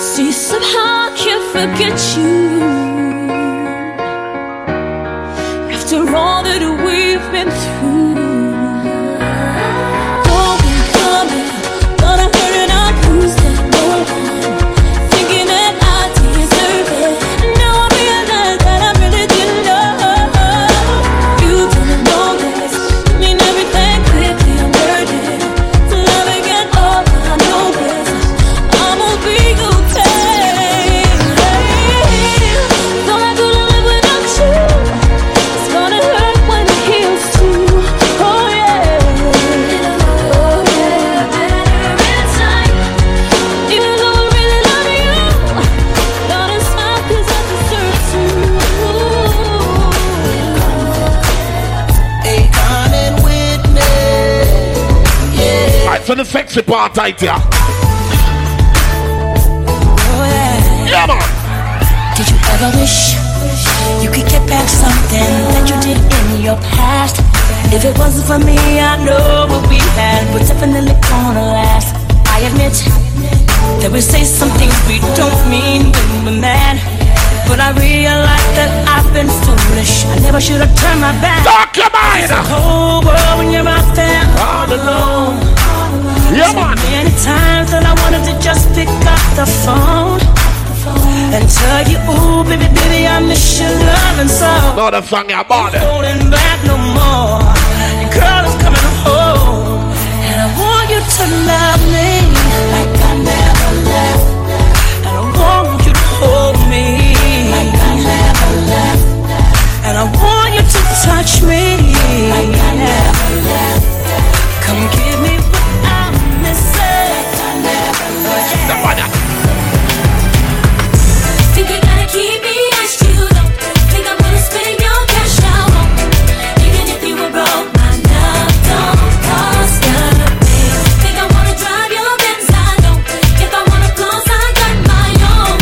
See, somehow forget you. After all that we've been through. The sexy part right here. Oh, yeah. Yeah, man. Did you ever wish you could get back something that you did in your past? If it wasn't for me, I know what we had was definitely gonna last. I admit that we say some things we don't mean when we're mad. But I realize that I've been foolish. I never should have turned my back. Talk your mind. It's a whole world when you're out there all alone. Yeah, man. Many times that I wanted to just pick up the phone and tell you, ooh, baby, baby, I miss your loving so. No, the song you bought it. Holding back no more. Your girl is coming home, and I want you to love me like I never left. And I want you to hold me like I never left. And I want you to touch me like I never left. Come give rolled up and spend your cash out. Even if you were broke, my love don't cost a thing. Think I wanna drive your Benz, I don't. Think I wanna close, I got my own.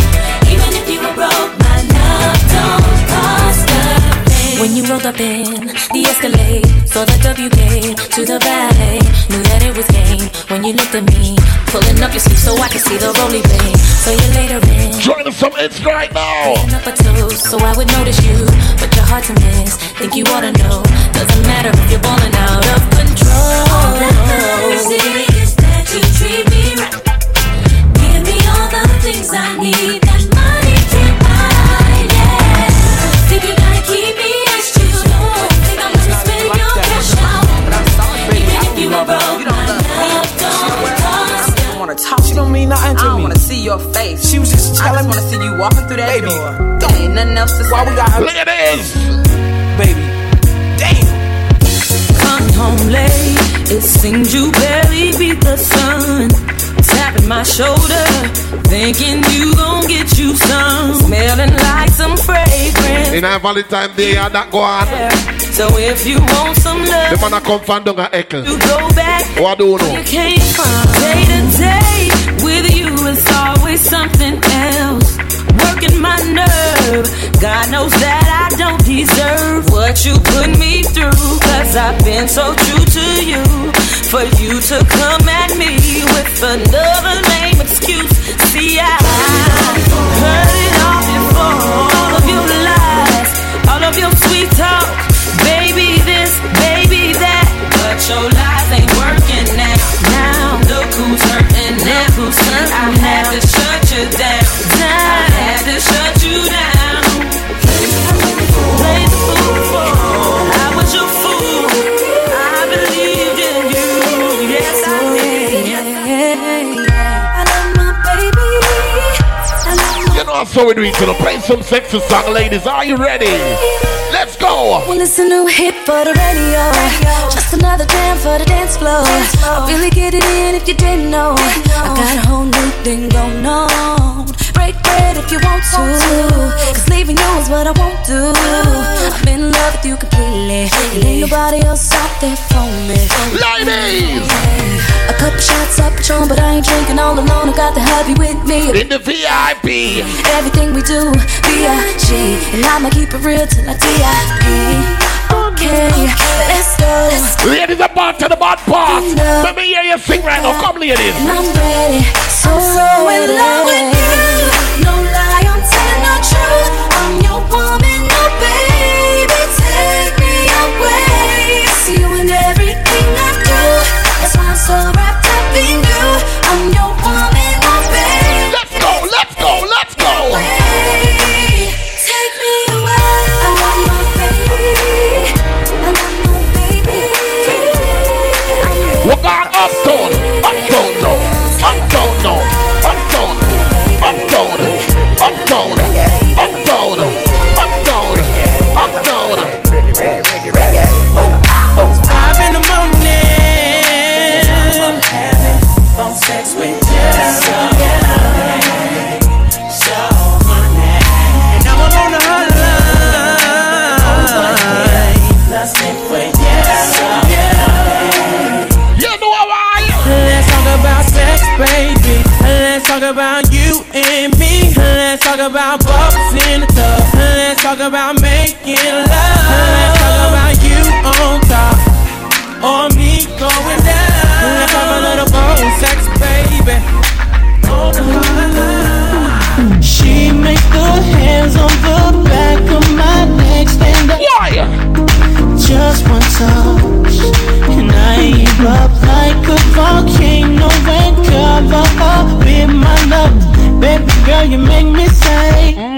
Even if you were broke, my love don't cost a thing. When you roll up in the Escalade, saw the WK to the valet, knew that it was game. When you looked at me, pulling up your sleeve so I could see the rolly blade. So you later in. Join us some hits right now. Up a toast, so I would notice you, but you're hard to miss. Think you ought to know. Doesn't matter if you're balling out of control. All that matters is that you treat me right. Give me all the things I need that money Even if you were broke, my love don't cost. don't wanna talk. She don't mean nothing to me. I don't wanna see your face. She was just telling I just wanna see you walking through that Baby, door. There ain't nothing else to say. Why we got her? Look at this. Baby. Damn. Come home late, it seems you barely beat the sun. Tapping my shoulder, thinking you gon' get you some. Smelling like some fragrance. In a Valentine Day, and that go on. So if you want some The love, man a come from down a echo. you go back What do you where you know? came from. Day to day, with you it's always something else. Working my nerve, God knows that I don't deserve what you put me through. Cause I've been so true to you. For you to come at me with another lame excuse. See, I heard it all before. All of your lies, all of your sweet talk. Baby this, baby that. But your lies ain't working now. Now, look who's hurting now. Who's hurt? I had to shut you down. I had to shut you down. Play the fool for. I was your fool. I believed in you. Yes, I did. I love my baby. I love You know how we do it. So play some sexy song, ladies. Are you ready? Let's. Well, it's a new hit for the radio. Just another jam for the dance floor. I really get it in if you didn't know. I got a whole new thing going on. Break bread if you want to. Cause leaving you is what I won't do. I'm in love with you completely. And ain't nobody else out there for me. Ladies! A couple shots of Patron, but I ain't drinking all alone. I got the you with me. In the VIP. Everything we do, B.I.G. And I'ma keep it real till I D.I.P. Okay, let's go. Ladies, the bad to the bad part. Let me hear you sing right now. Come, ladies. And I'm ready, so, so in love with you. No lie, I'm telling the truth. I'm your woman, no baby. Take me away. See you in everything I do. That's why I'm so about bubbles in the tub. Let's talk about making love. Let's talk about you on top or me going down. Let's have a little phone sex, baby. On the. She makes the hands on the back of my neck stand up. Why? Just one touch, and I erupt like a volcano girl, you make me say,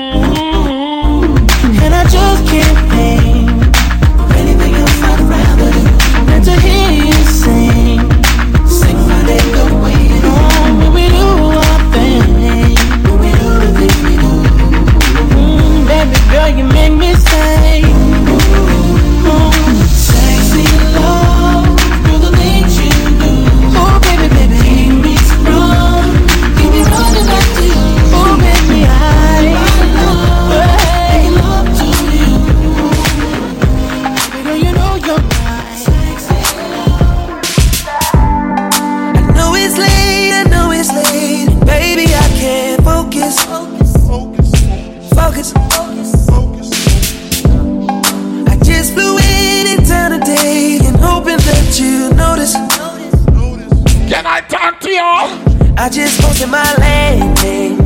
I just posted my landing.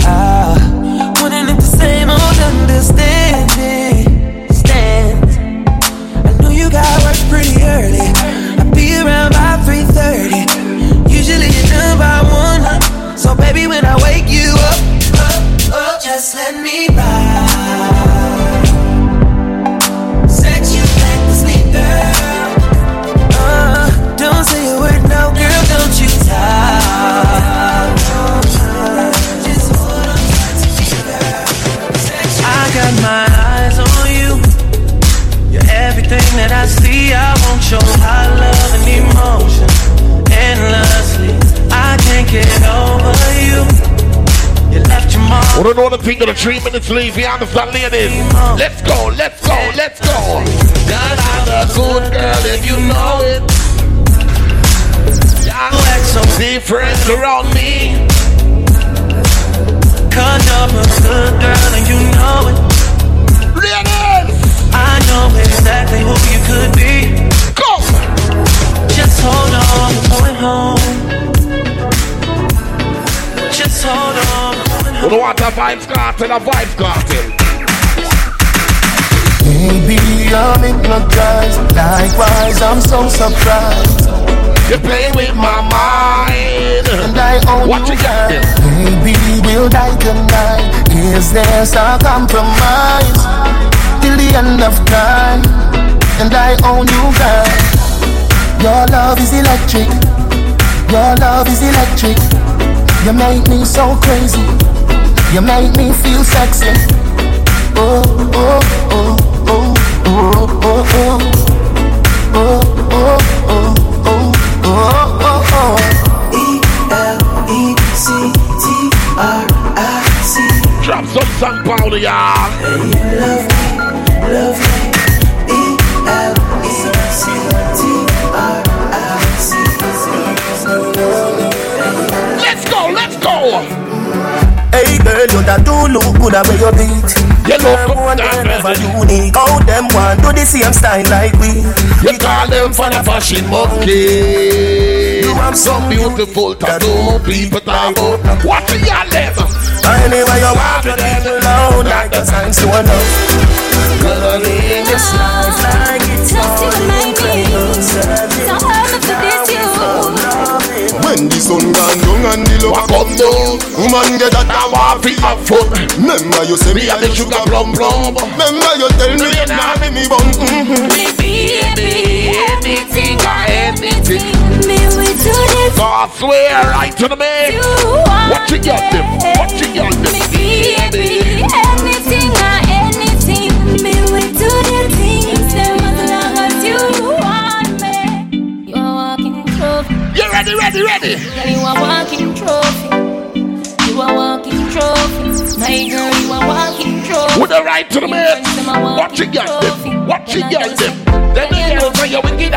Ah, wondering if the same old understanding We don't know the thing the three minutes leave. You understand, ladies? Let's go, let's go, let's go. I'm a good girl if you know it. You act so different around me. Cause you're a good girl and you know it. Ladies! I know exactly who you could be. Go! Just hold on, going home. Just hold on, We don't want a vibes cartel, a vibes cartel. Baby, I'm hypnotized. Likewise, I'm so surprised. You play with my mind. And I own What you got. Baby, we'll die tonight. Is there some compromise? Till the end of time. And I own you guys. Your love is electric. Your love is electric. You make me so crazy. You make me feel sexy. Oh, oh, oh, oh, oh, oh, oh. Oh, oh, oh, oh, oh, oh, oh. E-L-E-C-T-R-I-C. Drop some song powder, y'all. Love me, love me. You that do look good at where you beat. You look Girl, one good, girl damn, never damn. unique. How them want do the same style like we? You call them for the fashion monkey. You have Some beautiful tattoo people talk about. What do y'all them? Anyway, you walk you them alone like the signs to enough. Girl, in this life like it's Just to all remind me, When the sun gone down and the love come down Woman get that Now I feel my foot. Remember you say me a the sugar plum plum Remember you tell me you nah me mm-hmm. me bun. Baby, anything or anything, me we do this. So I swear right to the man. What you got them? What you got them? Baby, ready, ready, ready? girl. You are walking trophy. You are walking trophy, my girl. You are walking trophy. With the right to the man. What you got them? What you got them? Then the girls say you wicked,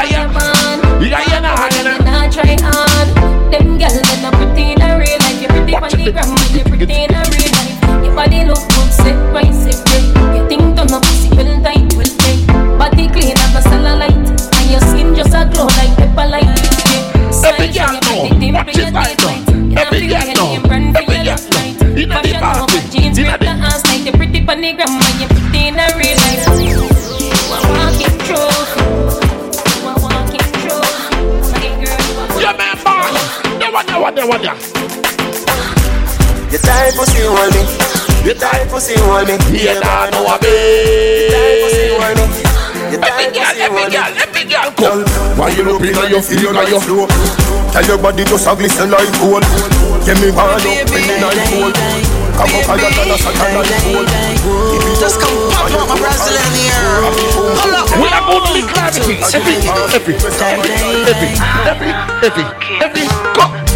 pussy hold me Yeah, nah, know a tight pussy hold me You Every girl, pussy every hold me girl, every girl come. Why you look in your feel like your flow Tell your body just a glisten like gold. Give me one up when the night cold Come up higher than a satellite pole Just come pop up my Brazilian here. Hold up. We are going to be clarity. Every, every, every, every, every, every, go.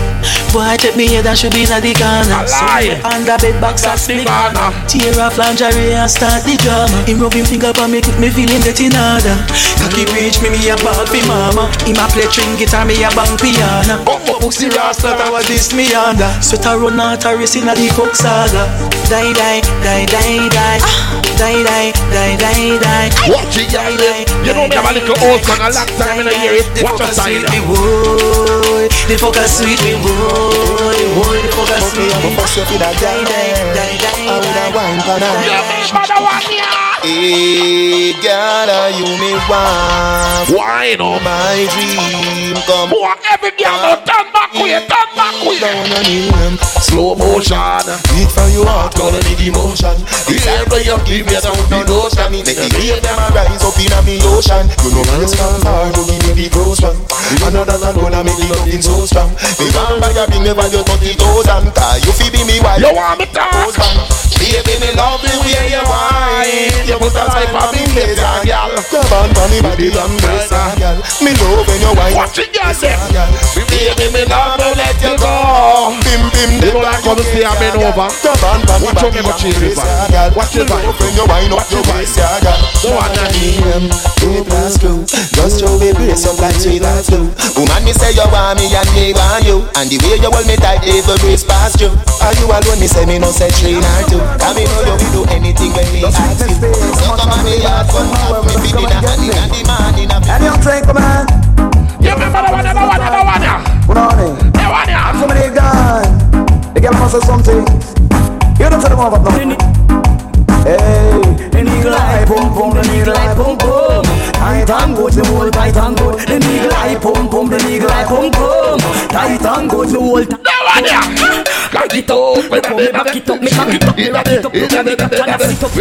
Boy, take me here, that should be in the corner. A lie. Under bed box of That's the split. corner. Tear off lingerie and start the drama. Him rub him finger on me, keep me feeling get in order. Cocky reach me, me a ball fi mama. Him a play string guitar, me a bang piano. Oh, oh, oh. Pussy rasta, that was this me under. Sweat a run out a race in a the coke saga. Die, die, die, die, die. Ah. Die, die, die, die, die. Watch it, y'all. You know me have a little old song a long time in a hear it. Watch your side. Me boy, the fucker sweet me boy, for for one? Hey, oh. girl, you? My come every girl turn back turn back Slow motion. Beat from your heart, gonna need emotion where you give me down the. Make the wave them rise up in a me ocean You know me from far to give the close one Another than gonna make the loving so strong Me want a never you thirty thousand Cause you feel be me wife You want me husband Baby me love the way you wine You put a type of me on girl Grab on for me body and ah, girl. Me love when you wine. Watch it, girl. Baby, me love to let you go. Bim bim, don't like come see I'm over. Come on, out, me change this one. girl. Watch it, Me when you wine up Watch your it, waist. Don't that. DM, two plus two. Just show me up like three plus two. Woman, me say you want me and me want you, and the way you hold me tight, even brace past you. Are you alone? Me say me no say three nor two. Come me know you will do anything when me ask you. So come on, me yard, come have me fi dinner, and the and the man in a And young train come on. You remember the one, the one, the one, the Good morning. The one, yeah. Somebody gone. The girl must have something. You don't tell them over now. Hey, the eagle eye pum pum, the eagle eye pum pum. Tight and good, the whole tight and good. The eagle eye pum pum, the eagle eye pum pum. Tight and good, the whole tight. The one, yeah. Back it up, me me back it up, me cock it up, me rock it up, me rock it up, and I sit up.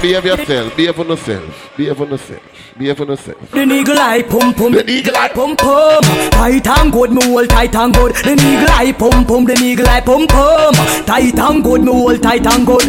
Behave yourself, behave on yourself, behave on yourself, behave on yourself. The eagle eye pum pum, The eagle eye pum pum. Tight and good, me hold tight and good. The eagle eye pum pum, the eagle eye pum pum. Tight and good, me hold tight and good.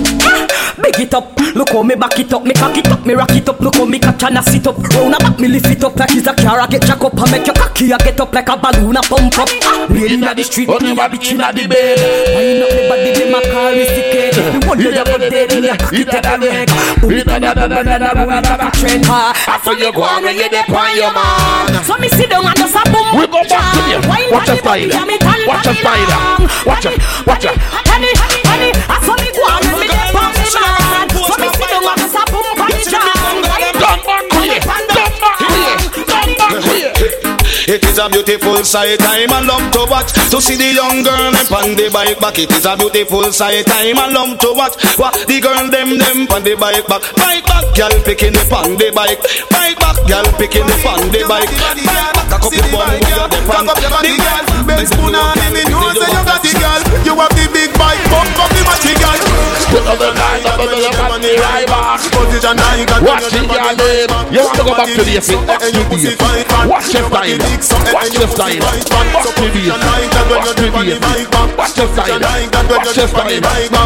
Big it up, look how me back it up, me cock it up, me rock it up, look how me catch and I sit up. Round a back, me lift it up like it's a car, I get jack up and make your cocky, I get up like a balloon, I pump up. Lady inna the street, me a bitch inna the bed. Wind up me body, them a call me sick. The one you never dead, me a cock it at the leg. Boom, da da da da da da, boom, da da trend ha. After you go on, you dey on your man. So me sit down and just a boom. We go back to you. Wine Watch on a the spider. me Watch a spider. Watch a, watch a. Honey, honey, I saw me go on, me dey pump me man. So me sit down and just a boom, body jam. Come back here, come back here, come back here. It is a beautiful sight, time I love to watch To see the young girl them on the bike back It is a beautiful sight, time I love to watch What the girl them them on the bike back Bike back, girl picking the on the bike Bike back, girl picking the on the bike cock up your bum, girl, the pan The girl, Ben Spoon on me know say you got the girl You have the big bike, bump up the matchy girl Put on the line, up the on the right back. Position I got Watch it, girl, babe. You want to go back to the effect? Watch the beat. Watch your style. Watch your style. Watch the beat. Watch the beat. Watch your style. Watch your style.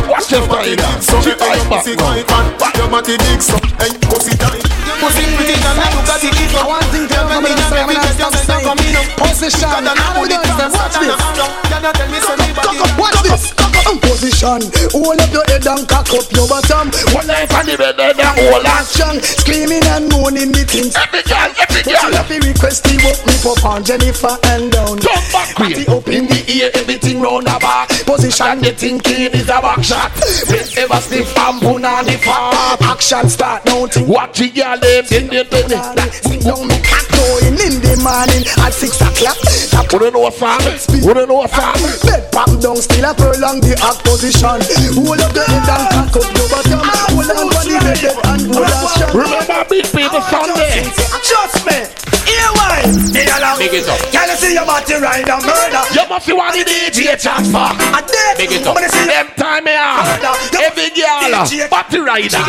Watch your style. She fight back now. Your body big so, hey, pussy pretty and I look at it If you want thing, tell me now Every day you say you come in Position. Because I know the time Watch this. Can you tell me so me body Watch this. Position. Hold up your head and cock up your bottom. One night on the bed and hold on. action. Screaming and moaning the things. Every girl, every But girl. you have to request the work me pop on Jennifer and down. Jump back up in the ear, everything round the back. Position. The thinking is a back shot. Press ever stiff and put on the fart. Action start now. Think Watch it, girl, them. Ding, ding, ding. Sit down me cock going in the morning at six o'clock. Don't know a? Who don't know a song? Bed pop down still a prolong the act position. Hold up the head and cock up your bottom. Hold on the bed and hold on. Remember Big People Sunday? Trust me. Here why? Along. Big it up. Can you see your body ride and murder? You must see what the DJ chat for. I did. Big it up. I'm gonna see Them time here. Every girl, uh, party rider.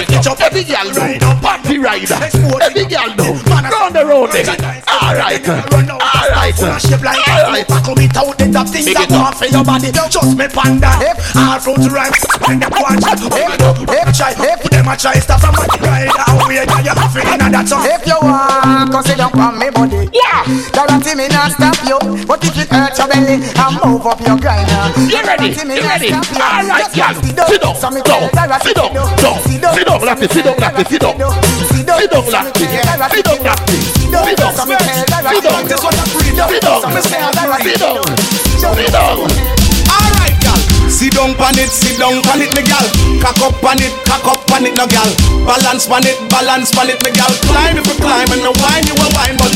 Every girl uh, Ride know. Party rider. Every girl uh, know. Round the road eh. there. All right. Run out. All right. Full of shape like All right. Pack up it out the top things Big that it go off for your body. Just me panda. Hip, all fruit rhyme. And the punch. Hip, hip, try. Eh, hip, them a try stop from my rider. Away, now you have it in that song. If you want, cause it don't from me body. Yeah. Guarantee me not stop you. But if it hurts your belly, I move up your grinder. You ready? You ready? All right, girl. sit down. Sit down. So me Down. tell Dara, Sit down. Down. Sit down. Sit down, Lati. Sit down, Lati. Sit down. Sit down. Sit down, Lati. Sit down. Sit down. So me tell Dara, Sit down. Sit down. Sit down. So me tell Dara, Sit down. Sit down. Sit down pan it, sit down pan it, me gal. Cock up pan it, cock up pan it, no gal. Balance pan it, balance pan it, me gal. Climb if you climb and no wine you a wine, but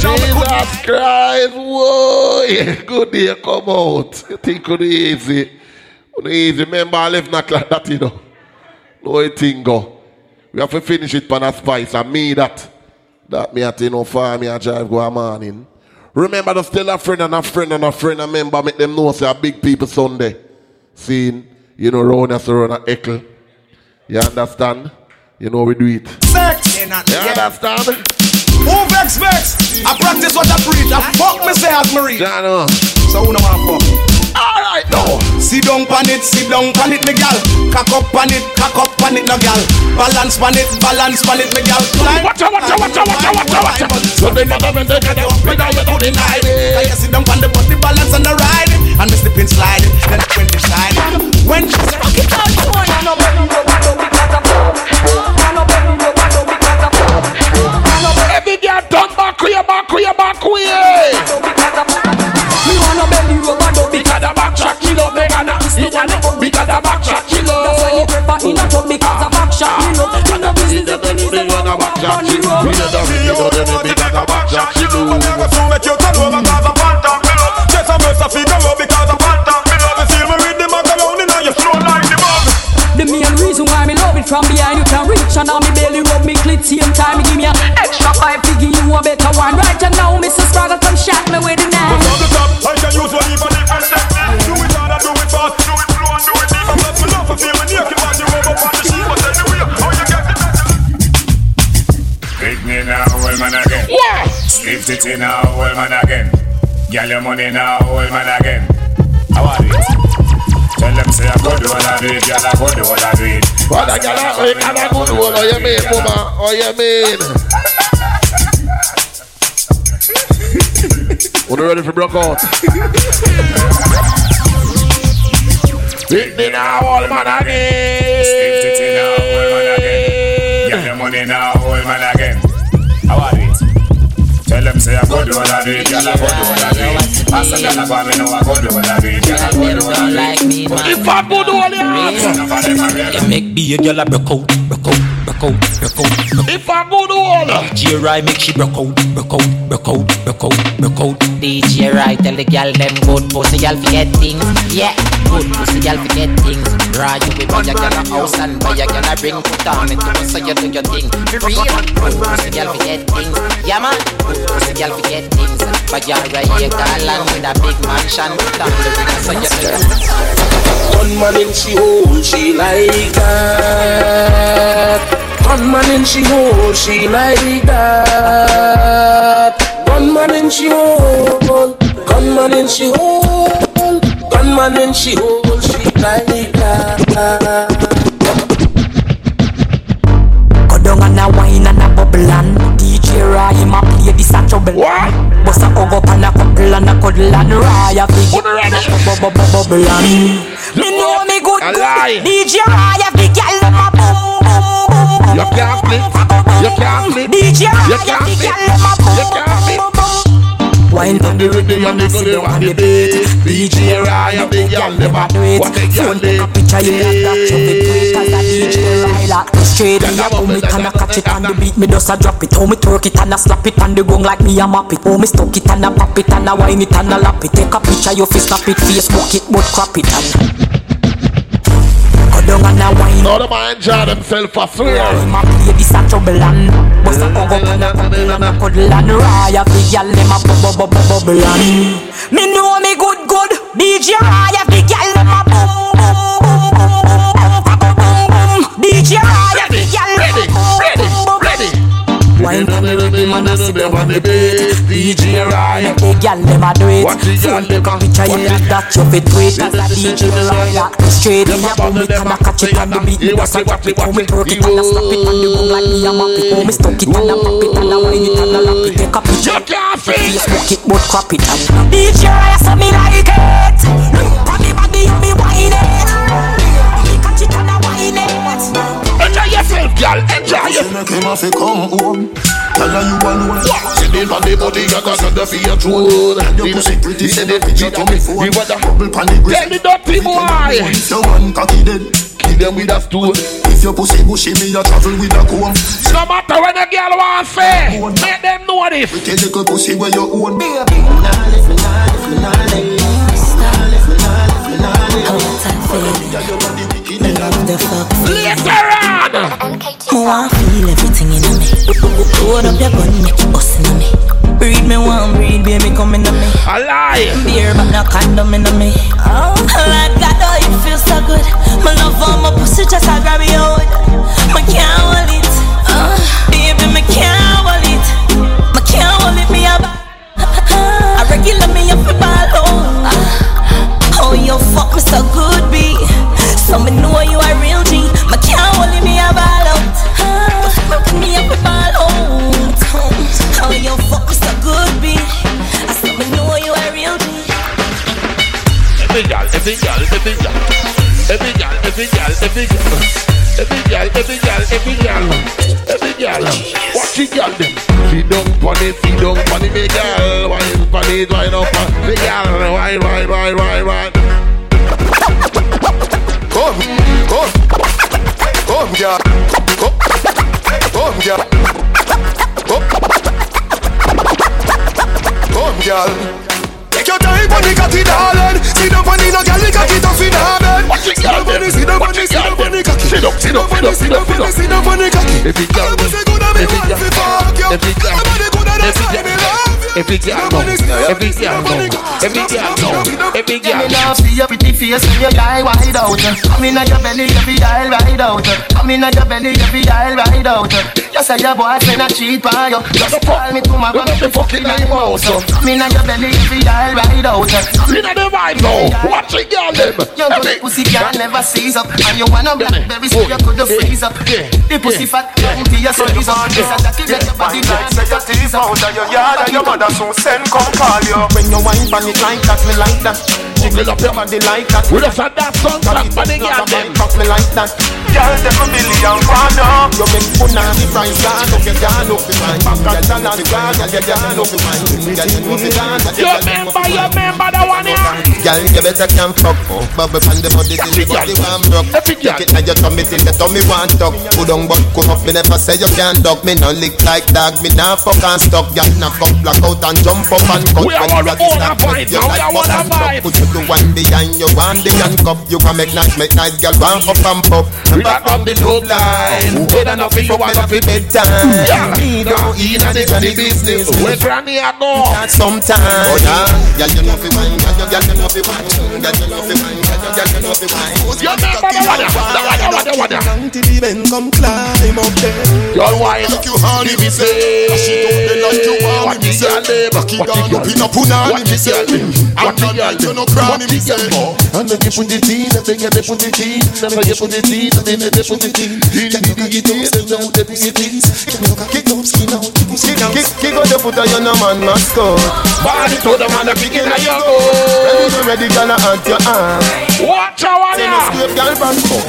Jesus Christ, whoa, good day come out. You think it easy? It easy. Remember, I left not like that, you know. No, it thing go. We have to finish it pan a spice. And me that. That me at you know far me a drive go a morning. Remember to still a friend and a friend and a friend and member make them know say a big people Sunday. Seeing, you know, round us around a eckle. You understand? You know we do it. sex. You understand? Who vex vex? I practice what I preach. I fuck me say as me read. Jano. So who know what I fuck? Alright now. Sit down pan it, sit down pan it, me gal. Cock up pan it, cock up pan it, no gal. Balance pan it, balance pan it, me gal. Climb. Watch out, watch out, watch out, watch out, watch out, watch out. So they never been taken up, we got you to deny it. Like you sit down pan the body balance and the ride it, and me slip and slide it. Then when they slide it, when she say, okay, down, you want no better, no better, because I'm no better, no better, because I'm Every girl turn back way, back way, back it and because the back shot. That's why me prefer in a tub because the back shot kill up. And the business the one the back shot Money now, old man again. How are it? Tell them say I go do all I do it, girl I go do all I do it. What a girl a and a good one. Oh, you mean, mama? Oh, you mean? When you ready for broke out? Pick me now, all man again. Lift it now, old man again. Get your money now, old man again. Them say I go do all I do it, girl I go do all I do it. Ask a girl about me now I go do all I do it, girl I go do all I do it. If I go do all the You make be a girl a broke out, broke out, broke out, broke out. If I go do all DJ Rai make she broke out, broke out, broke out, broke out, broke out. DJ right, tell the girl them good pussy, y'all forget things. Yeah, good pussy, y'all forget things. Right, you be buy a girl a house and buy a girl a ring. Put on it to so you do your thing. For real, good pussy, y'all forget things. Yeah man, good pussy, y'all forget things. Buy a right, girl and with a big mansion. Put on the ring so you do your thing. One man in she hole, she like that. One man in she hole, she like that. One man in she hole, gunman in she hole, gunman in she hole, she like that. Go down and a wine and a bubble and DJ Rai him a play this a trouble. What? Bust a hug up and a couple and a cuddle and Rai a big bubble bubble and me know me good good. DJ Rai a big gyal them a. You can't flip. You can't flip. DJ You can't big flip. gyal them a You can't flip. Wine on the rhythm and the good on the beat. DJ Rai a big girl never do it. What a girl they Picture you like that, it to it as a DJ me straight Me a boom it and a catch it on the beat. Me just a drop it, how me twerk it and a slap it on the gong like me a map it. How me stuck it and a pop it and a wine it and a lap it. Take a picture, you fi snap it, Facebook it, but crop it and down and a wine All the man enjoy themselves, I swear. Him a play this a trouble and Bust a hug up and a cuddle and a cuddle and Rai a big gyal dem a bubble bubble bubble and Me know me good good DJ Rai a big gyal dem a boom boom boom boom boom boom boom DJ Rai a big gyal. Wine on the rhythm and the rhythm on the beat. DJ. Make the gyal dem a do it. Watch the girl them come. Picture you like that, you fit do it as a DJ lock me straight Me a boom it and a catch it on the beat Me just a drop it, how me twerk it and a slap it on the gong like me a map it How me stuck it and a pop it and a wine it and a lap it. Take a picture, Facebook it. but crop it DJ Rai so me like it. Look on me body and me wine it yourself, girl. Enjoy yourself. Make him have to come home. Tell her you alone. Sitting on the body, you got under for your throne. Your pussy pretty, send a picture to me phone. You want a bubble pan the Tell me dirty boy. If your man cocky dead, kill them with a stone. If your pussy bushy, me a travel with a comb. No matter when a girl want say, make them know this. Pretty little pussy where you own give the fuck. Later on! More I feel everything in me. Load up your gun, make it bustin' on me. Breed me one, breed baby, come in me. Alive. Beer, but no condom in me. Oh, Lord God, oh, it feels so good. My love on my pussy, just a grab you out. My can't hold it. Uh, baby, me can't hold it. My can't hold it, me a I regular me up a ball, oh. Uh, oh, you fuck me so good, be. So me know you can't hold me a ball out. Fuck me up with ball out. How you fuck me so good, be? I said me know you a real be. Every girl, every girl, every girl, every girl, every girl, every girl. Every girl, every girl, every girl, every girl, watch the girl them. She don't pon it, she don't pon it, me girl. Why is pon it, why not pon me girl? Why, why, why, why, why? Go, go come, girl. Come, come, girl. Come, come, girl. Take your time on the cocky, darling. Sit down on the no girl, the cocky tough in her bed. Sit down on the, sit down on the, sit down on the cocky. Sit up, sit up, sit up, sit up, sit down on the cocky. Every girl, Every girl, every girl, every girl, every girl, every girl, no, every girl, no, every girl, no, every girl. Me love see your pretty face when your eye wide out. Come inna your belly, every eye ride out. Come inna your belly, every eye ride out. You say your boyfriend a cheat on you. Just call me to my What the fuck in your mouth? Come inna your belly, every eye ride out. Inna the vibe now. Watch the girl them. Your good pussy can never seize up, and you wanna blackberry so you could freeze up. The pussy fat, empty your size up. This a make your body Set your teeth out of your yard and your mother soon send come call you. When you wine pon it like that, me like that. Jiggle up your body like that. We just had that song back for the girl them. Me like that. Girl, them a million pound up. You make fun of the price, up, you gone up the wine. Back down the girl, you the wine. Girl, you know the dance, girl, You remember, you remember the one here? Girl, you better can fuck up. Oh, bubble pan the body till the body one broke. Take it now your tummy till the tummy one tuck. Put on but come up, me never say you can't duck. Me no lick like dog, me nah fuck and stuck. Girl, knock up, black out and jump up and cut. We are When on a fight, now we like are on a fight. Put you the one behind you, one the handcuff. You can make nice, make nice, girl, one up and pop. We not on the dope line. Don't know if you want to be bedtime. Yeah. Me don't eat Inna the business. We granny at. Sometimes, oh yeah, girl, you know fi wine, girl, girl, you know fi wine, you know fi wine, girl, girl, you know fi wine. You remember the one here? The one here, the one here. Until the men come climb up there. Your wine. you honey me say She don't the like you want What me the say girl them? Cocky What the down girl up in a punani What me the say girl them? I'm What the not girl like you them? no cranny What me the say girl them? And then you put it in, and then you put it in, and then you put it in, and then you put it in. In the beginning, and now the beginning. Kick up, skin out, skin out. Kick, kick out the foot of your man mascot. Body to the man, the kicking of your Ready, go. to ready, gonna hunt your arm. Watch out, Say no here. scrape, girl, band up.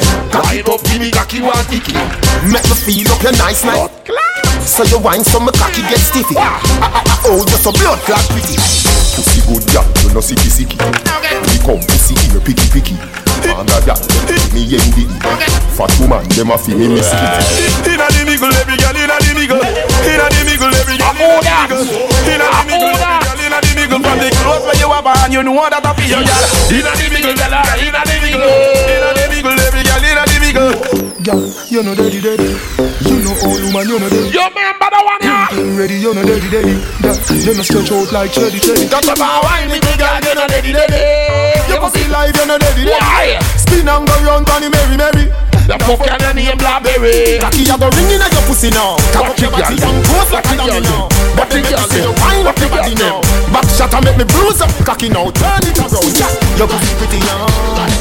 Wind up, give me cocky one ticky. Make me feel up your nice night. So you wine so my cocky get stiffy. Ah, ah, ah, oh, you're so blood clot pretty. Pussy good girl, you know sicky sicky We come pussy here picky picky Under that, me envy Fat woman, them a feel me miss Inna the middle, every girl inna the middle. Inna the middle, every girl inna the middle. Inna the middle, every girl inna the middle. From the clothes where you are born, you know that a feel girl. Inna the middle, girl, inna the middle. Inna the middle, every girl inna the middle. Girl, you know daddy daddy. You know all woman, you know daddy. You remember the one here? You ready, you know daddy daddy. Girl, you know stretch out like cherry cherry. Just about wine me, big girl, you know ready, ready. You pussy live, you know daddy daddy. Why? Spin and go round, Tony Mary Mary. The fuck can your name Blackberry? Cocky a go ring inna your pussy now. Cock your body and pose like a dummy now. Watch it, girl. See you wind up your body now. Back shot and make me bruise up. Cocky now, turn it around. Yeah. Your pussy pretty young.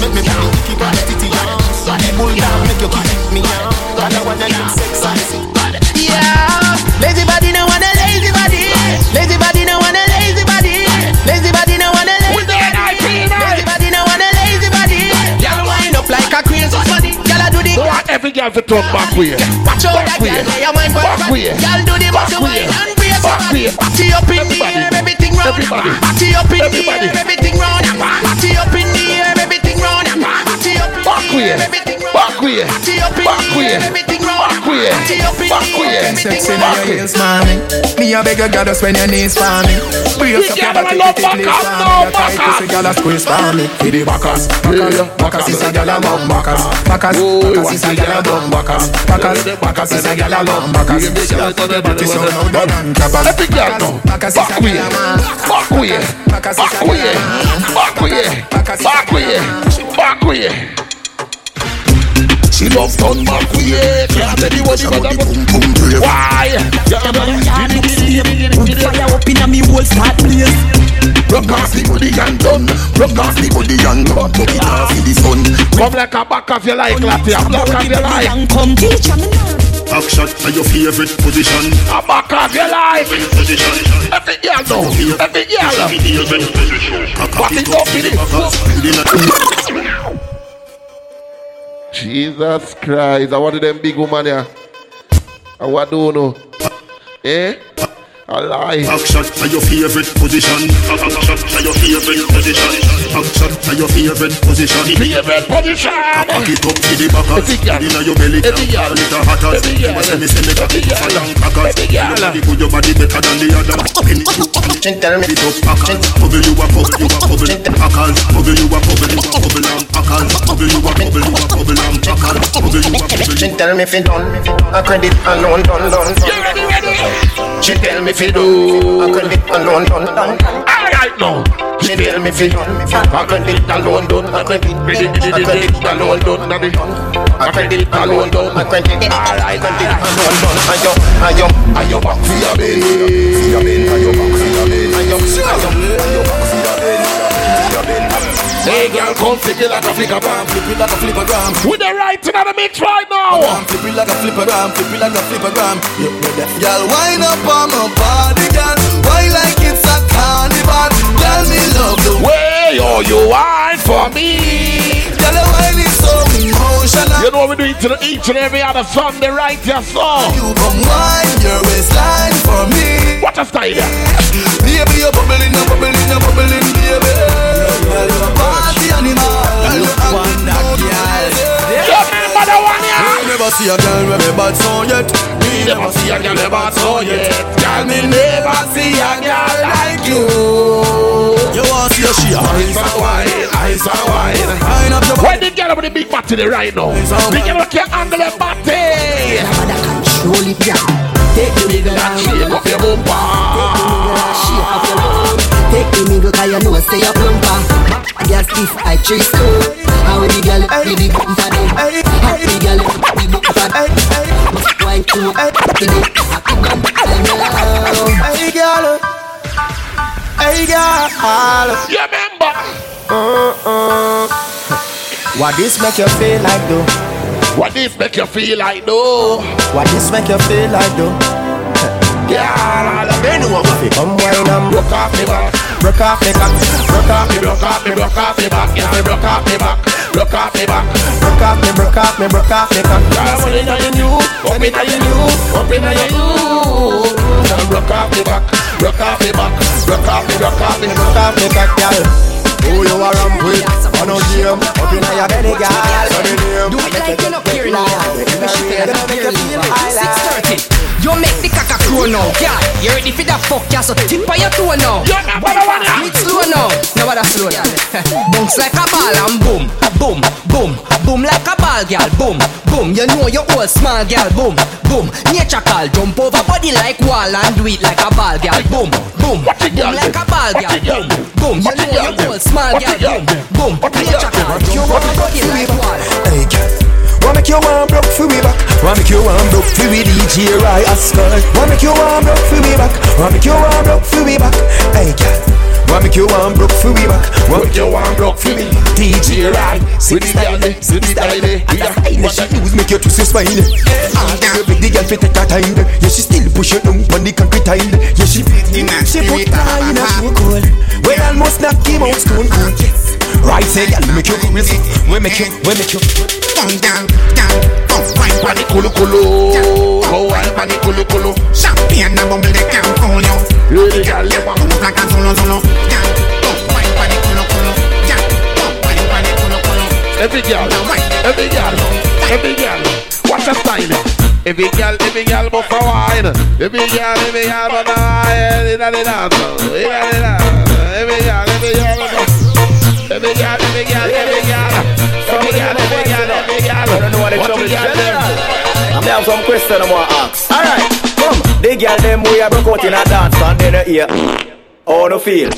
Make me feel keep on titty young. Bull down, make you keep me young. And I wanna sexy. Yeah, lazy body no want a lazy body. Lazy body no want a lazy body. Lazy body no want a lazy body. Lazy body no want a lazy body. Girl wind up like a crazy bunny. Girl I do the. Every girl to talk back way. Watch out Back that way. girl where your mind Back way. Girl do the Back way. wine and brace your Back body. way. Party up in the air, everything round. Party up in the air, everything round. Party up in the air. Party up in Back way. air, everything round. Back way. Party up in Back the way. air, everything round. Back way. In Back way. air, everything Sexy round. now your heels, mommy. Me a beg you, gotta spend your knees for me. Brace up your body, pretty please back for me. Your tight back pussy, girl, a squeeze for me. For the backers, backers, is a girl a love backers. Backers, backers is a girl a love backers. Backers, backers is a girl a love backers. So now done and cappers. Every girl now. Is Back a way. girl a man. Back way. A Back way. girl a. Back way. Is a Back way. Back way. She love turn back way. Can't tell you what the mother boom boom brave. Why? Fire up inna me whole start blaze. Rock off the body and done Rock off the body and done Rock it off in the sun Come like a back of your like, Latia. Block of your like. Come teach me now. Back shot for your favorite position A back of your life. Position Every girl know. Every girl. Favorite position Back it up in it. Jesus Christ. I wanted them big woman here. I want you know? Eh? A lie. To your favorite position. To your favorite position. Action to your favorite position. Favorite position. Back it up to the back. Inna your belly. Every girl. Little hotter. You must me say me got it for girl. long crackers. Every girl. Your body put your body better than the other. Penny you Chin tell me it up. Bubble you a bubble you a bubble. Packers. Bubble you a bubble you a bubble and packers. Bubble you a bubble you a bubble and packers. Bubble you a bubble. Tell me fi done, a credit alone done done. She tell me fi do, a credit alone done done. Alright now. She tell me fi done, a credit alone done, a credit, a credit alone Don't. I be done, a credit alone done, a credit, alright, credit alone done. Ayo, ayo, ayo back fi a bed, fi a bed, ayo back fi a bed, ayo, ayo, ayo back fi a bed, fi a bed. Hey girl, come flip it like a flicker gram, flip it like a flipper gram. With the right in the mix right now. Flip it like a flipper gram, flip it like a flipper gram. Girl, wind up on my body, girl. Why like it's a carnival? Girl, me love the way oh, you wine for me. Girl, the wine is so. You know what we do it to each and every other Sunday right here, so. You come wine your waistline for me. What a style, yeah. Baby, you're bubbling, you're bubbling, you're bubbling, baby. Girl, you're a party animal. Girl, you're a wonder, girl. You remember the one, yeah? Me never see a girl with me bad so yet. Me never see a girl with bad so yet. Girl, me never see a girl like you. You want to see a she eyes and wine, eyes and wine. Wine up your Why the girl with the big body there right now? The girl who can handle the body. Control it, yeah. Take the nigga down. Shake up your bumper. Shake up your bum. Take the nigga 'cause you know say a plumper. Girl stiff, I chase too. How the girl with the bumper them? Happy girl with the bumper. Must wine too. Happy bumper. Hey girl, hey girl. You remember? Uh-uh. What this make you feel like though? What this make you feel like though? What this make you feel like though? Girl, they know what Fi Come wine and broke off me back. broke off me cock, broke off Me broke off me, broke off me back. Yeah, me broke off me back. Broke off me back. broke off me, broke off me, broke off me cock. Girl, what inna your new? Up inna your new? Up inna your new? Broke off me back. Broke off me back. Broke off broke off Broke off me cock, girl. Who you a ramp with? On no game, up inna your belly, girl. The. Do it like you're not here now. The make here feel high like. 6:30. You make the caca crow now, girl. You ready for that fuck, yeah? So tip on your toe now. Yeah, what I want ya? Mix slow now. Now what slow? Bounce like a ball and boom, boom, boom, boom like a ball, girl. Boom, boom. You know you old small, girl. Boom, boom. Nature call, jump over body like wall and do it like a ball, girl. Boom, boom, girl boom like a ball, girl. Boom, boom. You know you do? old small, girl. girl? Boom, boom. Nature call, jump over body like wall. Hey, girl. Wanna make you warm broke for me back. Wanna make you warm broke for me DJ Rai Ascot Wanna make you warm broke for me back. Wanna make you warm broke for me back. Hey girl. Wanna make you warm broke for me back. Wanna make you warm broke for me. DJ Rai the girl, with the style, the style she use make you twist your spine Ah, girl, make the girl fit take her time. Yeah, she still push you down on the concrete tile. Yeah, she She put her in a show cold When almost knock him out stone. Cold Right, say girl, make you crazy. We make you, we make you Down, down, down, oh, wine for Pani kulu kulu. Go wine pani kulu kulu. Champagne they can't call you. Really, girl, you want Move like a solo solo. Yeah, oh, wine for the culo culo. Yeah, oh, wine for the culo culo. Every girl, every girl, every girl. Watch a style. Every girl, every girl, but for wine. Every girl, every girl, but for wine. Inna the dance, inna the dance. Every girl, every girl, but every girl, every girl, every girl. Every girl, every girl, every girl. I don't know what the trouble is. the girl them. I'm have some question I want to ask. Alright, come. The girl them we are broke out in a dance and then you hear. How no feel?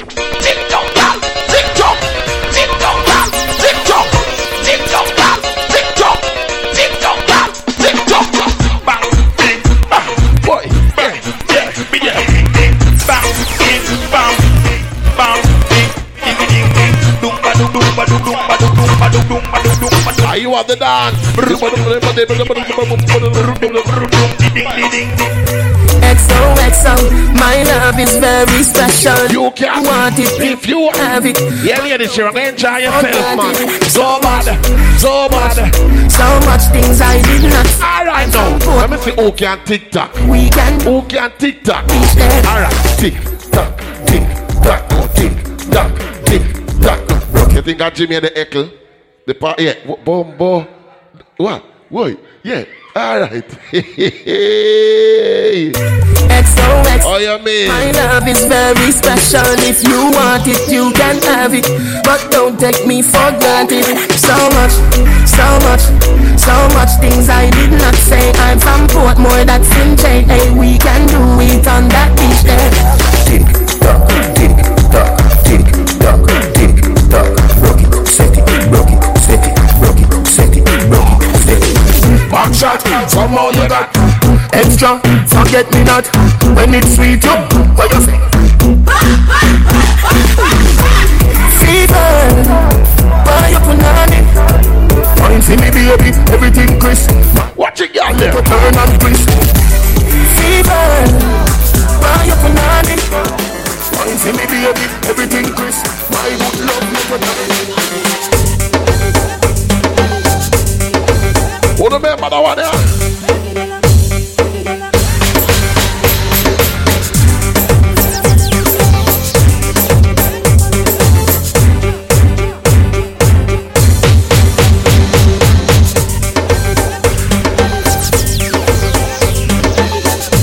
Are you a the dance. XOXO, my love is very special. You can want it if you have it. Yeah, ladies, you're gonna enjoy oh, yourself, man. So bad, so bad. So much things I did not. Alright, now let me see who can TikTok. We can. Who can TikTok? Alright, tick tock, tick tock, tick tock, tick tock. You think I Jimmy and the Eckle? The part, yeah, boom, boom. What? Wait, yeah. All right. XOXO. Oh, you mean? My love is very special. If you want it, you can have it. But don't take me for granted. So much, so much, so much things I did not say. I'm from Portmore, that's in J. Hey, we can do it on that beach there. Rock it, set. Back shot, somehow you got Extra, forget me not. When it's sweet, you, what you say? Fever, buy up punani. Wine for me, baby, everything crisp. Watch it, girl, there. Turn on crisp. Fever, buy up punani. Wine for me, baby, everything crisp. My good love, never Who remember that one there?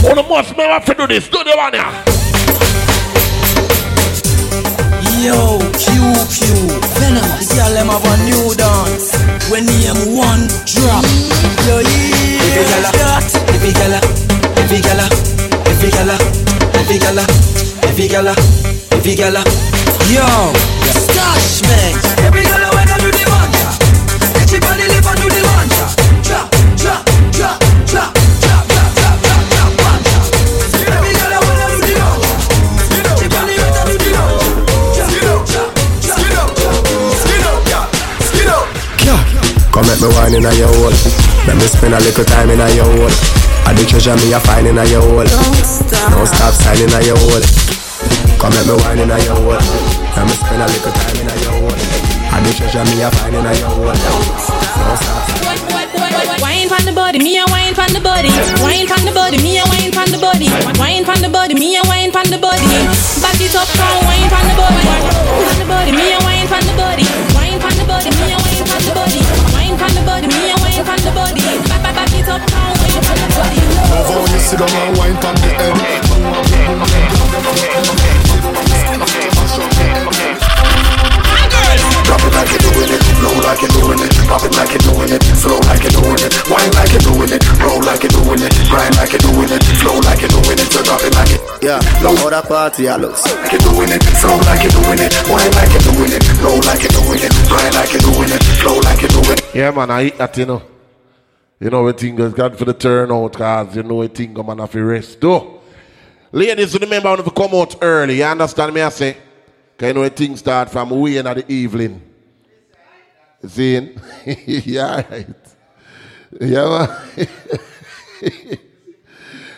Who the must remember to do this? Do the one here. Yo, Q Q, Venomous. Y'all them have a new dance. When name one drop. Yo, yeah. Every gala, every gala, every gala, every gala, every gala, every gala. Yo, Stash man. Every Come make me wine in a your hole. Let me spend a little time in a your hole. I the treasure me a find in a your hole. Don't stop. Don't stop signing a your hole. Come make me wine in a your hole. Let me spend a little time in a your hole. I the treasure me a find in a your hole. Don't stop. Wine from the body, me a wine from the body. Wine from the body, me a wine from the body. Wine from the body, me a wine from the body. Back it up, come wine from the body. From the body, me a wine from the body. Wine from the body, me a wine from the body. Wine from the body, me a wine from the body. Back, back, back it up, come wine from the body. Love how you sit down and wine from the head Drop it like you're doing it, flow like you're doing it Pop it like you're doing it, flow like you're doing it Wine like you're doing it, roll like you're doing it Grind like you're doing it, flow like you're doing it So drop it like it Yeah, long how that party I looks. like you're doing it Flow like you're doing it, wine like you're doing it Roll like you're doing it, grind like you're doing it Flow like you're doing it Yeah, man, I eat that, you know. You know, we think has got for the turnout, cause you know, we think man have to rest. Though, ladies, remember when we come out early, you understand me? I say, cause you know, things start from way in the evening. See? yeah, right. Yeah.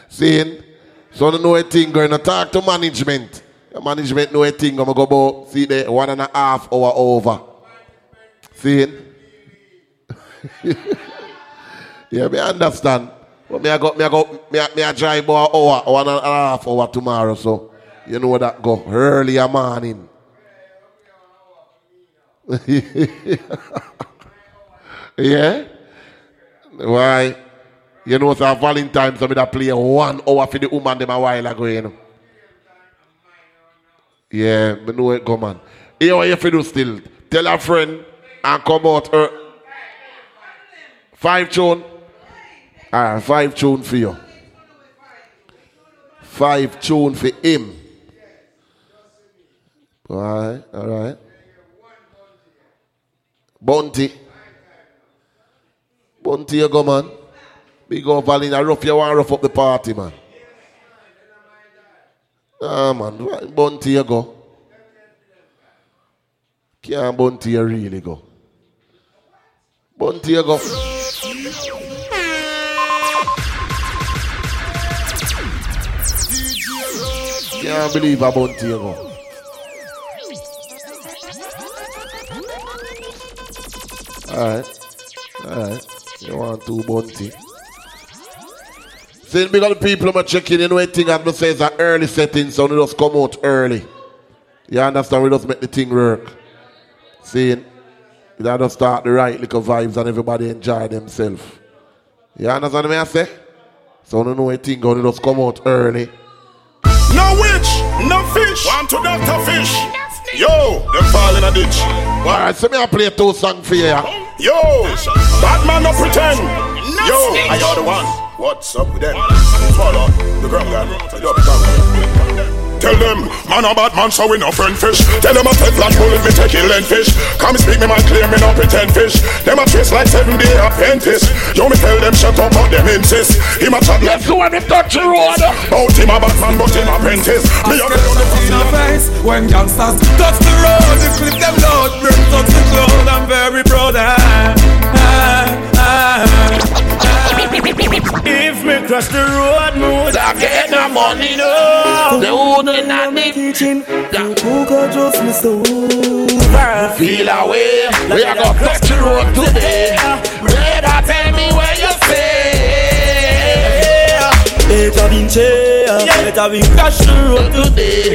See? So, I know a thing going to talk to management. Management know a thing, I'm going to go about, see, the one and a half hour over. See? yeah, me understand. But me I go, me I go, me I, me I drive about hour, one and a half hour tomorrow, so you know that go early morning. yeah? Why? You know, it's so Valentine's, so me that play one hour for the woman them a while ago, you know. Yeah, me know it go, man. Here what you to do still. Tell a friend and come out. Uh, five tune. Ah, five tune for you. Five tune for him. Alright, alright. Bounty. Bounty you go, man. Big up Valina, rough you want rough up the party, man. Ah, man. Bounty you go. Can't bounty you really go. Bontiego. Can't believe I'm Bontiego. Alright. Alright. You want two bounty. See, big of the people who checking in waiting and me say it's an early setting, so we just come out early. You understand? We just make the thing work. See, you just start the right little vibes and everybody enjoy themselves. You understand what I say? So we know a thing going to just come out early. No witch, no fish. Want to doctor fish. Yo, them fall in a ditch. Alright, so me I play two songs for you. Oh. Yo, bad man no pretend. Yo, I are the one. What's up with them? Follow the ground guy. Tell them, man a bad man, so we no friend fish. Tell them a Teflon bullet, me take it land fish. Come speak me man, clear me no pretend fish. Them a chase like seven day apprentice. Yo, me tell them shut up, but them insist. Him a chat like who when me touch the road. Out him a bad man, but him apprentice. Me a get on the face when gangsters touch the road. The clip them load, bring touch the cloud. I'm very proud. Ah, ah, ah. If me cross the road, me would have get no money, no. The wooden and the kitchen, who got just me so Feel away, we are gonna cross the road today. Better tell me where you stay. Better been chair, better been crash the road today.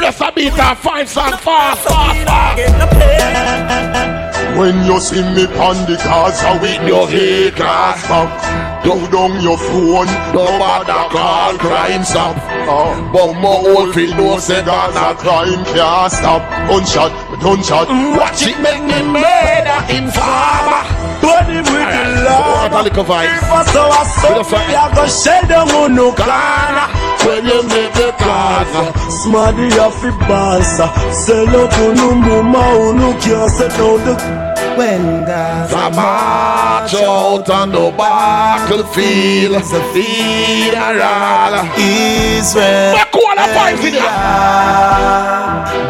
Let's beat a five song fast, fast, fast. When you see me on the Gaza with your vehicle back Do down your phone, no matter call crime stop. Uh, But my old feel no say Gaza crime can't stop. Gunshot, gunshot Watch it make me murder informer. Bunny with the law What a little vibe? If I saw a son, a go shell them on no corner When you make the Gaza Smarty off the bansa Sell up on no mama, no can't set down the when Gaza march out on the battlefield, the funeral. Israel. What call a fight in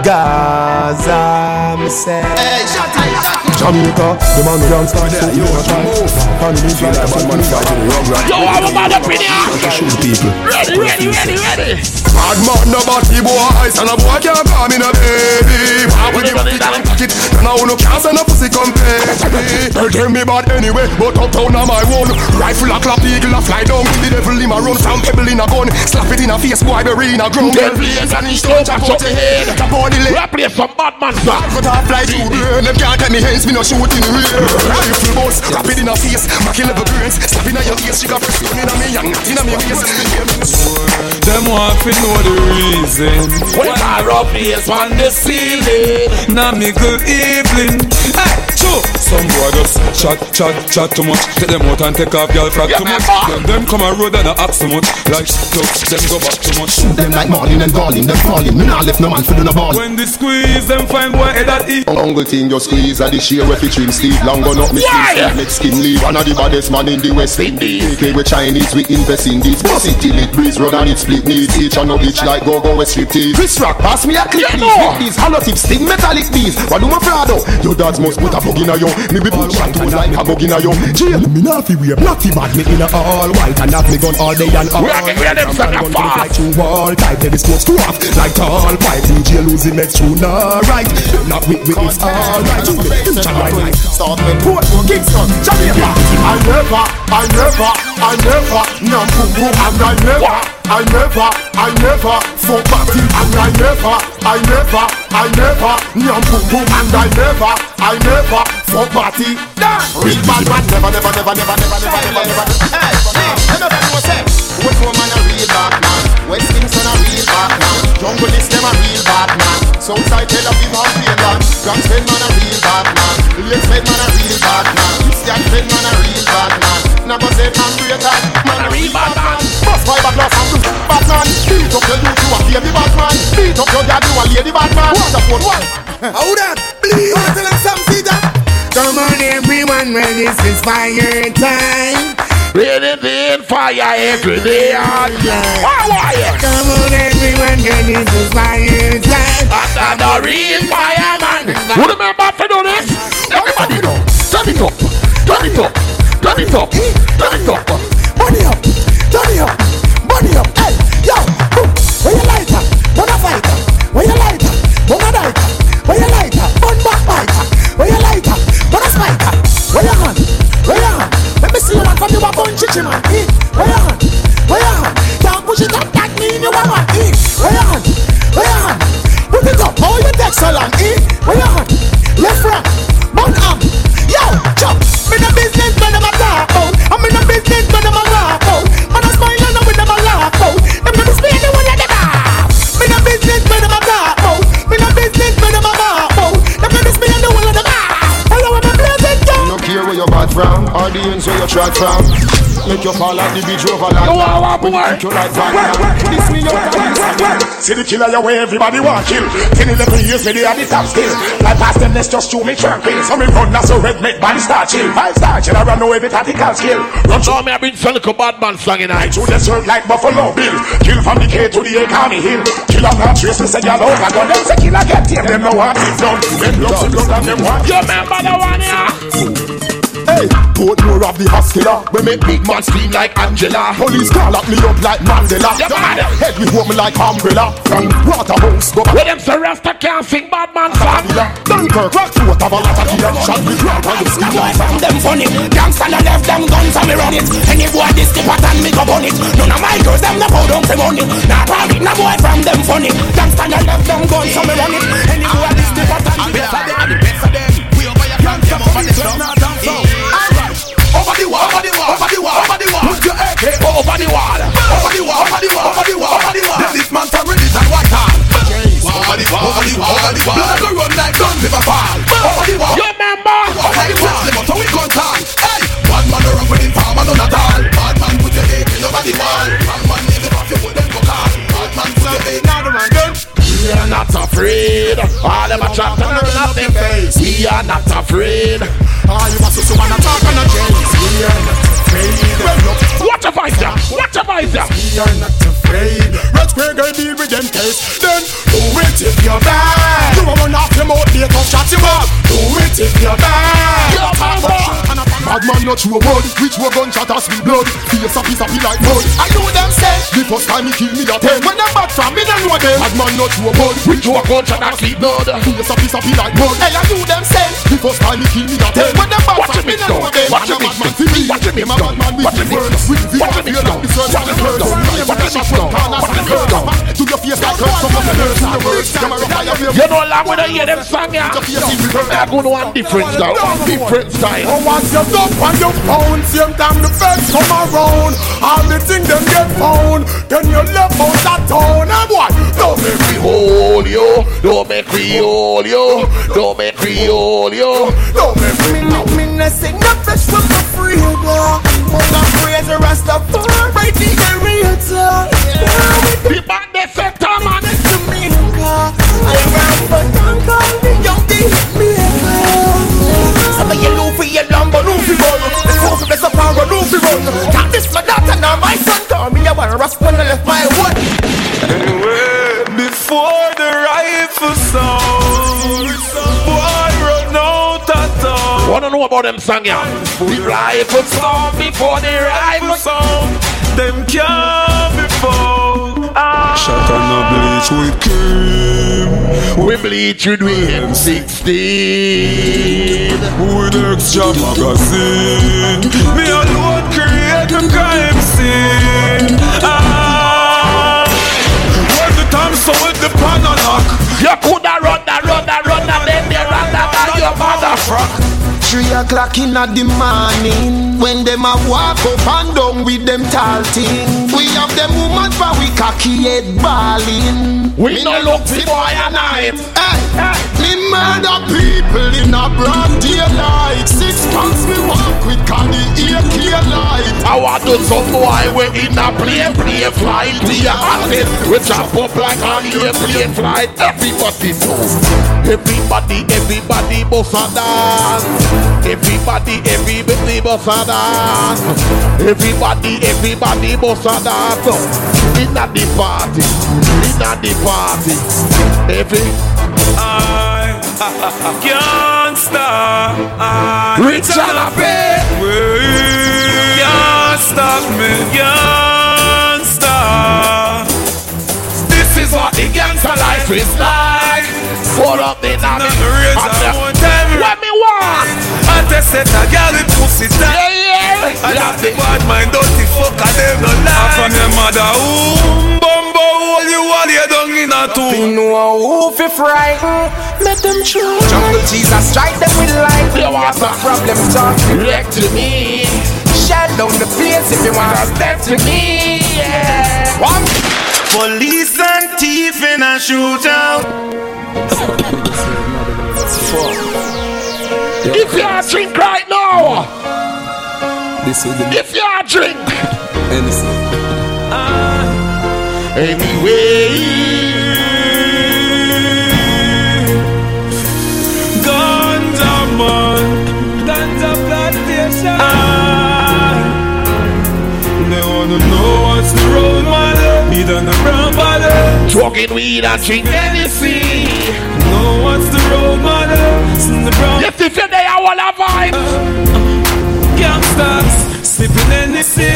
Gaza, me say. Hey, shut up, Jamaica, the man who dance start to you a try. Family feel like bad man fight in the rug right. Yo, I'm about up in here. Shoot people. Ready, ready, ready, ready. Bad man, no body boy, and a boy can't call me no baby. Pop with the body down pocket, and I no can't send a pussy compare. Girl, tell me bad anyway, but uptown on my own. Rifle a clap, eagle a fly down. The devil in my run from pebble in a gun. Slap it in a face, boy, bury in a ground. Dead blaze and he stone chop out the head. Tap on the leg. We play some bad man song. Cut off like you burn. Them can't tell me hands, me no shoot in the rear. Rifle boss, rap it in a face, macky level brains. Slap in a your ears, she got press in a me and not in a me waist. Them want to know the reason. When I rub face on the ceiling. Now me good evening Hey, sure Some boy just chat, chat, chat too much. Take them out and take off girl frack too much. Then them come a road and a act too much. Like ducks, them go back too much. Shoot them like Marlin and Garlin, them falling. Me nah left no man for do no ball. When they squeeze, them find boy head at eat. Uncle thing just squeeze at the sheer if it trim Steve long gun up me sleeve Let skin leave. One of the baddest man in the West Indies. AK with Chinese, we invest in these Boss it till it breeze, run and it split needs Each and no bitch like go-go with striptease. Chris Rock, pass me a clip please With these hollow tips, sting metallic bees. What do my frado? Your dads must put a bug in a yo. Me be pull shot to like a bug in a yo. Jail, me not fi wear Not fi bad, me in a all white And have me gun all day and all We are getting them suck a fast Like through wall type, telescope screw off Like tall pipe, in jail losing meds through nah right. Not with with it's alright Future right right Start with Portmore, Kingston, Jamaica. I never, I never, I never. No boom boom and I never I never, I never fuck party and I never, I never, I never Nyam boom boom and I never, I never fuck party Real bad man never, never, never, never, never, never, never, never Hey, everybody know say West woman a real bad man. West Kingston a real bad man. Jungle is them a real bad man. Southside Tel Aviv and Finland Gangster man a real bad man. Lakeside man a real bad man. Stanford man a real bad man. Never say man greater Man a real bad man Bust fiberglass and blue bad man. Beat up your youth you a baby bad man Beat up your dad you a lady bad man Waterford one How that? Please. Wanna tell them some see that? Come on everyone when this is fire time. Breathing in fire every day all night Why, why? Come on everyone when this is fire time. I'm the real fireman. Who remember to do this? Everybody know. Turn it up. Turn it up, turn it up, turn it up. Money up, turn it up, money up. Hey, yo, boom. Where you lighter? Wanna fighter? Where you lighter? Wanna lighter? Where you lighter? One back fighter. Where you lighter? Wanna spiker? Where you hand? Where you hand? Let me see you man from you a bun chichi man. Eh? Where you hand? Where you hand? Can't push it up that mean you a man. Eh? Where you hand? Where you hand? Put it up. How you take so long? Eh? Where you hand? From, ends where you trot from. Make you fall like the beach over like Yo, wow, When you boy. think you like that This me this again See the killer you way everybody want kill. Ten eleven years me they have the top skill Like past them let's just show me tranquil. So me run now so red make body start chill. Five star chill I run no every tactical skill Run So me a bring some little bad man song in I I. to the serve like Buffalo Bill. Kill from the K to the A Army Hill. Kill on not trace me say y'all over gun Them say killer get tame them no want it done. Them love to blood and them want You remember the one here? Hey, Portmore of the hospital We make big man scream like Angela. Police call up me up like Mandela Yeah, man. Head me home like umbrella From Waterhouse go back Where them say Rasta can't sing bad man song. Dunkirk, rock throat have a lot of killer Shot with rock and you skin like From them funny, gangsta no left them guns and me run it. Any boy this tip and me go bun it. None of my girls them no bow down for money. Nah, probably no boy from them funny. Gangsta no left them guns and me run it. Any boy this tip and me go bun it. Gangsta from the club, now dance out. Over the wall, over the wall, over the wall, over the wall. Put your AK Over the wall. over the wall, over the wall, over the wall, over the wall. This man from Reddit and Whitehall. Over the wall, over the wall, over the wall. Blood go run like gun never fall. Over the wall, You remember? over the wall. Them out we gun tall. Hey, bad man run with him farmer none at all. Bad man put your AK over the wall. Bad man never have to put them go call. Bad man put your AK. Now the man done. We are not afraid. All them a chat and them nothing face. We are not afraid. Ah, you must also wanna talk on a chase We are not afraid Watch a voice ya. Watch a voice ya. We are not afraid Red Square girl deal with them case Then do it if you're bad You a run off your mouth, they come chat you up Do it if you're bad Yo, mama. Bad man not true word Which were gunshot as with blood. Face a piece of be like mud I know them say The first time he kill me a ten. When them back from me don't know them. Bad man not true word Which one gunshot that sweet blood? Face a piece of be like mud Hey I know them say The first time he kill me a ten. When them back Watch from it me mix don't know down. them. Watch it I'm a mix bad man down. to me Watch it. mix I'm a bad man with down. the Watch it. mix words With the Watch it mix feel down. like the search Watch it mix down. Watch it mix down. Watch it mix down. To your face like hurt Some of the nerves in your words Them a rough fire You know, like when I hear them song, yeah. I go to one different style, one different style. Up and you pound, same time the feds come around. All the things them get found, then you left out that town. And what? Don't make me Hold you, don't make me hold you, don't make me hold you. don't make me Me, me, me, sing no fresh from the freedom. More than praise the Rastafari, right the creator. The band they set time man. To me, I ran but don't song, yeah? The rifle sound before the rifle sound. Them can't be found. Ah. Shot on a bleach with cream. We bleach with we 16 With extra magazine. Me alone create a crime scene. Ah. When the time so with the pan and knock. You coulda run that, run that, run that, then they run that, that your motherfucker. Three o'clock in the morning When them a walk up and down with them tall thing. We have them woman for we cocky head balling. We no look the boy a night Hey, hey. Me murder people in a broad daylight. Six months me walk with candy AK light. I want to some boy we in a plane, plane flight to your We chop up like an airplane flight Everybody know Everybody, everybody must a dance. Everybody, everybody must a dance. Everybody, everybody must a dance. Inna the party, inna the party. Every I Can't stop. Rich and. Can't stop me. Can't stop. This is what the gangster life is like. Full up the name. What me want? I just said a girl with pussy tight. Yeah, yeah. I love the bad mind, dirty fucker, them no lie. From your mother, womb, bumbo, all you all you dung in a tomb. You know who fi frighten, make them true. Jungle Jesus strike them with light. You want some problem, talk direct to me. Shut down the place if you want to step to me. Yeah. One. Police and thief in a shootout. If you are drink right now, This is the if you are drink, Hennessy. Ganja man, ganja plantation. They wanna know what's the road model. Be done the brown body. Smoking weed and drink Hennessy. Know what's the road model. Sing the brown. Yes, if you're there, I want a vibe. Uh, Gangsters, sipping Hennessy,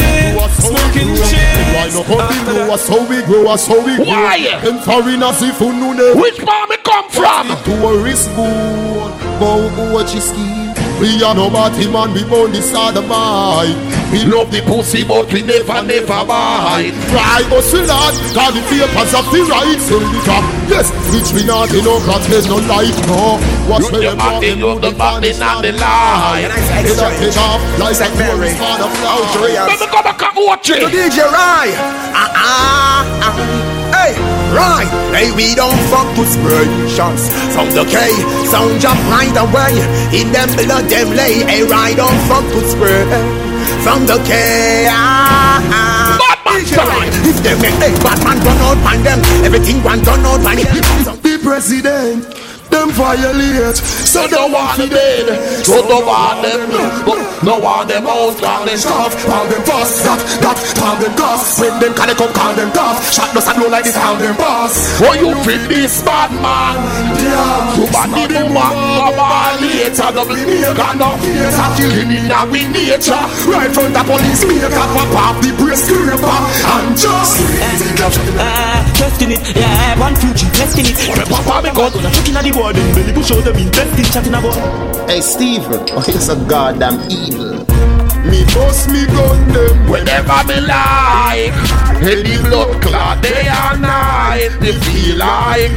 smoking Why shit. no hunting grow us how we grow us how we grow Why? Them foreigners if you know them Which me come from? Tourist good Bow what you ski We are no body man we born this other mind We love the pussy but we never never bite. Try hustle hard Cause the papers of the right senator Yes, which we not in no protest no light no What's You the man, they do the bandit and the lie. Head up, head off Like a tourist man of Let me go back and watch it. To. DJ Rai. Ah ah ah. Hey, Rai. Hey, we don't fuck with from the K. Sound jump right away. In them blood them lay. Hey, Rai don't fuck with spirit from the K. Ah ah. If them make hey, Batman run out find them. Everything one done out find them. The president them violate So don't want to dead. So don't want them. No want them out on the stuff. Call them boss, that, that, call them boss When them can come, call them boss Shot does not blow like this, call them boss Oh, you feel this bad man? Yeah, You bad the woman, on later. Double maker, no later. Killing in our nature. Right front the police maker Pop off the brace scraper And just Testing it, yeah, one three, testing it. Papa, me gun. Looking at the board, then belly push out them investing, chatting about. Hey Steven, oh, you're so goddamn evil. Me bust me gun them. Whenever me like. Any blood clot day and night Me feel like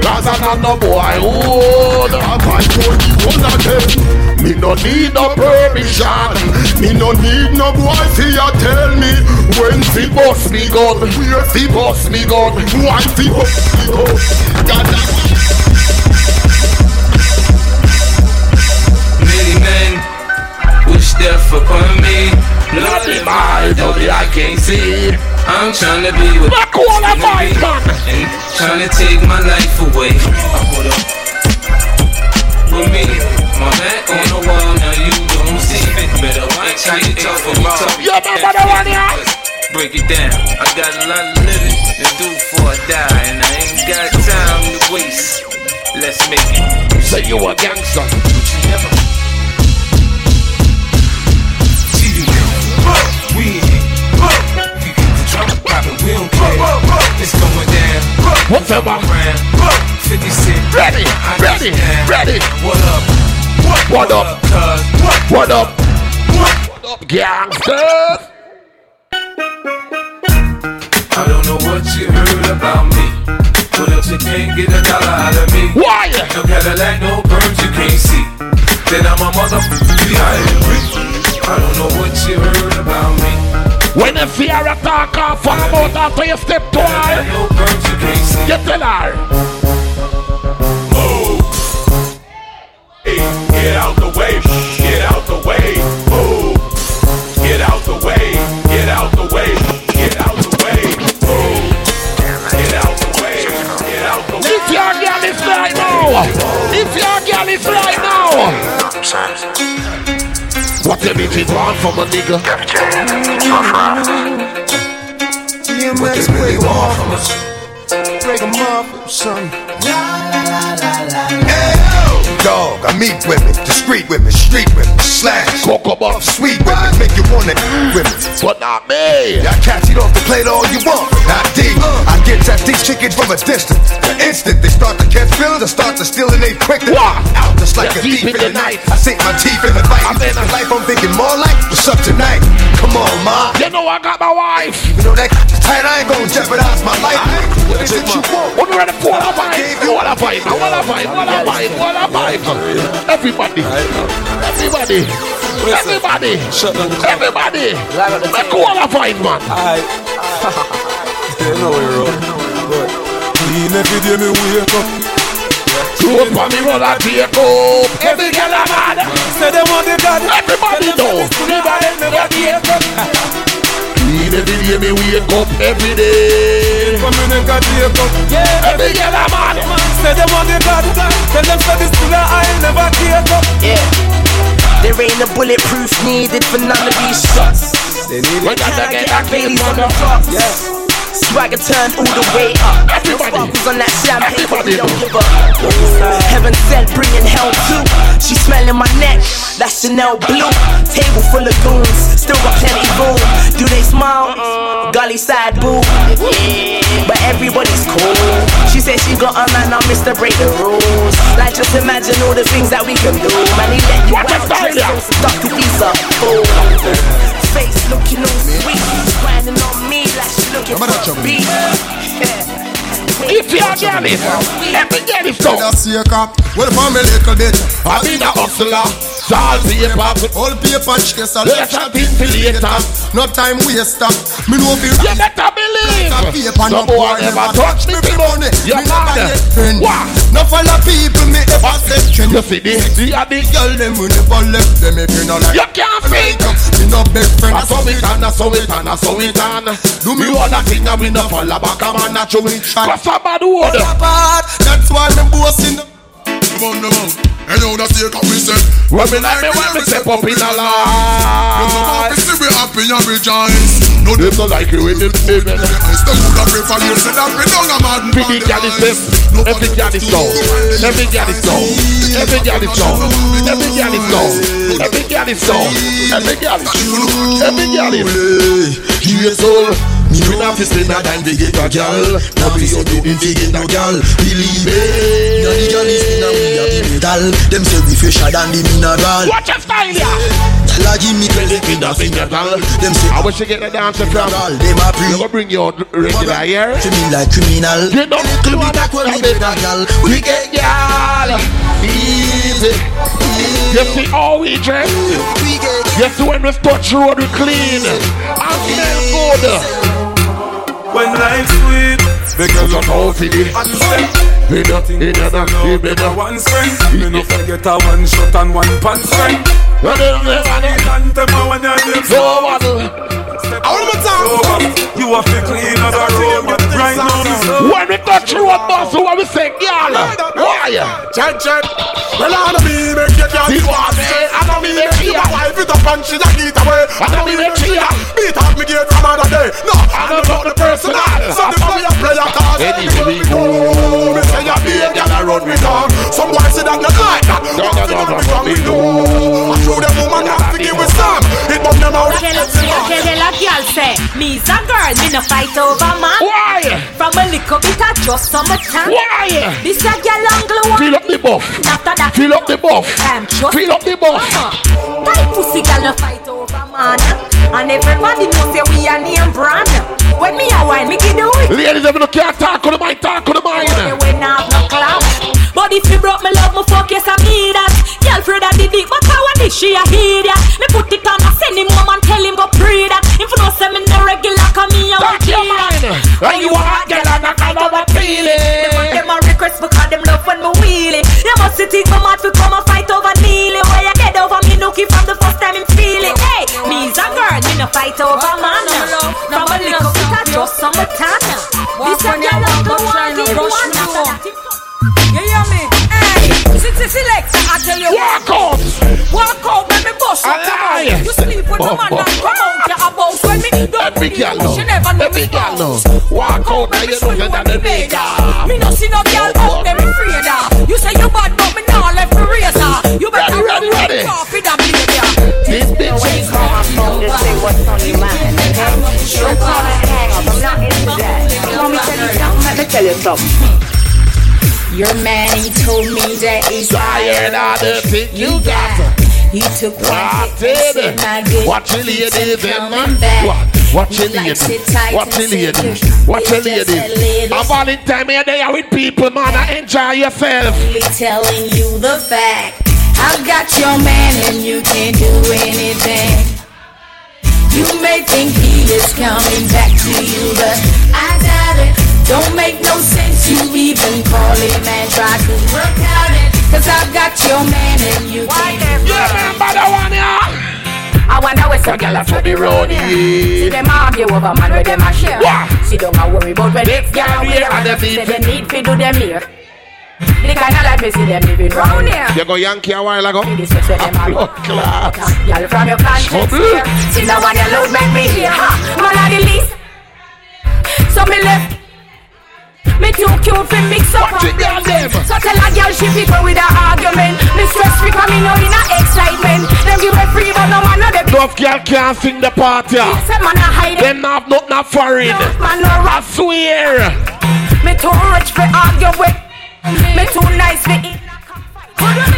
Cause I'm not no boy hood I fight for the one of them. Me no need no permission. Me no need no boy fi a tell me When Fi bust me gun. Where Fi bust me gun? Why fi bust me gun? Goddamn death upon me. Not in my body I can't see I'm trying to be with Back all the fight man and trying to take my life away. I put up with me, my back on the wall. Now you don't see it. Better watch how you talk. Talk You remember the one here? Break it down. I got a lot of living to do before I die, and I ain't got time to waste. Let's make it. Say you a gangster We we don't care. It's going down. Whatever Around 50 cent. Ready, ready, ready What up? What up? Cuz What up? What up gangsters? I don't know what you heard about me. But else you can't get a dollar out of me. Why? No Cadillac, no perms you can't see. Then I'm a motherfucker behind rich. I don't know what you heard about me. When the fear attack off from about after you step to her No perms you can't see. You tell her Hey, get out the way, get out the way, move. Get out the way, get out the way, get out the way, move. Get out the way, get out the way. If your girl is right now If your girl is right now What the bitches want from a nigga? What you really want from us? like a muffin, son. Dog, I meet women, discreet women, street women, slash, cocoa buff, sweet women, make you wanna women, but not me. Y'all cats, have to play it all you want, not deep. Uh. I get at these chickens from a distance. The instant they start to catch feelings, I start to steal and they quick to out just like a thief in the night. I sink my teeth in the fight. I'm in life, I'm thinking more like what's up tonight. Come on, ma. You know I got my wife. You know that tight, I ain't gonna jeopardize my life. What is it you want? What ready for a vibe? What a vibe? What a vibe? What a vibe? What a vibe? Everybody, everybody, everybody, everybody. Let's go on a vibe, man. You know we're wrong. But clean every day me wake up. Throw up on me roller take up. Every girl a mad. Say they want the God. Everybody know. Never never take up. Clean every day me wake up every day. Come in and got take up. Yeah. Every girl a mad. Say they want the God. Tell them say this still I never take up. Yeah. There ain't a bulletproof needed for none of these shots. They need When I get Got a Baileys on kill, the rocks. Swagger turned all the way up. Sparkles on that champagne, but we don't give up. Heaven sent, bringing hell too. She smelling my neck, that's Chanel blue. Table full of goons, still got plenty room. Do they smile? Gully side boo. But everybody's cool. She said she got a man, I'm Mr. Break the rules. Like just imagine all the things that we can do. Man, he let you the out, so stuck to these up. Face looking all sweet, grinding on me like If you're a girl is, every girl is so. That's your cop. Well, for me little bit. I be the hustler. Salt paper. All paper chase a Let's have things for later. No time waste up. Me know fi You better believe. Some boy never touch me for money. You mad? What? No follow people me ever say trend. You see this? You are the Girl them we never left them if you no like. You can't fake. Me no big friend. I saw it and I saw it and I saw it and Do me all the thing and we no follow back a man me Cause a bad word. That's why me boasting. Come on, come on. And you know that's the we said. When me like me when me step up in a You know lie we see we happy and rejoice. No Them no like you with them amen I still would have pray for you. Said that we don't a Big the girl is this Every girl is down Every girl is down Every girl is down Every girl is down Every girl is down Every girl is Every girl is Yes, all. Me no have to spend a dime to get a girl. Now we so it to get a girl. Believe me. Now the girl is in a we have the metal. Them say we fresher than the mineral. Watch your style yeah Girl a give me credit in the finger girl. Them say I wish you get the dancer from. Them a You pre. go bring your regular here To me like criminal. You know Little bit that well with a girl. We get girl easy. You see how we dress We get You see when we touch road we clean And smell good When life's sweet, the girl Look how for the and step. In a, in a, in a, in a One strength, me no forget a one shot and one punch strength. Run it, run it, run it. And them a when your name No waddle I want to talk. You have to clean as a road right now. this road. When we touch road boss What we say girl Why Chat chat. Well, I know me make you can't See what I say? I know me make you your wife it up and she a get away. I know me make you beat up me gate from other day. No, I know about the personal. So the player player cause Anyway, we go. Me say you be a girl a run me down. Some boys say that not like that. No, no, no, no, From me do. I show them woman have to give with some. It bum them out. Tell tell a girl say, me's a girl, me no fight over man. Why From a little bit of just summertime. Why This a girl angle one. Fill up the buff After that, Fill up the buff I'm just Fill up the buff uh-huh. Tight pussy girl no fight over man. And everybody know say we a name brand. When me a wine, me give do it. Ladies, if you can't talk on the mind, talk on the mind. When I have no clap. But if you broke me love, me fuck yes I me that. Girl afraid I did it, but how I did she a hear ya? Me put it on, I send him home and tell him go pray that. If you know say me no regular, come me a Talk want your mind. And you a hot girl and I kind of a feeling. Them a request because them love when me wheelie. You must see think my mad to come and fight over Neely. Where you get over me nookie from the first time him feel it. Hey, me's a girl, me no fight over man. From a little bit of just summertime. This a girl love the one in one. After that, him You hear me? Hey, City Selector, I tell you Walk out. Walk out, let me bust your Aye. You sleep with the man Bump, and come out your house when me Don't Every girl know. She never know Every me girl know. spouse. Walk out and you know you're not the bigger. Me no see no girl out there afraid of. You say you bad, but me now left the razor. You better Ready, run ready, right ready. off with a behavior. This bitch is Just say what's on your mind, okay? Don't call and hang up. I'm not into that. You want me to tell you something? Let me tell you something. Your man, he told me that he's Tired of the thing you got. He took What one hit and said, my good Watch your ladies and coming back. What? Watch your He ladies. it tight Watch and your ladies. Watch your He ladies. said, "Ladies." A Valentine here there with people, man. I enjoy yourself. I'm only telling you the fact. I've got your man and you can't do anything. You may think he is coming back to you, but I doubt it. Don't make no sense you even call him and try to work out it. Cause I've got your man and you can't do Yeah, man, but I want ya. I wonder where some Girl, for the road, yeah. See them argue over man where them a share. What? See don't a worry about when next girl girl with here them and and say they need fi do them here. The kind of life me see them living round here. You go Yankee a while ago. This is where them a Blood clot. Y'all from your conscience Trouble. here. See now one you load make me hear. Ha, man a the least. So me left. Me too cute for mix up. Watch it, girl, them. So tell a girl she fi go with a argument. Me stress free 'cause me know in a excitement. Them give me free but no man no them. Enough girl can't sing the party. Say man a hide it. Them not nothing not foreign. Man no I swear. Me too rich for argue with. Me too nice for eat.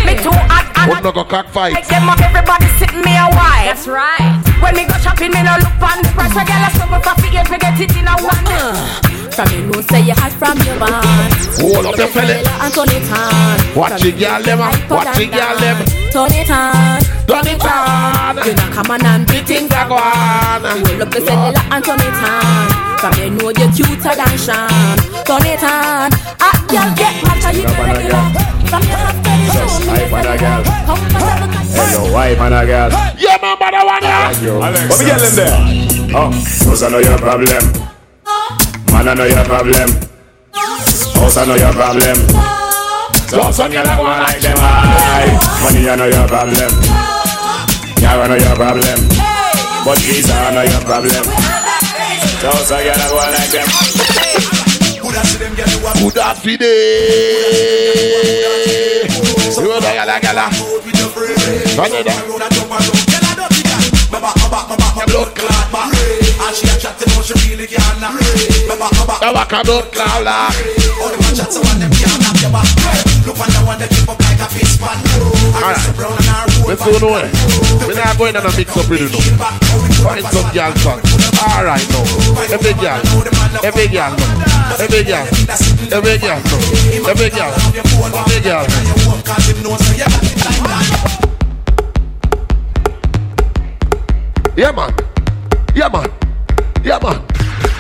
Me too hot and Would not go cock like fight. them up everybody sitting me a while. That's right. When me go shopping, me no look on the price. A girl a summer for feet, me get it in a one. Uh, from you know say you hot from your band. Hold up the fella. And turn it on. Watch it, girl, them. Watch it, girl, them. Turn it on. Turn it on. You know come on and beat things Things are gone. Hold up the cellular and turn it on. From you know you're cuter than Sean. Turn it on. Ah, girl, get much of you Love on a girl. From your half to the Yes, show. hype on a girl. Comfortable. Hello, hype on a girl. Yeah, man, but I want ya. What we get in there? Oh, house I know your problem. Man I know your problem. House I know your problem. So some girl I go and like them high. Money I know your problem. Yeah I know your problem. But visa I know your problem. Some girl I go and like them. Good afternoon. You know gala gala. Funny that. Blood clot. Back of blood clot. like. Alright. Let's go nowhere. Eh? We're not going on a mix up with you now. Find some girl song. Alright now. Every girl. Every girl now. Every girl. Every girl now. Every girl. Every girl. Yeah man. Yeah man. Yeah man.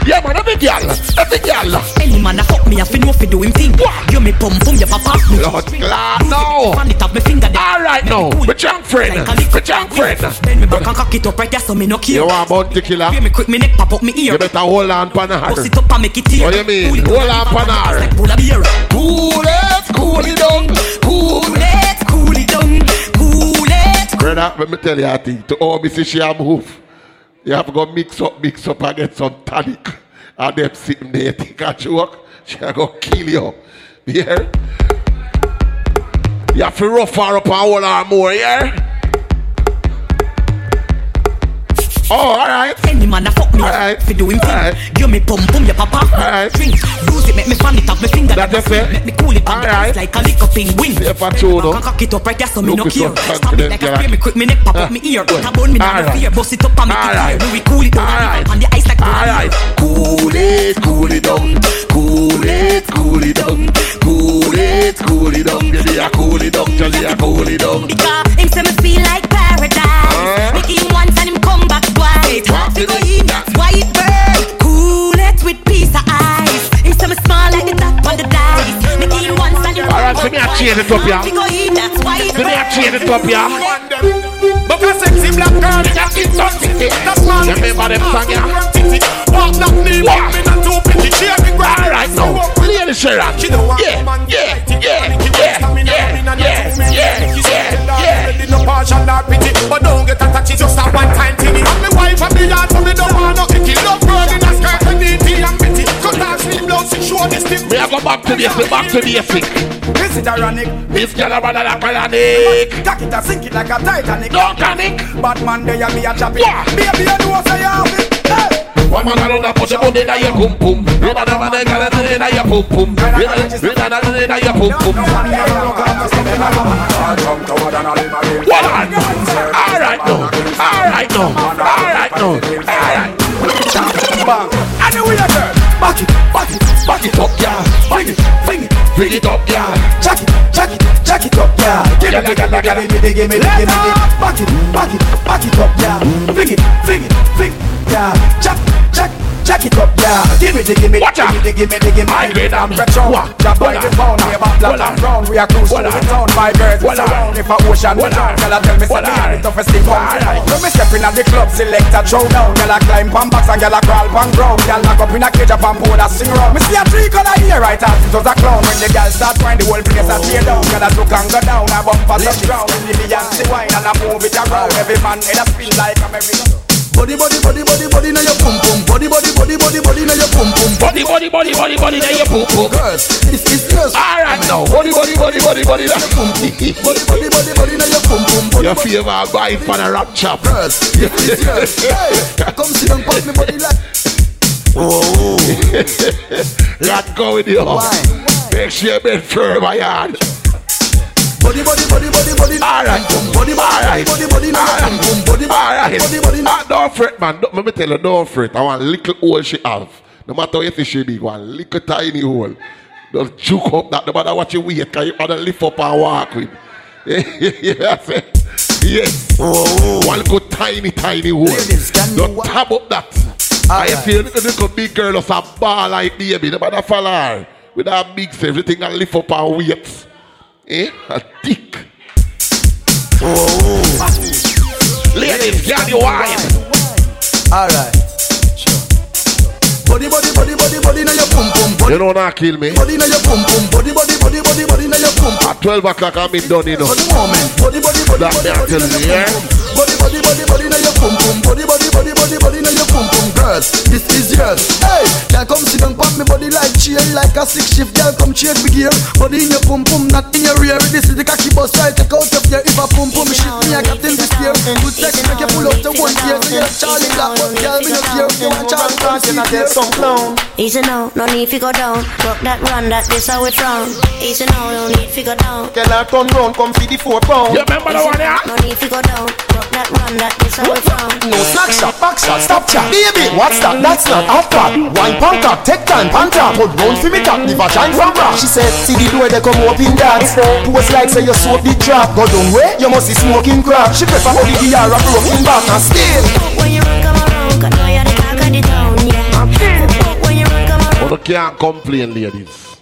Yeah man. Every girl. Every girl. Any man a fuck me, I fi know fi do him thing. You me pum pum, you papa me. Lord glad now. Fan it up, me finger. Alright now. My junk friend. My junk friend. Then me back and cock it up right there, so me no care. You want bounty killer? Hear me quick, me neck pop up me ear. You better hold on pan her. Bust it up and make it tear. What do you mean? Hold on pan her. like full of beer. Cool it, cool it down. Cool it, cool it down, cool it. Brother, let me tell you a thing. To all me she a move. You have to go mix up, mix up and get some tonic. And them sitting there think a joke. She a go kill you. You hear? You have to rough her up and hold her more, yeah? Oh, alright. Any man a fuck me, Alright. fi do him thing. Alright. Give me pum pum, your papa. Alright. Drink, use it, make me fan it up, me finger. That just it? Make me cool it on the Alright. like a lick up in wing. If I her. and cock it up right there, so me no care. Stop it like a spray, me quick, me neck pop up me ear. Good. Tab on me, now Alright. fear. Bust it up and make it clear. We cool it down on the ice like Alright. Cool it, cool it down. Cool it, cool it down. Cool it, cool it down. Baby, I cool it down. Just yeah, cool it down. Because him say me feel like paradise. Make him once and him come back twice. Half fi go in that white bird. Cool it with piece of ice. Him say me small like the top on the dice. Make him once and him Alright, so me a change it up, yeah. Half fi go in that white So me a change it up, yeah. But a sexy black girl in a skin sun city That's why You remember them song, yeah? Walk that knee, Walk. me not too pretty She a big grind Alright, now. Lady Sharon. She Yeah, yeah, yeah, yeah, yeah, yeah, yeah, compassion or pity But don't get attached, it's just a one time thingy And me wife and me yard, so me don't want no icky. Love girl in a skirt and needy and bitty Cut off slim blouse, she show this thing. Me a go back to basic, back to basic. Is ironic? This girl a rather like ironic Cock it a sink it like a Titanic. Don't panic Batman, they a me a chop it. Yeah. Baby, you know say you have it one man around push your body in your pum pum. Another man got it in your pum pum. Another in your pum pum. What on? All right now. All right now. All right now. All right. Bang. And the way you girl. Back it, back it, back it up, yeah. Bring it, bring it, bring it up, yeah. Jack it, jack it, jack it up, yeah. Give me, give me, give me, give me, give me, give me. Back it, back it, back it up, yeah. Bring it, bring it, bring it, yeah. Jack, jack. Jack it up, yeah. Give me, give me, Watch give me, give me, give me. I get them. What? drop by the pound, we about black and brown. We are cruise What to the town. My birds on? around. If a ocean What we drown, girl, I tell me say me the toughest thing pound. on? When me stepping at the club, select a throw down. Girl, I climb pan box and girl, I crawl pan ground. Girl, knock up in a cage up and pour that sing round. Me see a tree color here, right out. It was a clown when the girl start whine, the whole place a tear down. Girl, I look and go down. I bump pass the ground. The Beyonce wine and I move it around. Every man head a spin like a merry. Body, body, body, body, body, now your pum pum. Body, body, body, body, body, now your pum pum. Body, body, body, body, body, now your pum pum. Girls, this is girls. All right now. Body, body, body, body, body, now your pum pum. Body, body, body, body, now your pum pum. Your favorite guy for the rap chop. girls, this is girls. Hey, come sit down, pop me body like. Oh, Let go with you. Make sure you bend firm, my yard. Body, body, body, body, body. All right. Body, All right. body, body, body, now your pum pum. Body, All right. body, body, now. Ah, don't fret, man. Don't, let me tell you, don't fret. I want little hole she have. No matter what you say she big, one little tiny hole. Just juke up that. No matter what you weight, can you other lift up and walk with. yes, eh? yes. One good tiny, tiny hole. Don't tap up that. I feel a little big girl of a ball like baby. No matter follow her. With that big everything and lift up her weight. Eh? A dick. Ladies, can you wine? Alright. Body, body, body, body, body, now your pum pum. Body, You know not wanna kill me. body, now your pum pum. Body, body, body, body, body, now your pum pum. At 12 o'clock I'm done, you know. For the moment. Body, body, body, That body, me I body, tell now you, your yeah? pum pum. Body, body, body, body, now your pum pum. Body, body, body, body, body, now your pum pum. Girls, this is yours. Hey, girl, come sit down, pop me body like chain, like a six shift. Girl, come change me gear. Body in your pum pum, not in your rear. This is the cocky bus right. Take out of here. If a pum pum shit me, I got in this gear. Good sex, make you pull up to one gear. So you're Charlie Black, but girl, me no care. You want Charlie Black, see here. Easy now, no need to go down. Rock that run, that this how we frown. Easy now, no need to go down. Girl, I turn round, come see the four pound. You remember the one, yeah? No need to go down. Rock that run, that this how. No snack shot, back shot, stop chat. Baby, what's that? That's not half part. Wine punk up, take time, pant up. Hold round for me top, never shine from rock. She said, see the door, they come open that. Pose like say you soap the drop. Go down way, you must be smoking crack. She prefer only the yard, broken back and still. When you run, come around, cause now you're the talk of the town, yeah. When you run, come around. You can't complain, ladies.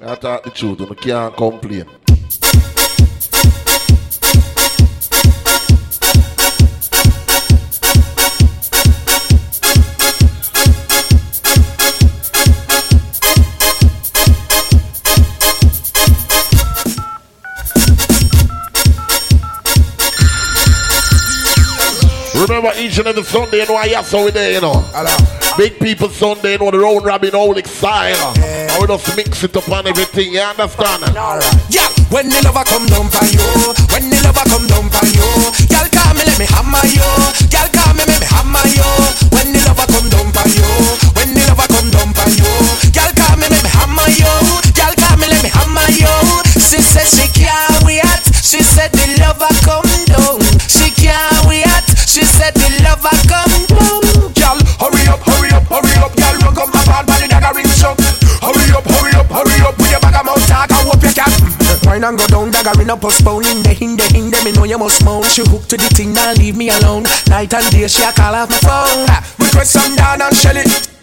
I talk the truth, you can't complain. Remember each and every Sunday, you I have so we there, you know. Big people Sunday, you know, the round robin Holic style. And we just mix it up on everything, you understand? Yeah, when the lover come down for you, when the lover come down for you, girl call me, let me hammer you, girl call me, let me hammer you. When the lover come down for you, when the lover come down for you, girl call me, let me hammer you, girl call me, let me hammer you. She said she can't wait, she said the lover come down, she can't wait, she said the lover come down. Girl, hurry up, hurry up, hurry up, girl, run come my bad body dagger ring shock. Hurry up, hurry up, hurry up, with your bag of mouth talk, I hope you can. Wine and go down, dagger in a postpone In the in the in them, me know you must moan She hooked to the thing, now leave me alone. Night and day, she a call off my phone. Request some down and shell it